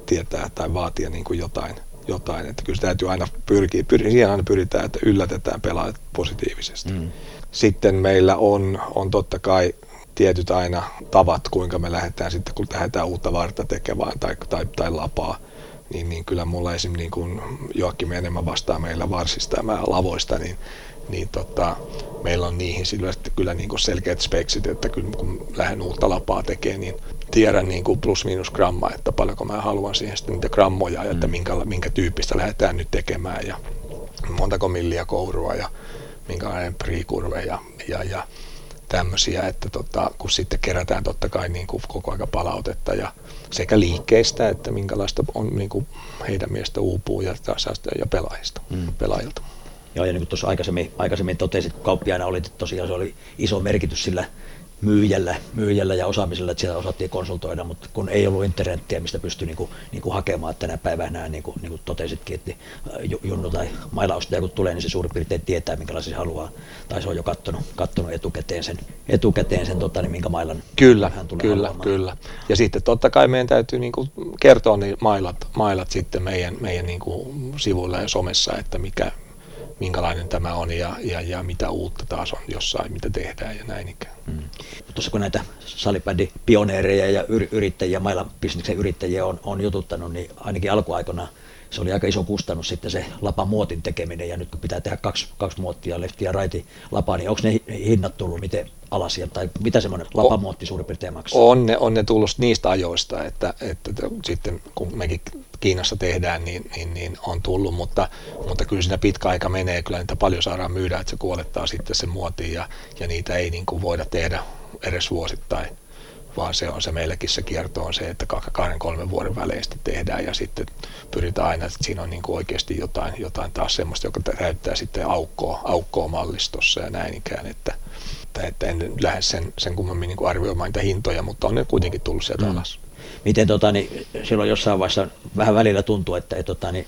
tietää tai vaatia niin kuin jotain, jotain. Että kyllä se täytyy aina pyrkiä, pyr, siihen aina pyritään, että yllätetään pelaajat positiivisesti. Mm. Sitten meillä on, on totta kai tietyt aina tavat, kuinka me lähdetään sitten, kun lähdetään uutta varta tekemään tai, tai, tai lapaa, niin, niin kyllä mulla esimerkiksi niin kun Joakim enemmän vastaa meillä varsista ja lavoista, niin niin tota, meillä on niihin sillä kyllä niin kuin selkeät speksit, että kyllä kun lähden uutta lapaa tekemään, niin tiedän niin kuin plus minus gramma, että paljonko mä haluan siihen sitten niitä grammoja, mm. että minkä, minkä tyyppistä lähdetään nyt tekemään ja montako milliä kourua ja minkälainen priikurve ja, ja, ja tämmöisiä, että tota, kun sitten kerätään totta kai niin kuin koko ajan palautetta ja sekä liikkeistä, että minkälaista on niin kuin heidän mielestä uupuu ja, ja pelaajista, mm. pelaajilta. Joo, ja niin kuin tuossa aikaisemmin, aikaisemmin totesit, kun kauppiaina oli, että tosiaan se oli iso merkitys sillä myyjällä, myyjällä ja osaamisella, että siellä osattiin konsultoida, mutta kun ei ollut internettiä, mistä pystyi niin kuin, niin kuin hakemaan tänä päivänä, niin kuin, niin kuin totesitkin, että äh, Junnu tai mailaustaja kun tulee, niin se suurin piirtein tietää, minkälaisia se haluaa, tai se on jo kattonut, kattonut etukäteen sen, etukäteen sen tota, niin minkä mailan kyllä, hän tulee Kyllä, haluamaan. kyllä. Ja sitten totta kai meidän täytyy niin kuin kertoa niin mailat, mailat sitten meidän, meidän niin kuin sivuilla ja somessa, että mikä, minkälainen tämä on ja, ja, ja mitä uutta taas on jossain, mitä tehdään ja näin ikään. Mm. Tuossa kun näitä salibändin pioneereja ja yrittäjiä, mailla bisneksen yrittäjiä on, on jututtanut, niin ainakin alkuaikana se oli aika iso kustannus sitten se lapamuotin tekeminen ja nyt kun pitää tehdä kaksi, kaksi muottia, lefti ja raiti lapaa, niin onko ne hinnat tullut miten alas tai mitä semmoinen lapamuotti suurin piirtein maksaa? On ne, on ne tullut niistä ajoista, että, että sitten kun mekin Kiinassa tehdään, niin, niin, niin on tullut, mutta, mutta kyllä siinä pitkä aika menee, kyllä niitä paljon saadaan myydä, että se kuolettaa sitten se muotiin ja, ja niitä ei niin kuin voida tehdä edes vuosittain vaan se on se meillekin se kierto on se, että kahden kolmen vuoden välein tehdään ja sitten pyritään aina, että siinä on niin kuin oikeasti jotain, jotain taas semmoista, joka täyttää sitten aukkoa, aukkoa mallistossa ja näin ikään, että, että, että en lähde sen, sen kummemmin niin kuin arvioimaan niitä hintoja, mutta on ne kuitenkin tullut sieltä mm. alas. Miten tota, niin, silloin jossain vaiheessa vähän välillä tuntuu, että et, tota, niin,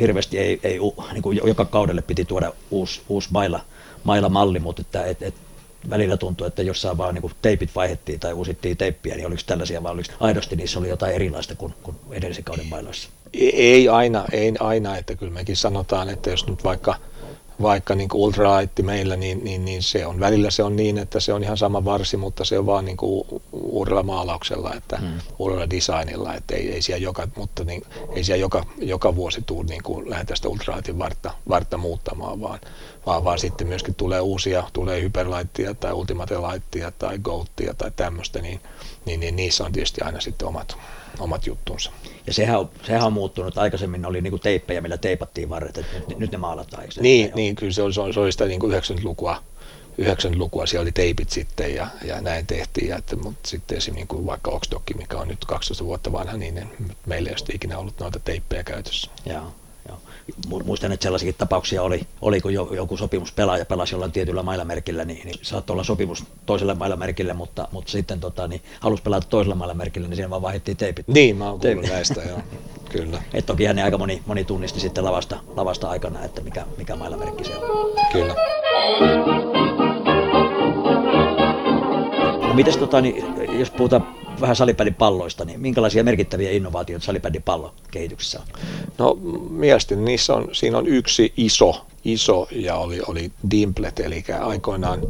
hirveästi ei, ei niin kuin joka kaudelle piti tuoda uusi, uusi mailla, mailla malli, mutta että, et, et, välillä tuntui, että jossain vaan niin teipit vaihettiin tai uusittiin teippiä, niin oliko tällaisia vai oliko aidosti niissä oli jotain erilaista kuin, kuin edellisen kauden mailoissa? Ei aina, ei aina, että kyllä mekin sanotaan, että jos nyt vaikka – vaikka niin kuin ultralaitti meillä, niin, niin, niin, se on välillä se on niin, että se on ihan sama varsi, mutta se on vaan niin kuin uudella maalauksella, että mm. uudella designilla, että ei, ei siellä joka, mutta niin, ei siellä joka, joka vuosi tule niin kuin lähdetään sitä ultralaitin vartta, vartta muuttamaan, vaan, vaan, vaan sitten myöskin tulee uusia, tulee hyperlaittia tai ultimate tai goattia tai tämmöistä, niin, niin, niin niissä on tietysti aina sitten omat, omat juttunsa. Ja sehän on, sehän on muuttunut. Aikaisemmin oli niin kuin teippejä, millä teipattiin varret, että nyt, nyt ne maalataan. Eikö niin, niin, kyllä se oli, se oli sitä niin kuin 90-lukua. 90-lukua siellä oli teipit sitten ja, ja näin tehtiin. Ja että, mutta sitten esimerkiksi niin kuin vaikka Oxdokki, mikä on nyt 12 vuotta vanha, niin meillä ei ole ikinä ollut noita teippejä käytössä. Joo muistan, että sellaisiakin tapauksia oli, oli kun joku sopimuspelaaja pelasi jollain tietyllä mailamerkillä, niin, niin saattoi olla sopimus toiselle mailamerkille, mutta, mutta sitten tota, niin, halusi pelata toisella mailamerkillä, niin siinä vaan vaihdettiin teipit. Niin, mä oon kuullut näistä, joo. Kyllä. Et toki hän aika moni, moni tunnisti sitten lavasta, lavasta aikana, että mikä, mikä mailamerkki se on. Kyllä. No mites tota, niin, jos puhutaan vähän salibändin palloista, niin minkälaisia merkittäviä innovaatioita salibändin pallon kehityksessä on? No mielestäni niissä on, siinä on yksi iso, iso ja oli, oli Dimplet, eli aikoinaan,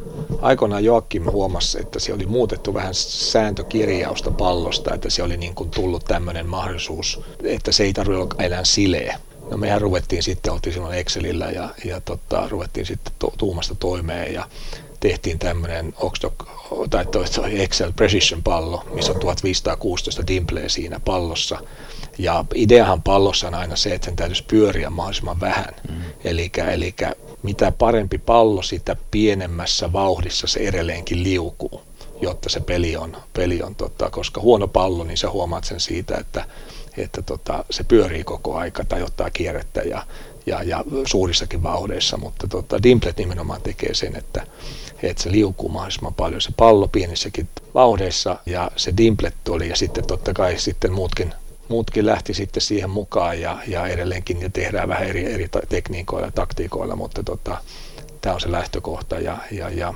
aikoinaan Joakim huomasi, että se oli muutettu vähän sääntökirjausta pallosta, että se oli niin kuin tullut tämmöinen mahdollisuus, että se ei tarvitse olla enää sileä. No mehän ruvettiin sitten, oltiin silloin Excelillä ja, ja tota, ruvettiin sitten to, tuumasta toimeen ja tehtiin tämmöinen Oxdoc, tai toi Excel Precision pallo, missä on 1516 dimpleä siinä pallossa. Ja ideahan pallossa on aina se, että sen täytyisi pyöriä mahdollisimman vähän. Mm. Eli mitä parempi pallo, sitä pienemmässä vauhdissa se edelleenkin liukuu jotta se peli on, peli on tota, koska huono pallo, niin sä huomaat sen siitä, että, että tota, se pyörii koko aika tai ottaa kierrettä ja, ja, ja suurissakin vauhdeissa, mutta tota, Dimplet nimenomaan tekee sen, että, että se liukuu mahdollisimman paljon se pallo pienissäkin vauhdeissa ja se Dimplet tuli ja sitten totta kai sitten muutkin, muutkin lähti sitten siihen mukaan ja, ja edelleenkin ja tehdään vähän eri, eri tekniikoilla ja taktiikoilla, mutta tota, tämä on se lähtökohta ja, ja, ja,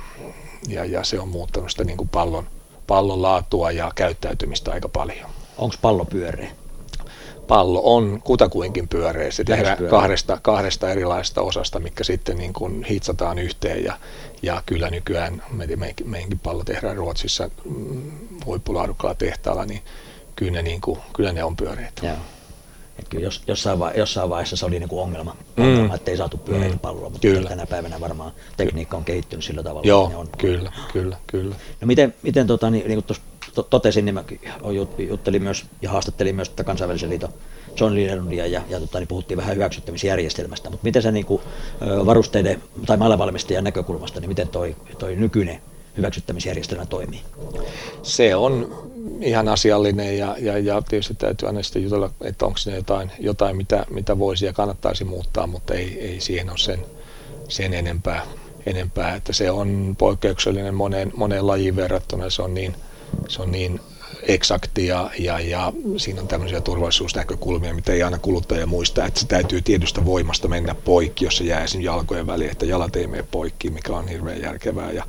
ja, ja se on muuttanut sitä niin kuin pallon, pallon laatua ja käyttäytymistä aika paljon. Onko pallo pyöreä? Pallo on kutakuinkin pyöreä. Se tehdään kahdesta, kahdesta erilaisesta osasta, mikä sitten niin kuin hitsataan yhteen ja, ja kyllä nykyään me, me, meidänkin pallo tehdään Ruotsissa mm, huippulaadukkaalla tehtaalla, niin kyllä ne, niin kuin, kyllä ne on pyöreitä. Joo. Et kyllä jos, jossain, vai, jossain vaiheessa se oli niin kuin ongelma, mm. ongelma että ei saatu pyöreitä mm. palloa, mutta kyllä. tänä päivänä varmaan tekniikka on kehittynyt sillä tavalla. Joo, ne on. kyllä, kyllä, kyllä. No miten, miten tota, niin, niin kuin totesin, niin mä juttelin myös ja haastattelin myös kansainvälisen liiton John Linnundia ja, ja tota, niin puhuttiin vähän hyväksyttämisjärjestelmästä, mutta miten se niin kuin, varusteiden tai mailavalmistajan näkökulmasta, niin miten toi, toi nykyinen hyväksyttämisjärjestelmä toimii? Se on ihan asiallinen ja, ja, ja tietysti täytyy aina sitten jutella, että onko siinä jotain, jotain mitä, mitä voisi ja kannattaisi muuttaa, mutta ei, ei siihen ole sen, sen enempää, enempää, että se on poikkeuksellinen moneen, moneen lajiin verrattuna, se on niin, se on niin eksakti ja, ja, siinä on tämmöisiä turvallisuusnäkökulmia, mitä ei aina kuluttaja muista, että se täytyy tietystä voimasta mennä poikki, jos se jää sinne jalkojen väliin, että jalat ei mene poikki, mikä on hirveän järkevää ja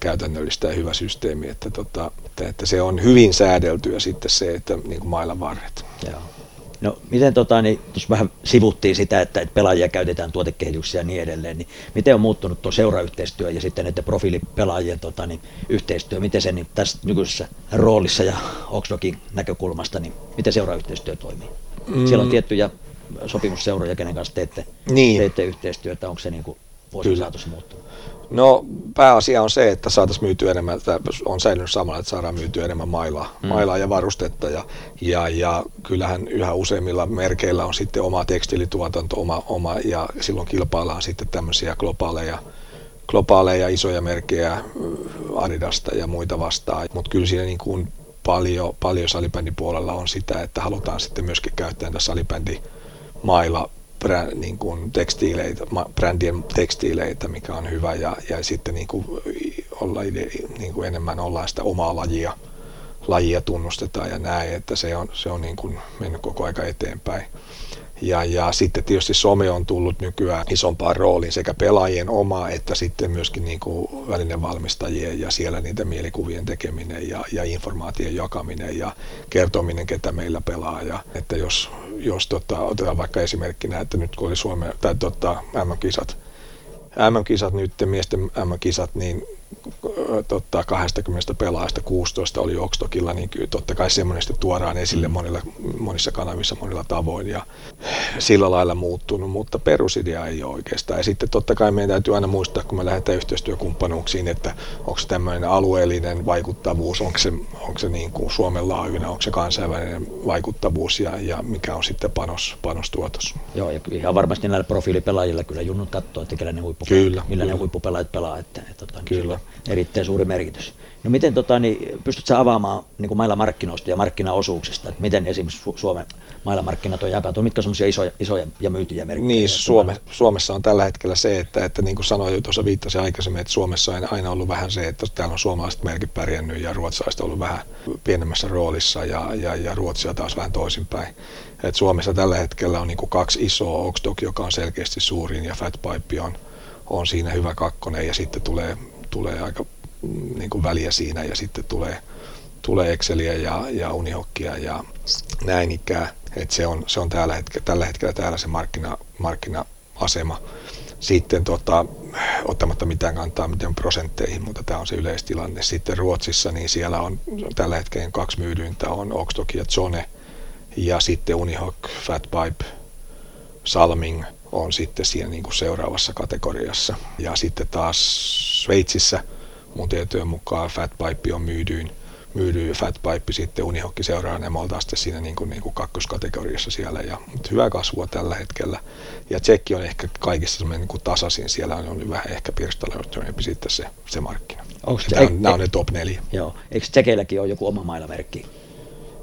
käytännöllistä ja hyvä systeemi, että, tota, että, että se on hyvin säädeltyä sitten se, että niin kuin mailan varret. Joo. No miten tota, niin, tuossa vähän sivuttiin sitä, että, että pelaajia käytetään tuotekehityksessä ja niin edelleen, niin miten on muuttunut tuo seurayhteistyö ja sitten näiden profiilipelaajien tota, niin, yhteistyö, miten se niin, tässä nykyisessä roolissa ja Oxdokin näkökulmasta, niin miten seurayhteistyö toimii? Mm. Siellä on tiettyjä sopimusseuroja, kenen kanssa teette, niin. teette yhteistyötä, onko se niin kuin vuosien saatossa muuttunut? No pääasia on se, että saataisiin myytyä enemmän, että on säilynyt samalla, että saadaan myytyä enemmän mailaa, mm. mailaa ja varustetta. Ja, ja, ja kyllähän yhä useimmilla merkeillä on sitten oma tekstiilituotanto, oma, oma ja silloin kilpaillaan sitten tämmöisiä globaaleja, globaaleja isoja merkkejä Adidasta ja muita vastaan. Mutta kyllä siinä niin kuin paljon, paljon salibändin puolella on sitä, että halutaan sitten myöskin käyttää näitä salibändi mailla brä, niin kuin tekstiileitä, brändien tekstiileitä, mikä on hyvä, ja, ja sitten niin kuin olla, niin kuin enemmän ollaan sitä omaa lajia, lajia tunnustetaan ja näin, että se on, se on niin kuin mennyt koko aika eteenpäin. Ja, ja sitten tietysti some on tullut nykyään isompaan rooliin sekä pelaajien oma että sitten myöskin niin kuin välinevalmistajien ja siellä niiden mielikuvien tekeminen ja, ja informaation jakaminen ja kertominen, ketä meillä pelaa. Ja, että jos, jos tota, otetaan vaikka esimerkkinä, että nyt kun oli Suomen tai tota, MM-kisat, MM-kisat nyt, miesten MM-kisat, niin totta, 20 pelaajasta 16 oli Okstokilla, niin kyllä totta kai semmoinen tuodaan esille mm. monilla, monissa kanavissa monilla tavoin ja sillä lailla muuttunut, mutta perusidea ei ole oikeastaan. Ja sitten totta kai meidän täytyy aina muistaa, kun me lähdetään yhteistyökumppanuuksiin, että onko se tämmöinen alueellinen vaikuttavuus, onko se, onko se niin kuin Suomen laajuinen, onko se kansainvälinen vaikuttavuus ja, ja mikä on sitten panos, panostuotos. Joo, ja ihan varmasti näillä profiilipelaajilla kyllä junnut katsoo, että kyllä ne huippu, kyllä, millä kyllä. ne huippupelaajat pelaa. Että, että, että, kyllä erittäin suuri merkitys. No miten tota, niin, pystytkö avaamaan niin kuin mailamarkkinoista ja markkinaosuuksista, että miten esimerkiksi Suomen mailamarkkinat on jakautunut, mitkä on sellaisia isoja, isoja ja myytyjä merkkejä? Niin, Suome, Suomessa on tällä hetkellä se, että, että niin kuin sanoin jo tuossa viittasin aikaisemmin, että Suomessa on aina ollut vähän se, että täällä on suomalaiset merkit pärjännyt ja ruotsalaiset ollut vähän pienemmässä roolissa ja, ja, ja Ruotsia taas vähän toisinpäin. Et Suomessa tällä hetkellä on niin kuin kaksi isoa, Oxdog, joka on selkeästi suurin ja Fatpipe on, on siinä hyvä kakkonen ja sitten tulee tulee aika niin kuin väliä siinä ja sitten tulee, tulee Exceliä ja, ja Unihokkia ja näin ikään. että se on, se on tällä, hetkellä, tällä hetkellä täällä se markkina, markkina-asema. Sitten tota, ottamatta mitään kantaa miten prosentteihin, mutta tämä on se yleistilanne. Sitten Ruotsissa, niin siellä on tällä hetkellä kaksi myydyntä, on Oxtok ja Zone, ja sitten Unihawk, Fatpipe, Salming on sitten siinä niin kuin seuraavassa kategoriassa. Ja sitten taas Sveitsissä mun tietojen mukaan Fatpipe on myydyin – myydy Fatpipe sitten Unihokki seuraa, ne me oltaan sitten siinä niin kuin, niin kuin kakkoskategoriassa siellä. Ja, mutta hyvää kasvua tällä hetkellä. Ja Tsekki on ehkä kaikissa semmoinen niin kuin tasaisin, siellä on, vähän ehkä pirstaloitumpi sitten se, se markkina. Onko se, on, nämä on ne top neljä. Joo. Eikö Tsekeilläkin ole joku oma mailamerkki?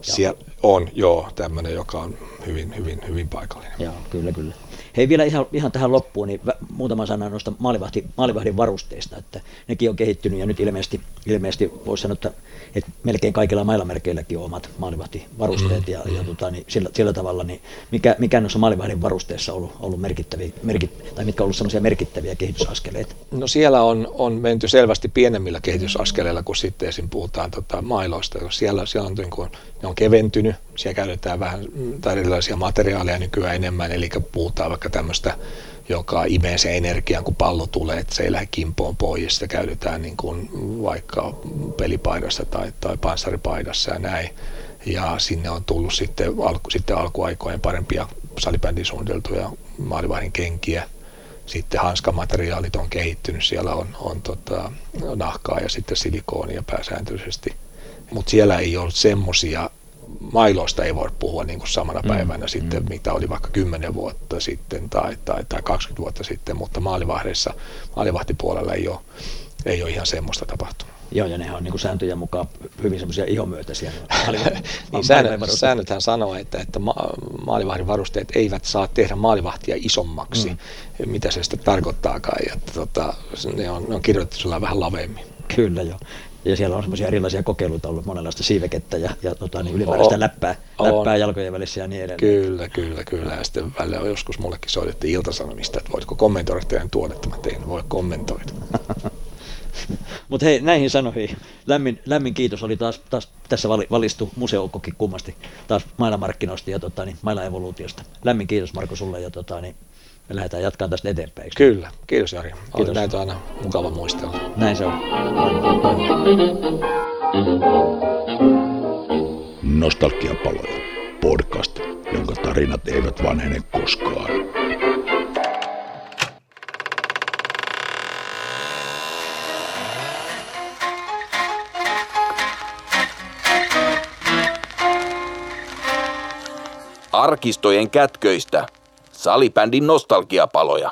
Siellä on, joo, tämmöinen, joka on hyvin, hyvin, hyvin paikallinen. Joo, kyllä, kyllä. Hei vielä ihan, ihan tähän loppuun, niin muutama sana noista maalivahti, maalivahdin varusteista, että nekin on kehittynyt ja nyt ilmeisesti, ilmeisesti voisi sanoa, että, että melkein kaikilla mailamerkeilläkin on omat maalivahtivarusteet ja, ja tota, niin sillä, sillä, tavalla, niin mikä, mikä noissa maalivahdin varusteissa on ollut, ollut merkittäviä, merkit, tai mitkä on ollut sellaisia merkittäviä kehitysaskeleita? No siellä on, on menty selvästi pienemmillä kehitysaskeleilla kuin sitten esim. puhutaan tota, mailoista, siellä, siellä on, niin kuin, ne on keventynyt, siellä käytetään vähän tai erilaisia materiaaleja nykyään enemmän, eli puhutaan vaikka tämmöistä, joka imee sen energian, kun pallo tulee, että se ei lähde kimpoon pois. Sitä käytetään niin kuin vaikka pelipaidassa tai, tai panssaripaidassa ja näin. Ja sinne on tullut sitten, alku, sitten alkuaikojen parempia salibändin suunniteltuja maalivahdin kenkiä. Sitten hanskamateriaalit on kehittynyt, siellä on, on tota, nahkaa ja sitten silikoonia pääsääntöisesti. Mutta siellä ei ollut semmoisia mailoista ei voi puhua niin kuin samana mm, päivänä mm, sitten, mm. mitä oli vaikka 10 vuotta sitten tai, tai, tai 20 vuotta sitten, mutta maalivahdeissa, maalivahtipuolella ei ole, ei ole ihan semmoista tapahtunut. Joo, ja nehän on niin kuin sääntöjen mukaan hyvin semmoisia ihomyötäisiä. niin säännöt, säännöthän sanoo, että, että ma- maalivahdin varusteet eivät saa tehdä maalivahtia isommaksi, mm. mitä se sitten tarkoittaakaan. Ja, tota, ne, on, ne on kirjoitettu vähän laveemmin. Kyllä joo. Ja siellä on semmoisia erilaisia kokeiluita ollut, monenlaista siivekettä ja, ja tota, niin ylimääräistä läppää, läppää jalkojen välissä ja niin edelleen. Kyllä, kyllä, kyllä. Ja sitten välillä on joskus mullekin soitettiin iltasanomista, että voitko kommentoida teidän tuotetta. Mä tein, voi kommentoida. Mutta hei, näihin sanoihin lämmin, lämmin kiitos. Oli taas, taas tässä valistu museoukkokin kummasti taas mailamarkkinoista ja tota, niin, maila-evoluutiosta. Lämmin kiitos Marko sulle ja tota, niin, me lähdetään jatkamaan tästä eteenpäin. Eikö? Kyllä, kiitos Jari. Kiitos. Näitä on aina mukava muistella. Näin se on. Nostalgiapaloja. Podcast, jonka tarinat eivät vanhene koskaan. Arkistojen kätköistä – Salibändin nostalgiapaloja.